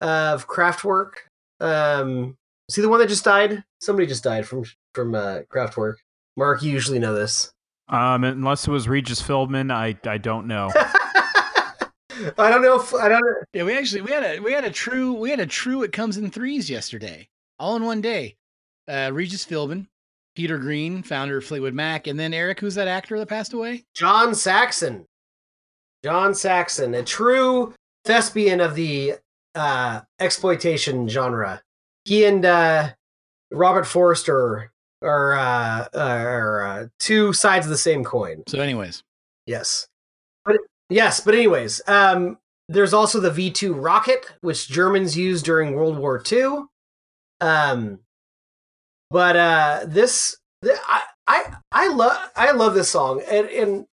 of Kraftwerk, um, See the one that just died? Somebody just died from from uh, Kraftwerk. Mark, you usually know this. Um, unless it was Regis Philbin, I I don't know. I don't know if I don't. know- Yeah, we actually we had a we had a true we had a true it comes in threes yesterday, all in one day. Uh, Regis Philbin, Peter Green, founder of Fleetwood Mac, and then Eric, who's that actor that passed away? John Saxon. John Saxon, a true thespian of the uh, exploitation genre. He and uh, Robert Forster are, uh, are uh, two sides of the same coin. So, anyways, Yes. But yes, but anyways, um there's also the V2 rocket which Germans used during World War II. Um but uh this th- I I I love I love this song and and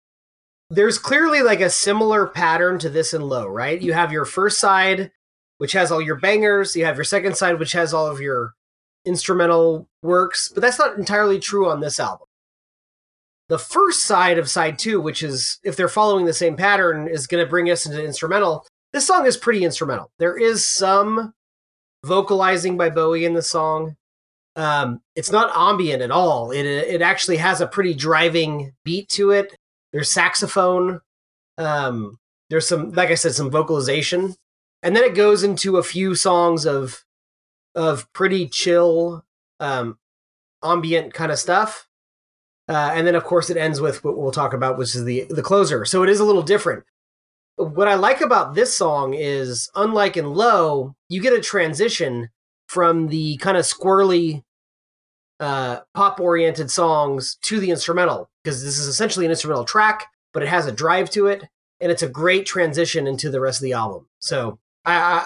there's clearly like a similar pattern to this in low, right? You have your first side which has all your bangers, you have your second side which has all of your instrumental works, but that's not entirely true on this album the first side of side two, which is if they're following the same pattern, is going to bring us into instrumental. This song is pretty instrumental. There is some vocalizing by Bowie in the song. Um, it's not ambient at all. It it actually has a pretty driving beat to it. There's saxophone. Um, there's some, like I said, some vocalization, and then it goes into a few songs of of pretty chill, um, ambient kind of stuff. Uh, and then, of course, it ends with what we'll talk about, which is the the closer. So it is a little different. What I like about this song is, unlike in Low, you get a transition from the kind of squirrely, uh, pop oriented songs to the instrumental because this is essentially an instrumental track, but it has a drive to it, and it's a great transition into the rest of the album. So I I,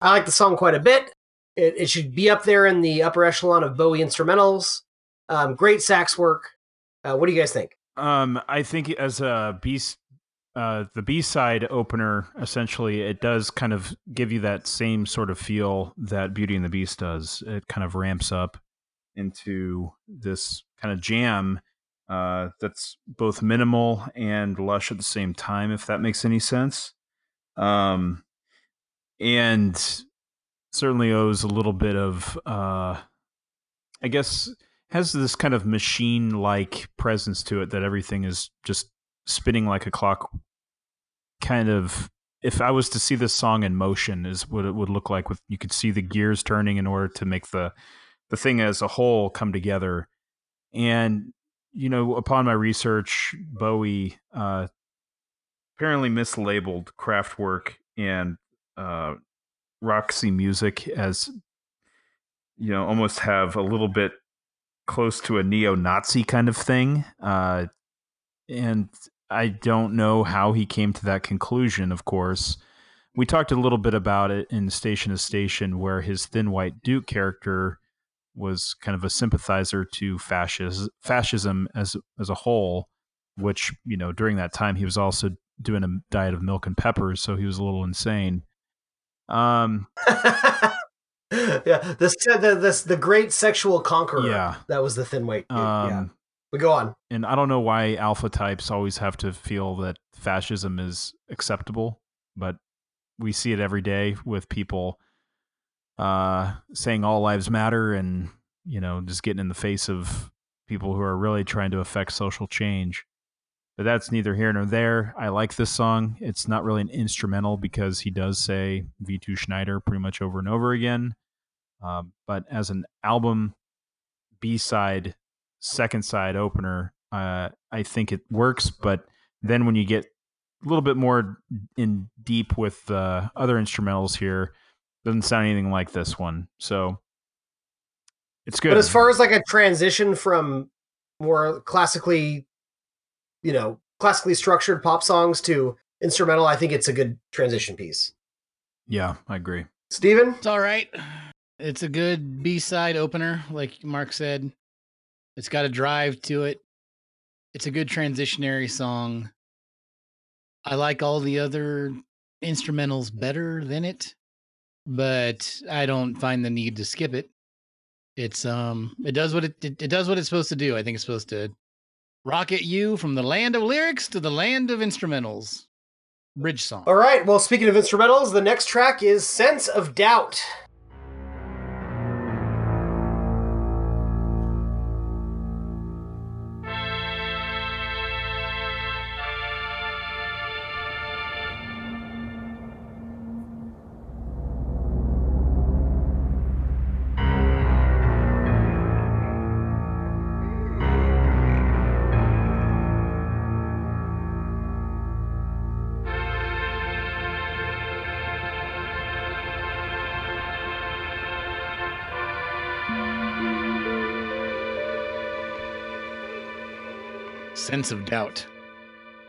I like the song quite a bit. It, it should be up there in the upper echelon of Bowie instrumentals. Um, great sax work. Uh, what do you guys think? Um, I think as a uh, the B side opener, essentially, it does kind of give you that same sort of feel that Beauty and the Beast does. It kind of ramps up into this kind of jam uh, that's both minimal and lush at the same time, if that makes any sense. Um, and certainly owes a little bit of, uh, I guess, has this kind of machine like presence to it that everything is just spinning like a clock. Kind of, if I was to see this song in motion, is what it would look like. With you could see the gears turning in order to make the the thing as a whole come together. And you know, upon my research, Bowie uh, apparently mislabeled Kraftwerk and uh, Roxy Music as you know almost have a little bit close to a neo-Nazi kind of thing, uh, and I don't know how he came to that conclusion. Of course, we talked a little bit about it in Station to Station, where his Thin White Duke character was kind of a sympathizer to fascism, fascism as as a whole. Which you know, during that time, he was also doing a diet of milk and peppers, so he was a little insane. Um, yeah, the, the the the great sexual conqueror. Yeah. that was the thin white. dude. um, yeah, but go on. and I don't know why alpha types always have to feel that fascism is acceptable, but we see it every day with people uh, saying all lives matter and you know just getting in the face of people who are really trying to affect social change. But that's neither here nor there. I like this song. It's not really an instrumental because he does say V2 Schneider pretty much over and over again. Um, but as an album B side, second side opener, uh, I think it works. But then when you get a little bit more in deep with the other instrumentals here, doesn't sound anything like this one. So it's good. But as far as like a transition from more classically, you know, classically structured pop songs to instrumental, I think it's a good transition piece. yeah, I agree. Steven? it's all right. It's a good B side opener, like Mark said. It's got a drive to it. It's a good transitionary song. I like all the other instrumentals better than it, but I don't find the need to skip it. It's um it does what it, it it does what it's supposed to do. I think it's supposed to rocket you from the land of lyrics to the land of instrumentals. Bridge song. All right. Well, speaking of instrumentals, the next track is Sense of Doubt. Sense of Doubt.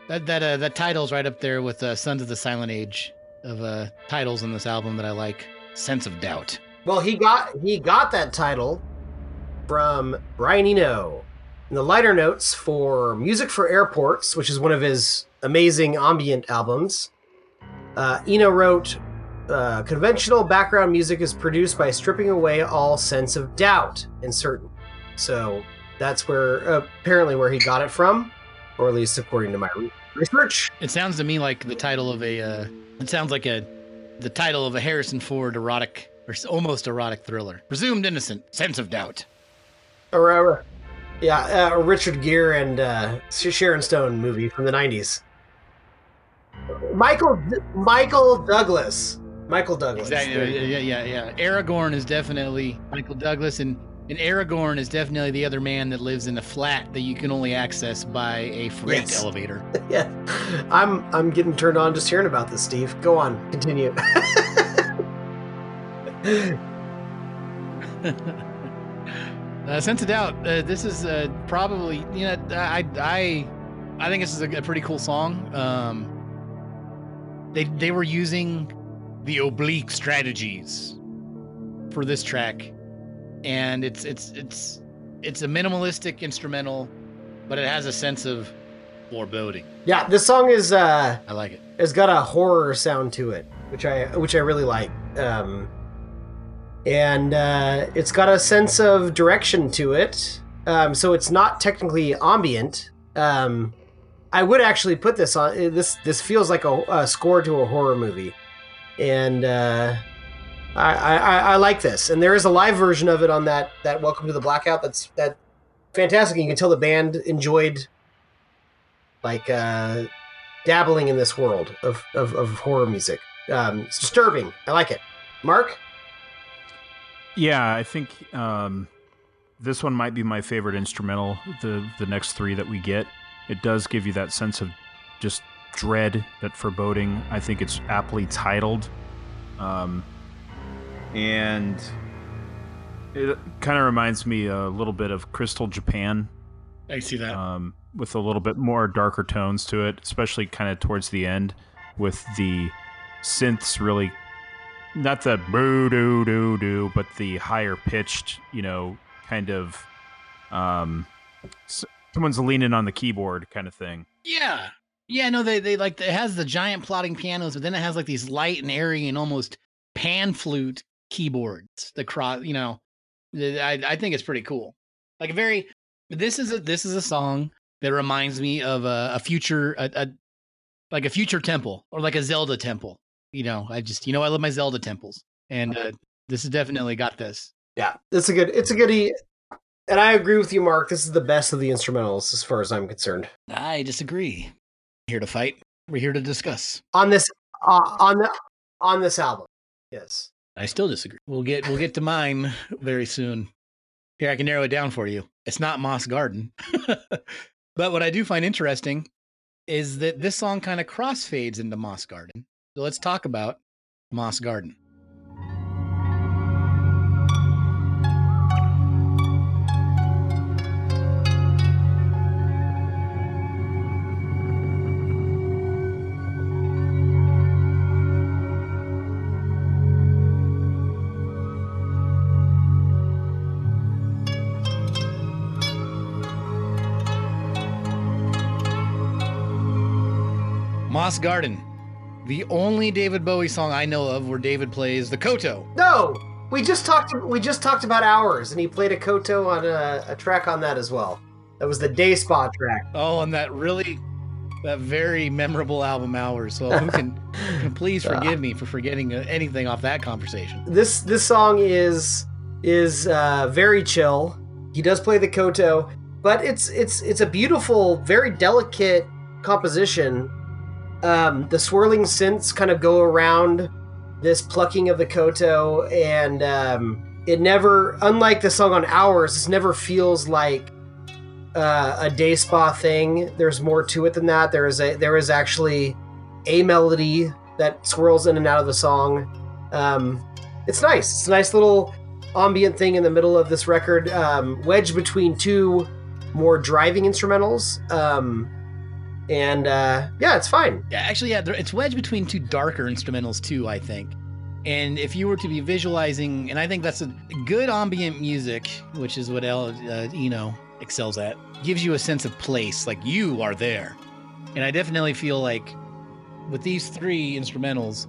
That that uh, that title's right up there with uh, Sons of the Silent Age of uh, titles in this album that I like. Sense of Doubt. Well, he got he got that title from Brian Eno. In the liner notes for Music for Airports, which is one of his amazing ambient albums, uh, Eno wrote, uh, "Conventional background music is produced by stripping away all sense of doubt and certain." So that's where uh, apparently where he got it from, or at least according to my research. It sounds to me like the title of a. Uh, it sounds like a, the title of a Harrison Ford erotic or almost erotic thriller. Presumed innocent. Sense of doubt. Or, uh, yeah, uh, Richard Gere and uh, Sharon Stone movie from the '90s. Michael Michael Douglas. Michael Douglas. Exactly. Yeah, yeah, yeah. Aragorn is definitely Michael Douglas, and and Aragorn is definitely the other man that lives in a flat that you can only access by a freight Yes. elevator. Yeah, I'm I'm getting turned on just hearing about this, Steve. Go on, continue. Uh, Sense of Doubt. Uh, this is uh, probably you know I I I think this is a, a pretty cool song. Um, they they were using the oblique strategies for this track, and it's it's it's it's a minimalistic instrumental, but it has a sense of foreboding. yeah, this song is uh I like it. It's got a horror sound to it, which I which I really like. Um, and uh, it's got a sense of direction to it. Um, so it's not technically ambient. Um, I would actually put this on. This this feels like a, a score to a horror movie, and uh, I, I I- like this. And there is a live version of it on that that Welcome to the Blackout. That's that fantastic. You can tell the band enjoyed like uh, dabbling in this world of, of, of horror music. Um, it's disturbing. I like it. Mark? Yeah, I think um, this one might be my favorite instrumental. The the next three that we get, it does give you that sense of just dread, that foreboding. I think it's aptly titled, um, and it kind of reminds me a little bit of Crystal Japan, I see that. um, with a little bit more darker tones to it, especially kind of towards the end, with the synths really not the boo doo doo doo, but the higher pitched, you know, kind of um, someone's leaning on the keyboard kind of thing. Yeah. Yeah, no, they they like it has the giant plotting pianos, but then it has like these light and airy and almost pan flute keyboards. The cross, you know, I I think it's pretty cool. Like a very this is a this is a song that reminds me of a, a future a, a like a future temple or like a Zelda temple. You know, I just you know I love my Zelda temples, and uh, this has definitely got this. Yeah, it's a good. It's a goodie. And I agree with you, Mark. This is the best of the instrumentals, as far as I'm concerned. I disagree. Here to fight. We're here to discuss. On this, uh, on the, on this album. Yes. I still disagree. We'll get we'll get to mine very soon. Here I can narrow it down for you. It's not Moss Garden. but what I do find interesting is that this song kind of crossfades into Moss Garden. So let's talk about Moss Garden. Moss Garden. The only David Bowie song I know of where David plays the koto. No, we just talked. We just talked about hours, and he played a koto on a, a track on that as well. That was the Day Spa track. Oh, and that really that very memorable album Hours. So who can, can please forgive me for forgetting uh, anything off that conversation. This this song is is uh, very chill. He does play the koto, but it's it's it's a beautiful, very delicate composition. Um, the swirling synths kind of go around this plucking of the koto, and um, it never, unlike the song on Hours, this never feels like uh, a day spa thing. There's more to it than that. There is a there is actually a melody that swirls in and out of the song. Um, it's nice. It's a nice little ambient thing in the middle of this record, um, wedged between two more driving instrumentals. Um, and uh, yeah, it's fine. Yeah, actually, yeah, it's wedged between two darker instrumentals too. I think, and if you were to be visualizing, and I think that's a good ambient music, which is what El uh, Eno excels at, gives you a sense of place, like you are there. And I definitely feel like with these three instrumentals,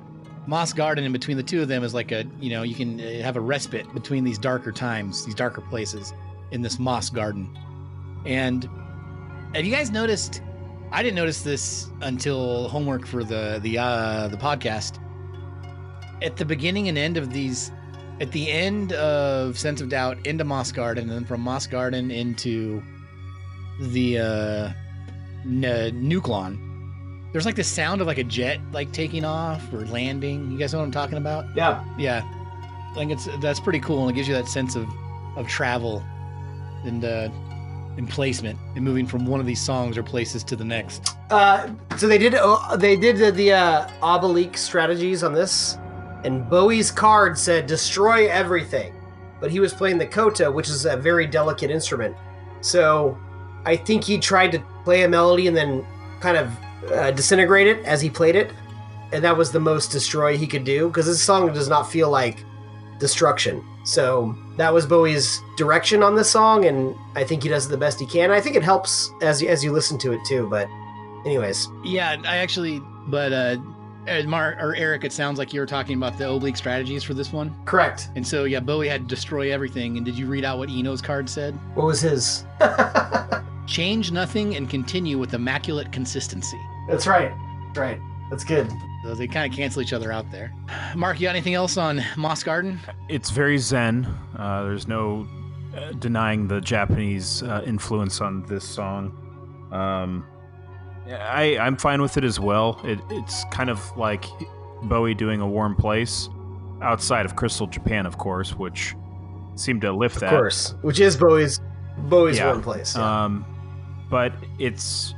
Moss Garden in between the two of them is like a you know you can uh, have a respite between these darker times, these darker places in this Moss Garden. And have you guys noticed? I didn't notice this until homework for the the uh, the podcast. At the beginning and end of these, at the end of Sense of Doubt into Moss Garden, and then from Moss Garden into the uh, N- Neuköln, there's like the sound of like a jet like taking off or landing. You guys know what I'm talking about? Yeah. Yeah, I think it's that's pretty cool, and it gives you that sense of of travel and uh, and placement and moving from one of these songs or places to the next. Uh, so they did uh, they did the, the uh, oblique strategies on this, and Bowie's card said destroy everything, but he was playing the koto, which is a very delicate instrument. So I think he tried to play a melody and then kind of uh, disintegrate it as he played it, and that was the most destroy he could do because this song does not feel like destruction. So that was Bowie's direction on this song, and I think he does the best he can. I think it helps as as you listen to it too. But, anyways, Yeah, I actually, but uh, uh, Mark or Eric, it sounds like you were talking about the oblique strategies for this one. correct. And so, yeah, Bowie had to destroy everything. And did you read out what Eno's card said? What was his? Change nothing and continue with immaculate consistency. That's right. That's right. That's good. So they kind of cancel each other out there. Mark, you got anything else on Moss Garden? It's very zen. Uh, there's no uh, denying the Japanese uh, influence on this song. Um, I I'm fine with it as well. It, it's kind of like Bowie doing a warm place outside of Crystal Japan, of course, which seemed to lift Of that. Of course. Which is Bowie's Bowie's Yeah. one place. Yeah. Um, but it's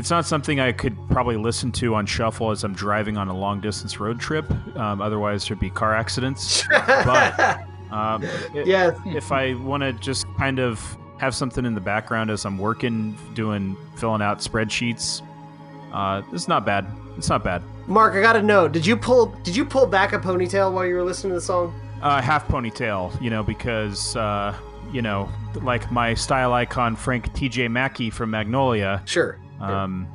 it's not something I could probably listen to on shuffle as I'm driving on a long distance road trip. Um, otherwise, there'd be car accidents. but- Um, if I want to just kind of have something in the background as I'm working, doing filling out spreadsheets, uh, it's not bad. It's not bad. Mark, I gotta know. Did you pull Did you pull back a ponytail while you were listening to the song? Uh, half ponytail, you know, because uh, you know, like my style icon Frank T.J. Mackey from Magnolia. Sure. Um,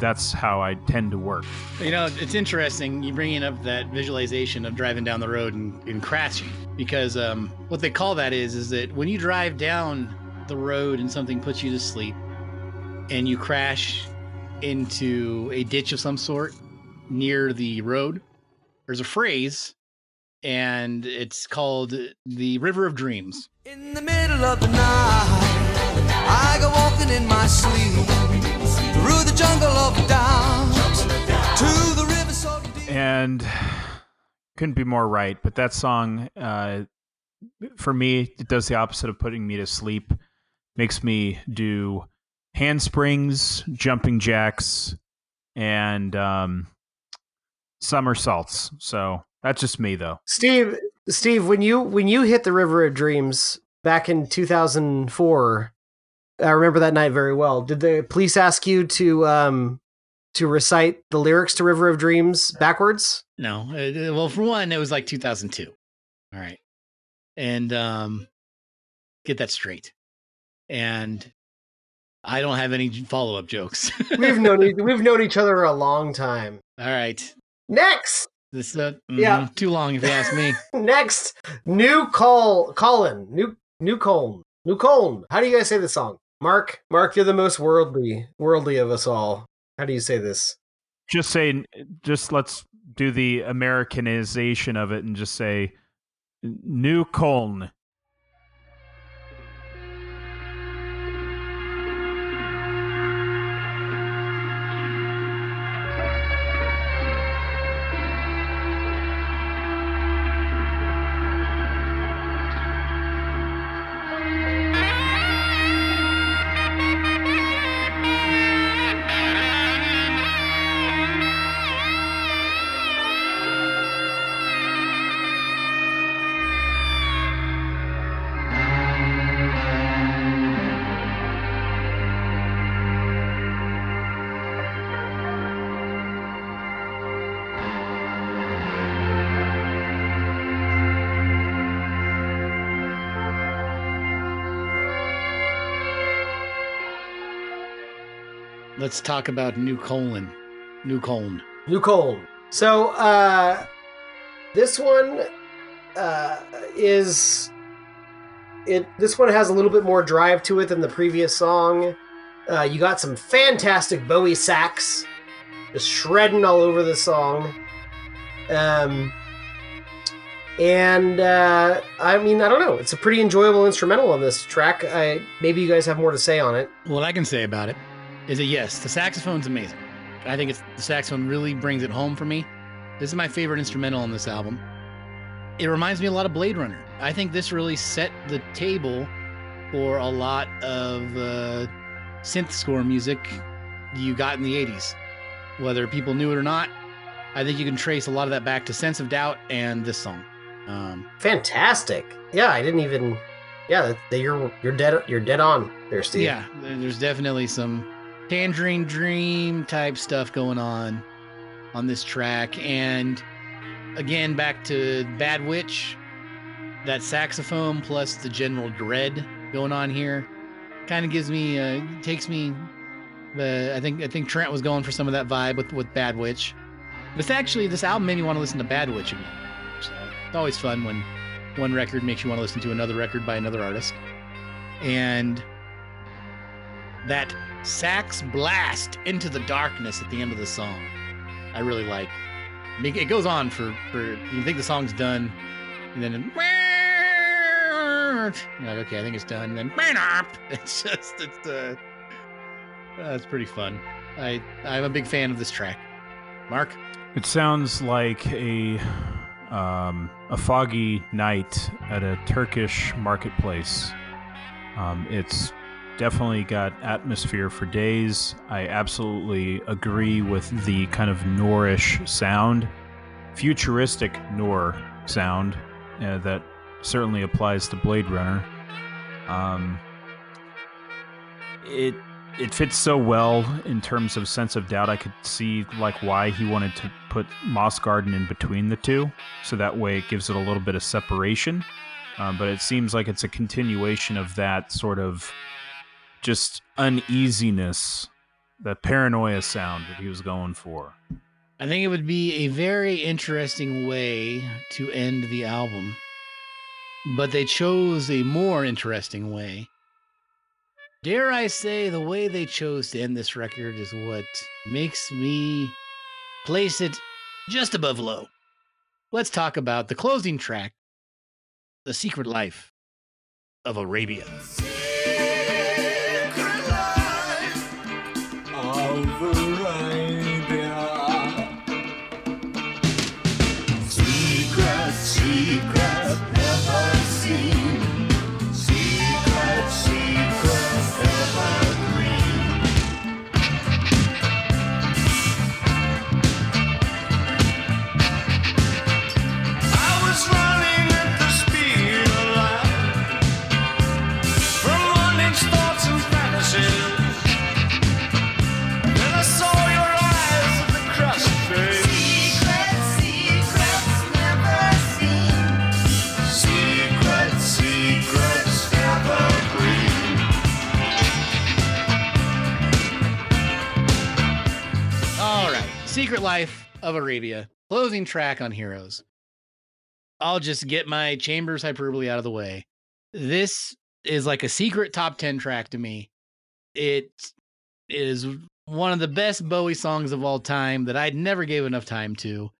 that's how I tend to work. You know, it's interesting you bringing up that visualization of driving down the road and, and crashing because um, what they call that is is that when you drive down the road and something puts you to sleep and you crash into a ditch of some sort near the road, there's a phrase and it's called the River of Dreams. In the middle of the night, I go walking in my sleep through the jungle of doubt to the river so deep. and couldn't be more right. But that song, uh, for me, it does the opposite of putting me to sleep. Makes me do handsprings, jumping jacks, and um, somersaults. So that's just me, though. Steve, Steve, when you when you hit the River of Dreams back in 2004, I remember that night very well. Did the police ask you to um to recite the lyrics to River of Dreams backwards? No, well, for one, it was like 2002. All right, and um, get that straight. And I don't have any follow up jokes. We've known we've known each other a long time. All right, Next, this uh, Yeah. mhm, too long if you ask me. next, new call, Colin, new new Colin, new Colin. How do you guys say the song? Mark, Mark, you're the most worldly, worldly of us all. How do you say this? Just say, just let's do the Americanization of it and just say New Colne. Let's talk about New Colon. New Colon. New Colon. So uh this one uh is it this one has a little bit more drive to it than the previous song. Uh you got some fantastic Bowie sax just shredding all over the song. Um and uh I mean I don't know, it's a pretty enjoyable instrumental on this track. I maybe you guys have more to say on it. What I can say about it is that yes, the saxophone's amazing. I think it's the saxophone really brings it home for me. This is my favorite instrumental on this album. It reminds me a lot of Blade Runner. I think this really set the table for a lot of uh, synth score music you got in the 80s. Whether people knew it or not, I think you can trace a lot of that back to Sense of Doubt and this song. Um, Fantastic. Yeah, I didn't even yeah, you're you're dead you're dead on there, Steve. Yeah, there's definitely some Tangerine Dream type stuff going on on this track. And again, back to Bad Witch, that saxophone plus the general dread going on here kind of gives me, uh, takes me. Uh, I think I think Trent was going for some of that vibe with with Bad Witch. This actually this album made me want to listen to Bad Witch again. So it's always fun when one record makes you want to listen to another record by another artist. And that sax blast into the darkness at the end of the song, I really like. It goes on for for you think the song's done, and then you're like, okay, I think it's done. And then it's just it's uh, uh, it's pretty fun. I I'm a big fan of this track. Mark, It sounds like a um, a foggy night at a Turkish marketplace. Um, it's definitely got atmosphere for days. I absolutely agree with the kind of Noorish sound, futuristic Noor sound uh, that certainly applies to Blade Runner. Um, it it fits so well in terms of sense of doubt. I could see like why he wanted to put Moss Garden in between the two, so that way it gives it a little bit of separation. Um, but it seems like it's a continuation of that sort of just uneasiness, that paranoia sound that he was going for. I think it would be a very interesting way to end the album, but they chose a more interesting way. Dare I say, the way they chose to end this record is what makes me place it just above low. Let's talk about the closing track, The Secret Life of Arabia. Secret Life of Arabia. Closing track on Heroes. I'll just get my Chambers hyperbole out of the way. This is like a secret top 10 track to me. It is one of the best Bowie songs of all time that I'd never gave enough time to.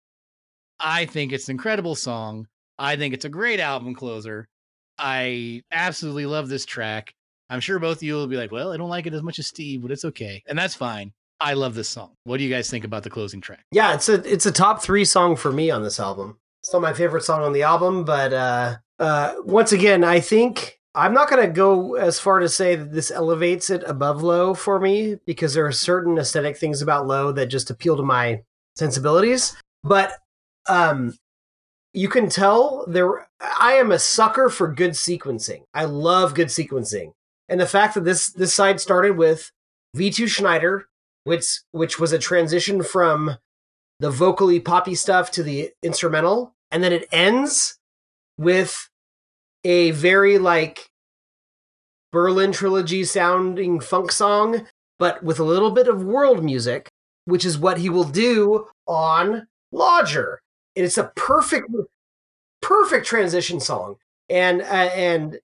I think it's an incredible song. I think it's a great album closer. I absolutely love this track. I'm sure both of you will be like, well, I don't like it as much as Steve, but it's okay. And that's fine. I love this song. What do you guys think about the closing track? Yeah, it's a it's a top three song for me on this album. It's not my favorite song on the album, but uh, uh, once again, I think I'm not going to go as far to say that this elevates it above low for me because there are certain aesthetic things about low that just appeal to my sensibilities. But um, you can tell there. I am a sucker for good sequencing. I love good sequencing, and the fact that this this side started with V2 Schneider, which which was a transition from the vocally poppy stuff to the instrumental, and then it ends with a very like Berlin trilogy sounding funk song but with a little bit of world music, which is what he will do on Lodger. And it's a perfect, perfect transition song. And uh, and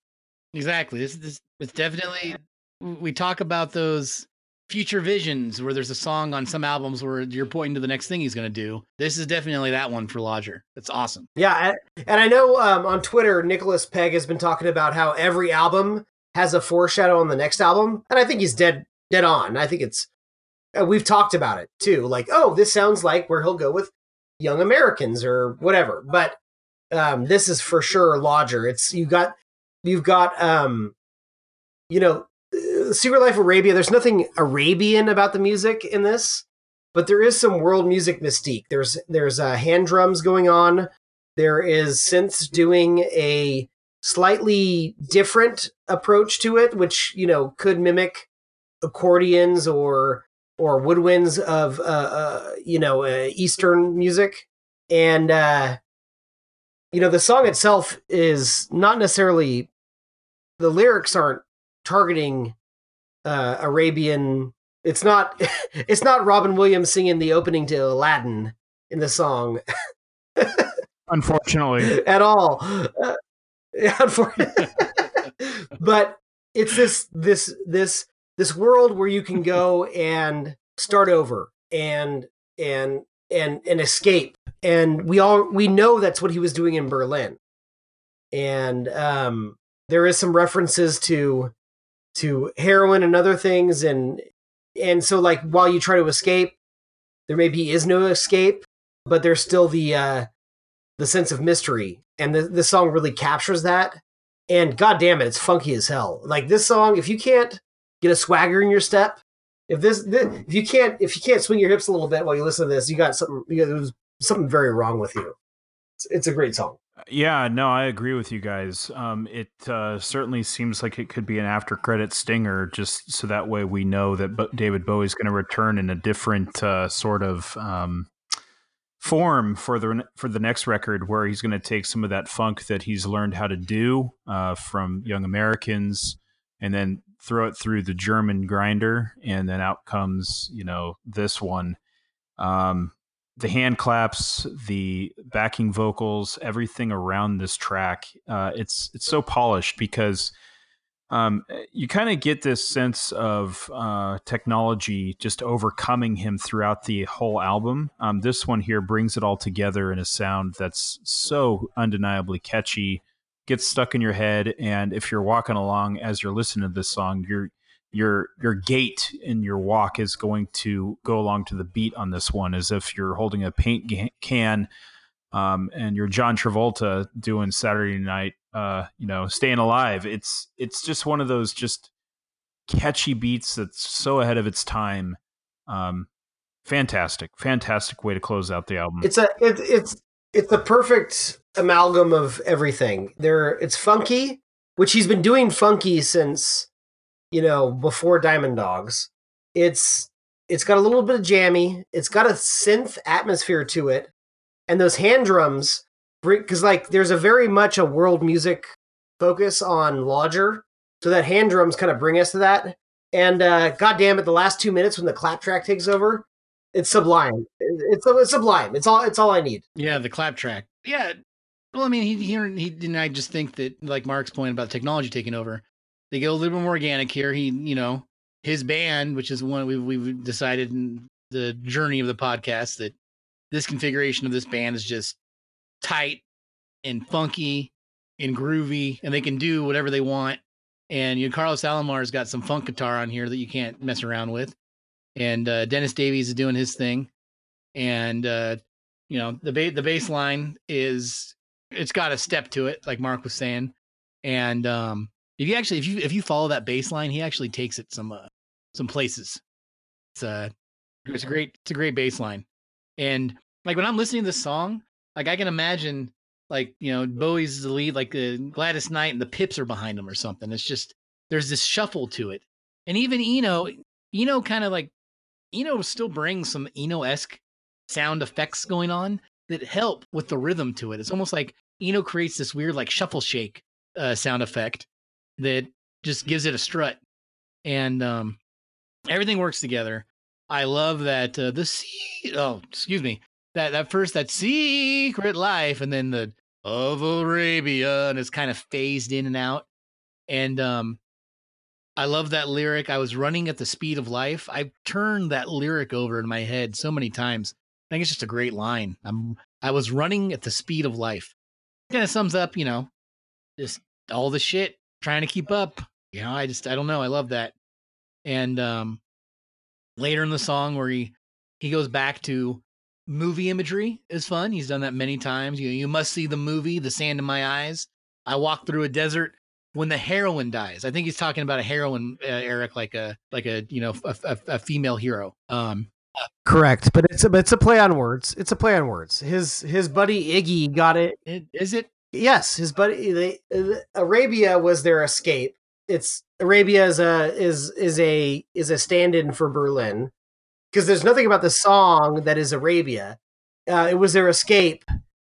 Exactly. This this it's definitely we talk about those future visions where there's a song on some albums where you're pointing to the next thing he's going to do. This is definitely that one for Lodger. It's awesome. Yeah, and I know um, on Twitter, Nicholas Pegg has been talking about how every album has a foreshadow on the next album, and I think he's dead dead on. I think it's uh, we've talked about it too, like oh, this sounds like where he'll go with Young Americans or whatever. But um, this is for sure Lodger. It's you got you've got um, you know, Secret Life of Arabia. There's nothing Arabian about the music in this, but there is some world music mystique. There's there's uh, hand drums going on. There is synths doing a slightly different approach to it, which you know could mimic accordions or or woodwinds of uh, uh you know uh, Eastern music, and uh, you know the song itself is not necessarily the lyrics aren't targeting uh, Arabian. It's not. It's not Robin Williams singing the opening to Aladdin in the song Unfortunately, at all. Uh, but it's this this this this world where you can go and start over and and and and escape. And we all we know that's what he was doing in Berlin. And um, there is some references to to heroin and other things, and and so like while you try to escape, there maybe is no escape, but there's still the uh, the sense of mystery, and the the song really captures that. And god damn it, it's funky as hell. Like this song, if you can't get a swagger in your step, if this, this if you can't if you can't swing your hips a little bit while you listen to this, you got something. You got, there's something very wrong with you. It's, it's a great song. Yeah, no, I agree with you guys. Um, it uh, certainly seems like it could be an after credit stinger, just so that way we know that Bo- David Bowie's going to return in a different uh, sort of um, form for the for the next record, where he's going to take some of that funk that he's learned how to do uh, from Young Americans, and then throw it through the German grinder, and then out comes you know this one. Um, the hand claps, the backing vocals, everything around this track, uh, it's it's so polished because um, you kind of get this sense of uh, technology just overcoming him throughout the whole album. Um, this one here brings it all together in a sound that's so undeniably catchy, gets stuck in your head, and if you're walking along as you're listening to this song, you're your your gait and your walk is going to go along to the beat on this one as if you're holding a paint can um, and you're John Travolta doing Saturday night uh, you know staying alive. It's it's just one of those just catchy beats that's so ahead of its time. Um, fantastic fantastic way to close out the album. It's a it, it's it's the perfect amalgam of everything. There, it's funky, which he's been doing funky since you know before Diamond Dogs. It's it's got a little bit of jammy. It's got a synth atmosphere to it, and those hand drums because like there's a very much a world music focus on Lodger, so that hand drums kind of bring us to that. And uh, god damn it, the last two minutes when the clap track takes over, it's sublime. It's, it's sublime. It's all. It's all I need. Yeah, the clap track. Yeah. Well, I mean, he he he didn't. I just think that, like Mark's point about technology taking over, they get a little bit more organic here. He, you know, his band, which is one we've we've decided in the journey of the podcast that this configuration of this band is just tight and funky and groovy, and they can do whatever they want. And you know, Carlos Alomar's got some funk guitar on here that you can't mess around with, and uh, Dennis Davis is doing his thing, and uh, you know the ba- the bass line is it's got a step to it, like Mark was saying, and um, if you actually if you if you follow that bass line, he actually takes it some uh, some places. It's uh it's a great it's a great bass line, and like when I'm listening to this song, like I can imagine like you know Bowie's the lead, like uh, Gladys Knight and the Pips are behind him or something. It's just there's this shuffle to it, and even Eno, Eno kind of like Eno still brings some Eno esque sound effects going on that help with the rhythm to it. It's almost like Eno creates this weird like shuffle shake uh, sound effect that just gives it a strut. And um, everything works together. I love that uh, the sea. Oh, excuse me. That that first that secret life, and then the of Arabia, and it's kind of phased in and out. And um, I love that lyric. I was running at the speed of life. I've turned that lyric over in my head so many times. I think it's just a great line. I'm I was running at the speed of life. Kind of sums up, you know, just all the shit trying to keep up. You know, I just I don't know. I love that. And um later in the song where he he goes back to movie imagery is fun. He's done that many times. You you must see the movie The Sand in My Eyes. I walk through a desert when the heroine dies. I think he's talking about a heroine, uh, Eric, like a like a you know a, a, a female hero. Um, Correct, but it's a it's a play on words. It's a play on words. His his buddy Iggy got it. it, is it? Yes, his buddy they, uh, Arabia was their escape. It's Arabia is a is is a is a stand-in for Berlin because there's nothing about the song that is Arabia. Uh, it was their escape,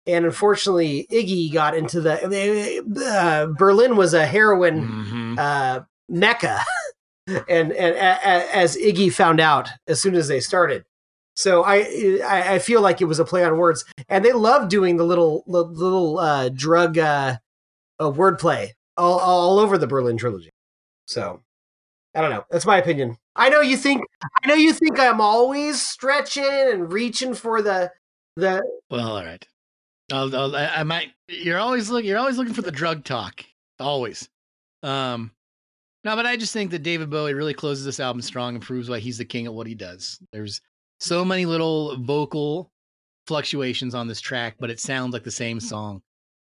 and unfortunately, Iggy got into the uh, Berlin was a heroin Mhm. uh, mecca, and and a, a, as Iggy found out as soon as they started. So I, I feel like it was a play on words, and they love doing the little little uh, drug uh, uh, wordplay all all over the Berlin trilogy. So I don't know. That's my opinion. I know you think I know you think I'm always stretching and reaching for the the Well, all right. I'll, I'll, I, might. You're always looking. You're always looking for the drug talk. Always. Um, no, but I just think that David Bowie really closes this album strong and proves why he's the king at what he does. There's so many little vocal fluctuations on this track, but it sounds like the same song.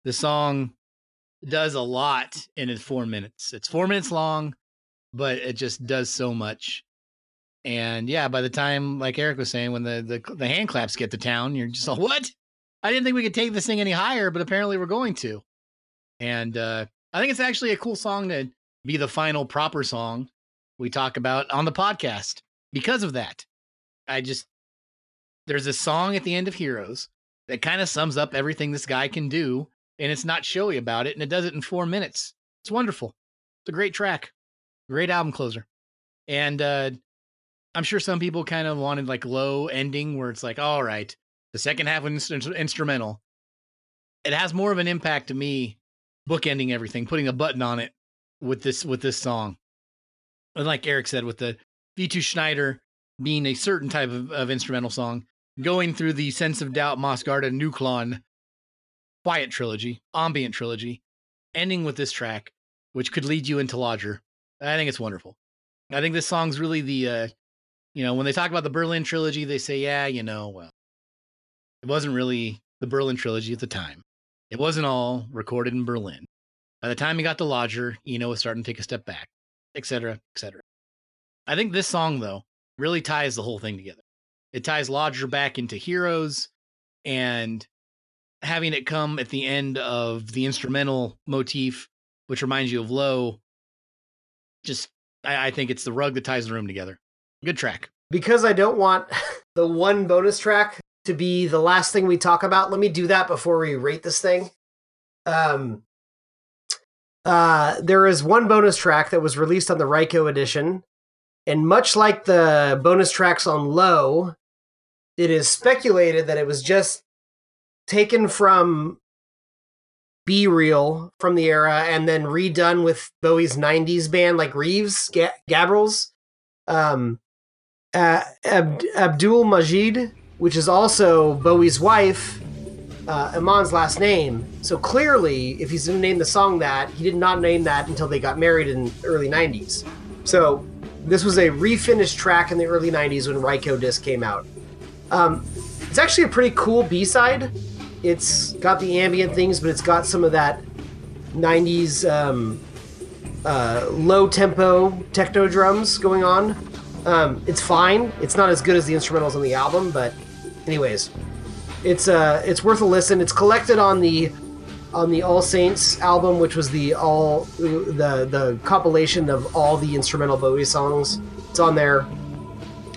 The song does a lot in its four minutes. It's four minutes long, but it just does so much. And yeah, by the time, like Eric was saying, when the the, the hand claps get to town, you're just like, what? I didn't think we could take this thing any higher, but apparently we're going to. And uh, I think it's actually a cool song to be the final proper song we talk about on the podcast because of that. I just, there's a song at the end of Heroes that kind of sums up everything this guy can do, and it's not showy about it, and it does it in four minutes. It's wonderful. It's a great track, great album closer. And uh, I'm sure some people kind of wanted like low ending where it's like, all right, the second half was inst- instrumental. It has more of an impact to me, bookending everything, putting a button on it with this with this song. And like Eric said, with the V2 Schneider being a certain type of, of instrumental song, going through the Sense of Doubt, Mosgarda, Neuköln, Quiet trilogy, ambient trilogy, ending with this track, which could lead you into Lodger. I think it's wonderful. I think this song's really the, uh, you know, when they talk about the Berlin trilogy, they say, yeah, you know, well, it wasn't really the Berlin trilogy at the time. It wasn't all recorded in Berlin. By the time he got to Lodger, Eno was starting to take a step back, et cetera, et cetera. I think this song, though, really ties the whole thing together. It ties Lodger back into Heroes and having it come at the end of the instrumental motif, which reminds you of Low. Just, I, I think it's the rug that ties the room together. Good track. because I don't want the one bonus track to be the last thing we talk about, let me do that before we rate this thing. Um, uh, there is one bonus track that was released on the Ryko edition, and much like the bonus tracks on Low, it is speculated that it was just taken from B Real from the era and then redone with Bowie's 90s band like Reeves, Gabrels. Um, uh, Ab- Abdul Majid, which is also Bowie's wife, uh, Iman's last name. So clearly, if he's going to name the song that, he did not name that until they got married in early 90s. So this was a refinished track in the early 90s when Ryko Disc came out. Um, it's actually a pretty cool B-side. It's got the ambient things, but it's got some of that 90s um, uh, low tempo techno drums going on. Um, it's fine. It's not as good as the instrumentals on the album, but anyways, it's uh it's worth a listen. It's collected on the on the All Saints album, which was the all the the compilation of all the instrumental Bowie songs. It's on there.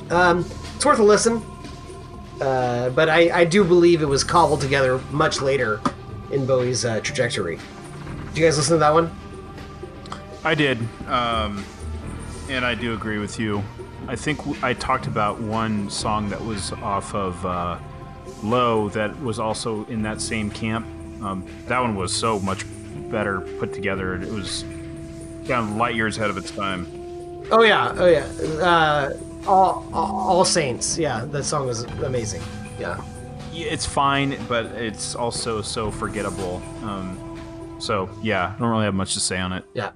Um, it's worth a listen. Uh, but I, I do believe it was cobbled together much later in Bowie's uh, trajectory. Did you guys listen to that one? I did, um, and I do agree with you. I think I talked about one song that was off of uh, Low that was also in that same camp. Um, that one was so much better put together. It was kind of light years ahead of its time. Oh yeah, oh yeah. Uh, all, all all saints. Yeah, that song was amazing. Yeah. It's fine, but it's also so forgettable. Um, so yeah, I don't really have much to say on it. Yeah.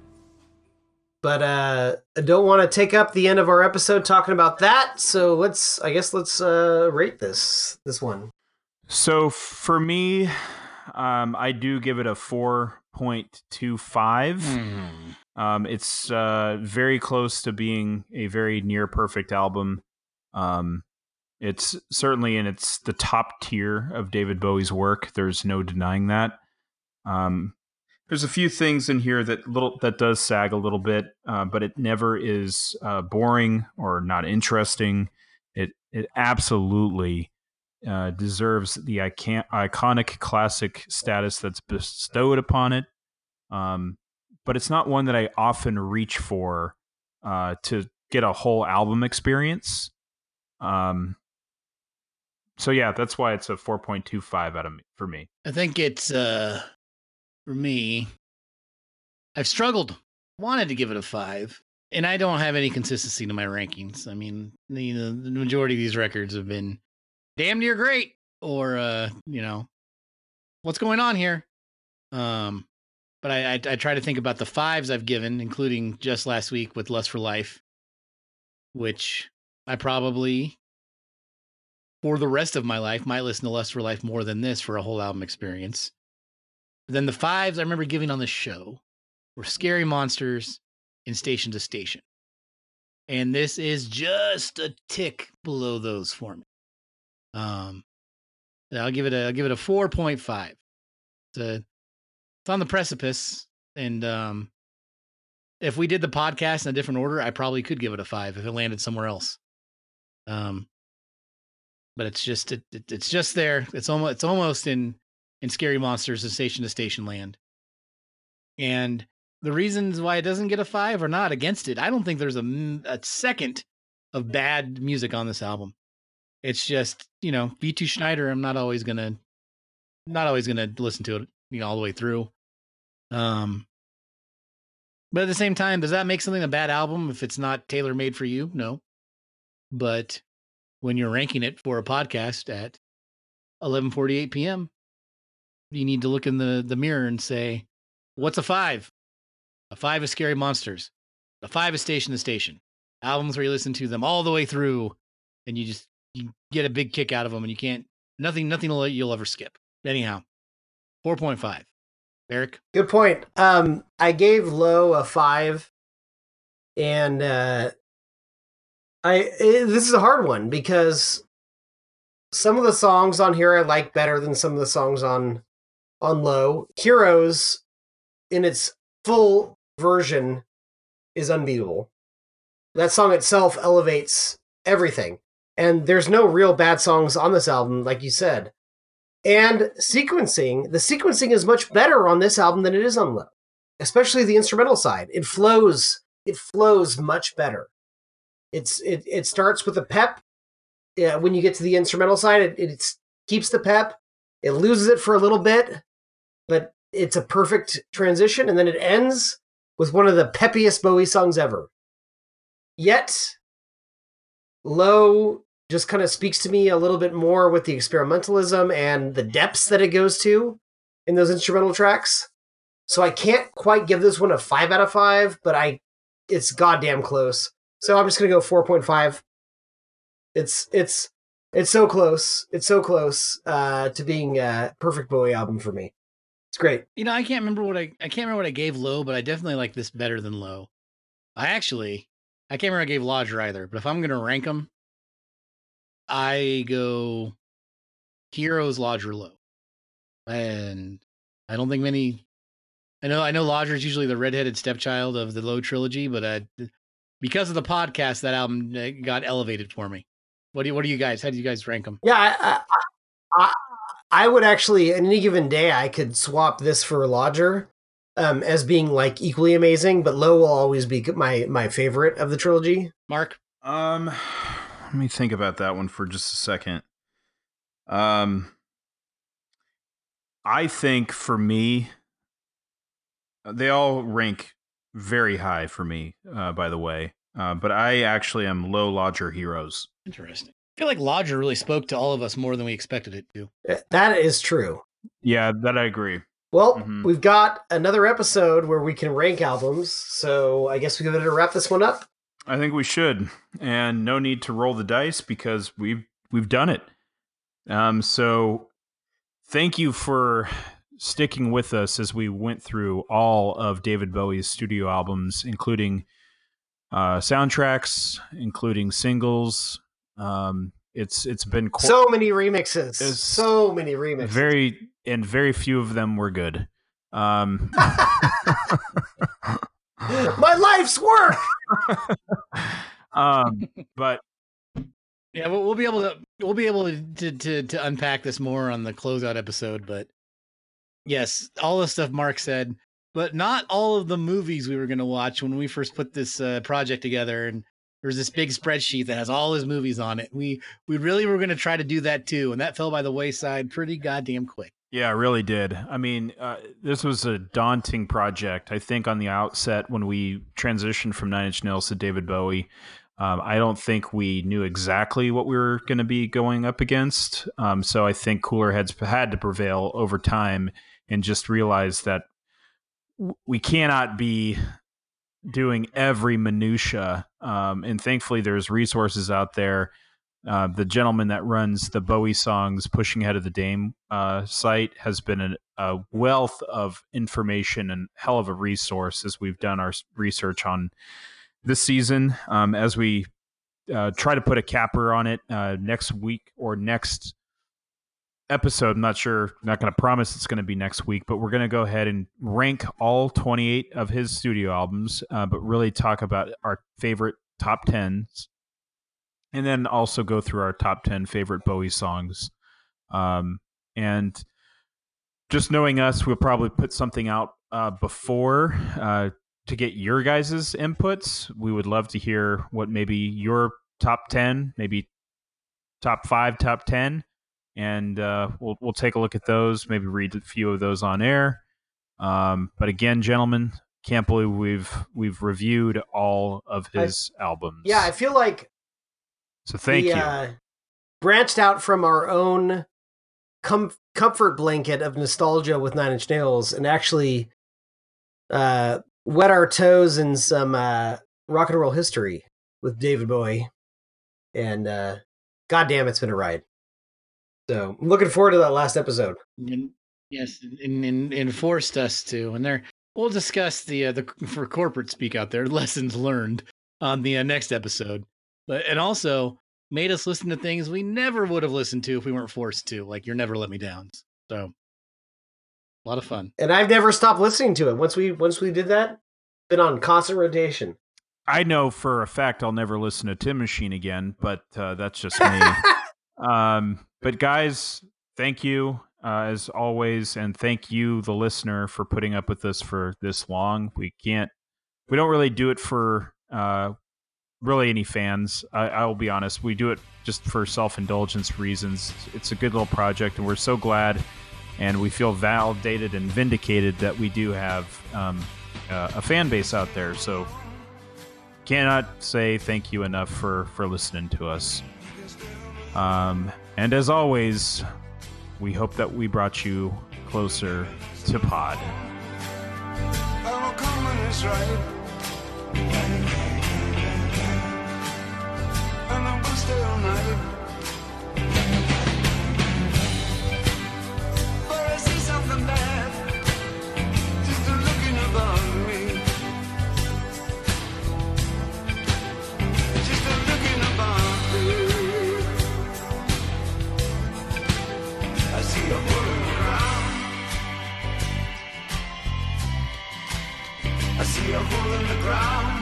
But uh I don't want to take up the end of our episode talking about that, so let's I guess let's uh rate this this one. So for me, um, I do give it a four point two five. Um, it's uh, very close to being a very near perfect album. Um, it's certainly in its the top tier of David Bowie's work. There's no denying that. Um, there's a few things in here that little that does sag a little bit, uh, but it never is uh, boring or not interesting. It it absolutely uh, deserves the icon- iconic classic status that's bestowed upon it. Um, but it's not one that I often reach for uh, to get a whole album experience. Um, so yeah, that's why it's a 4.25 out of me for me. I think it's uh for me. I've struggled. Wanted to give it a five, and I don't have any consistency to my rankings. I mean, the majority of these records have been damn near great, or uh, you know, what's going on here? Um, but I, I I try to think about the fives I've given, including just last week with Lust for Life, which I probably for the rest of my life might listen to Lust for Life more than this for a whole album experience. Then the fives I remember giving on the show were Scary Monsters and Station to Station. And this is just a tick below those for me. Um I'll give it a I'll give it a 4.5. It's a, it's on the precipice and um if we did the podcast in a different order, I probably could give it a 5 if it landed somewhere else. Um but it's just it, it, it's just there. It's almost it's almost in in Scary Monsters and Station to Station Land. And the reasons why it doesn't get a five are not against it. I don't think there's a, a second of bad music on this album. It's just you know V2 Schneider. I'm not always gonna not always gonna listen to it you know all the way through. Um, but at the same time, does that make something a bad album if it's not tailor made for you? No. But when you're ranking it for a podcast at 11:48 p.m., you need to look in the the mirror and say, "What's a five? A five is Scary Monsters. A five is Station to Station. Albums where you listen to them all the way through, and you just you get a big kick out of them, and you can't nothing nothing you'll ever skip. Anyhow, 4.5. Eric, Good point. Um, I gave Low a five, and uh, I eh, this is a hard one because some of the songs on here I like better than some of the songs on on Low. Heroes, in its full version, is unbeatable. That song itself elevates everything, and there's no real bad songs on this album, like you said. And sequencing, the sequencing is much better on this album than it is on Low, especially the instrumental side. It flows, it flows much better. It's it it starts with a pep. Yeah, when you get to the instrumental side, it, it keeps the pep. It loses it for a little bit, but it's a perfect transition, and then it ends with one of the peppiest Bowie songs ever. Yet, Low just kind of speaks to me a little bit more with the experimentalism and the depths that it goes to in those instrumental tracks. So I can't quite give this one a five out of five, but I it's goddamn close. So I'm just gonna go four point five. It's it's it's so close. It's so close uh, to being a perfect Bowie album for me. It's great. you know I can't remember what I I can't remember what I gave Low, but I definitely like this better than Low. I actually I can't remember I gave Lodger either, but if I'm gonna rank them, I go Heroes, Lodger, Low, and I don't think many. I know I know Lodger is usually the redheaded stepchild of the Low trilogy, but uh, because of the podcast, that album uh, got elevated for me. What do you, what do you guys? How do you guys rank them? Yeah, I, I, I, I would actually, in any given day, I could swap this for Lodger um, as being like equally amazing, but Low will always be my my favorite of the trilogy. Mark, Um, let me think about that one for just a second. Um, I think for me, they all rank very high for me. Uh, by the way, uh, but I actually am low lodger heroes. Interesting. I feel like Lodger really spoke to all of us more than we expected it to. That is true. Yeah, that I agree. Well, Mhm. we've got another episode where we can rank albums, so I guess we're better wrap this one up. I think we should, and no need to roll the dice because we've we've done it. Um, so thank you for sticking with us as we went through all of David Bowie's studio albums, including uh, soundtracks, including singles. Um, it's it's been qu- So many remixes. So many remixes. very and very few of them were good. Um, My life's work. um, but Yeah, we'll, we'll be able to we'll be able to, to to to unpack this more on the closeout episode. But yes, all the stuff Mark said, but not all of the movies we were going to watch when we first put this uh, project together. And there's this big spreadsheet that has all his movies on it. We we really were going to try to do that too, and that fell by the wayside pretty goddamn quick. Yeah, I really did. I mean, uh, this was a daunting project. I think on the outset when we transitioned from Nine Inch Nails to David Bowie, um, I don't think we knew exactly what we were going to be going up against. Um, so I think cooler heads had to prevail over time and just realize that we cannot be doing every minutia. Um, and thankfully, there's resources out there uh, the gentleman that runs the Bowie songs Pushing Ahead of the Dame uh, site has been a wealth of information and hell of a resource as we've done our research on this season. Um, as we uh, try to put a capper on it uh, next week or next episode, I'm not sure, not going to promise it's going to be next week, but we're going to go ahead and rank all 28 of his studio albums, uh, but really talk about our favorite top 10s and then also go through our top 10 favorite Bowie songs. Um, and just knowing us, we'll probably put something out uh, before uh, to get your guys' inputs. We would love to hear what maybe your top 10, maybe top five, top 10. And uh, we'll, we'll take a look at those, maybe read a few of those on air. Um, but again, gentlemen, can't believe we've we've reviewed all of his albums. Yeah, I feel like so thank we, you. Uh, branched out from our own com- comfort blanket of nostalgia with Nine Inch Nails and actually uh, wet our toes in some uh, rock and roll history with David Bowie. And uh, goddamn, it's been a ride. So I'm looking forward to that last episode. And, yes, and, and, and forced us to. And there, we'll discuss the uh, the for corporate speak out there lessons learned on the uh, next episode. But and also made us listen to things we never would have listened to if we weren't forced to, like "You're Never Let Me Down." So, a lot of fun. And I've never stopped listening to it. Once we once we did that, been on constant rotation. I know for a fact I'll never listen to Tin Machine again, but uh, that's just me. um, but guys, thank you uh, as always, and thank you, the listener, for putting up with us for this long. We can't, we don't really do it for uh, really any fans. I, I will be honest, we do it just for self indulgence reasons. It's a good little project, and we're so glad, and we feel validated and vindicated that we do have um, uh, a fan base out there. So cannot say thank you enough for for listening to us. Um, and as always, we hope that we brought you closer to Pod. I see something bad just looking above me. Just looking above me. I see a hole in the ground. I see a hole in the ground.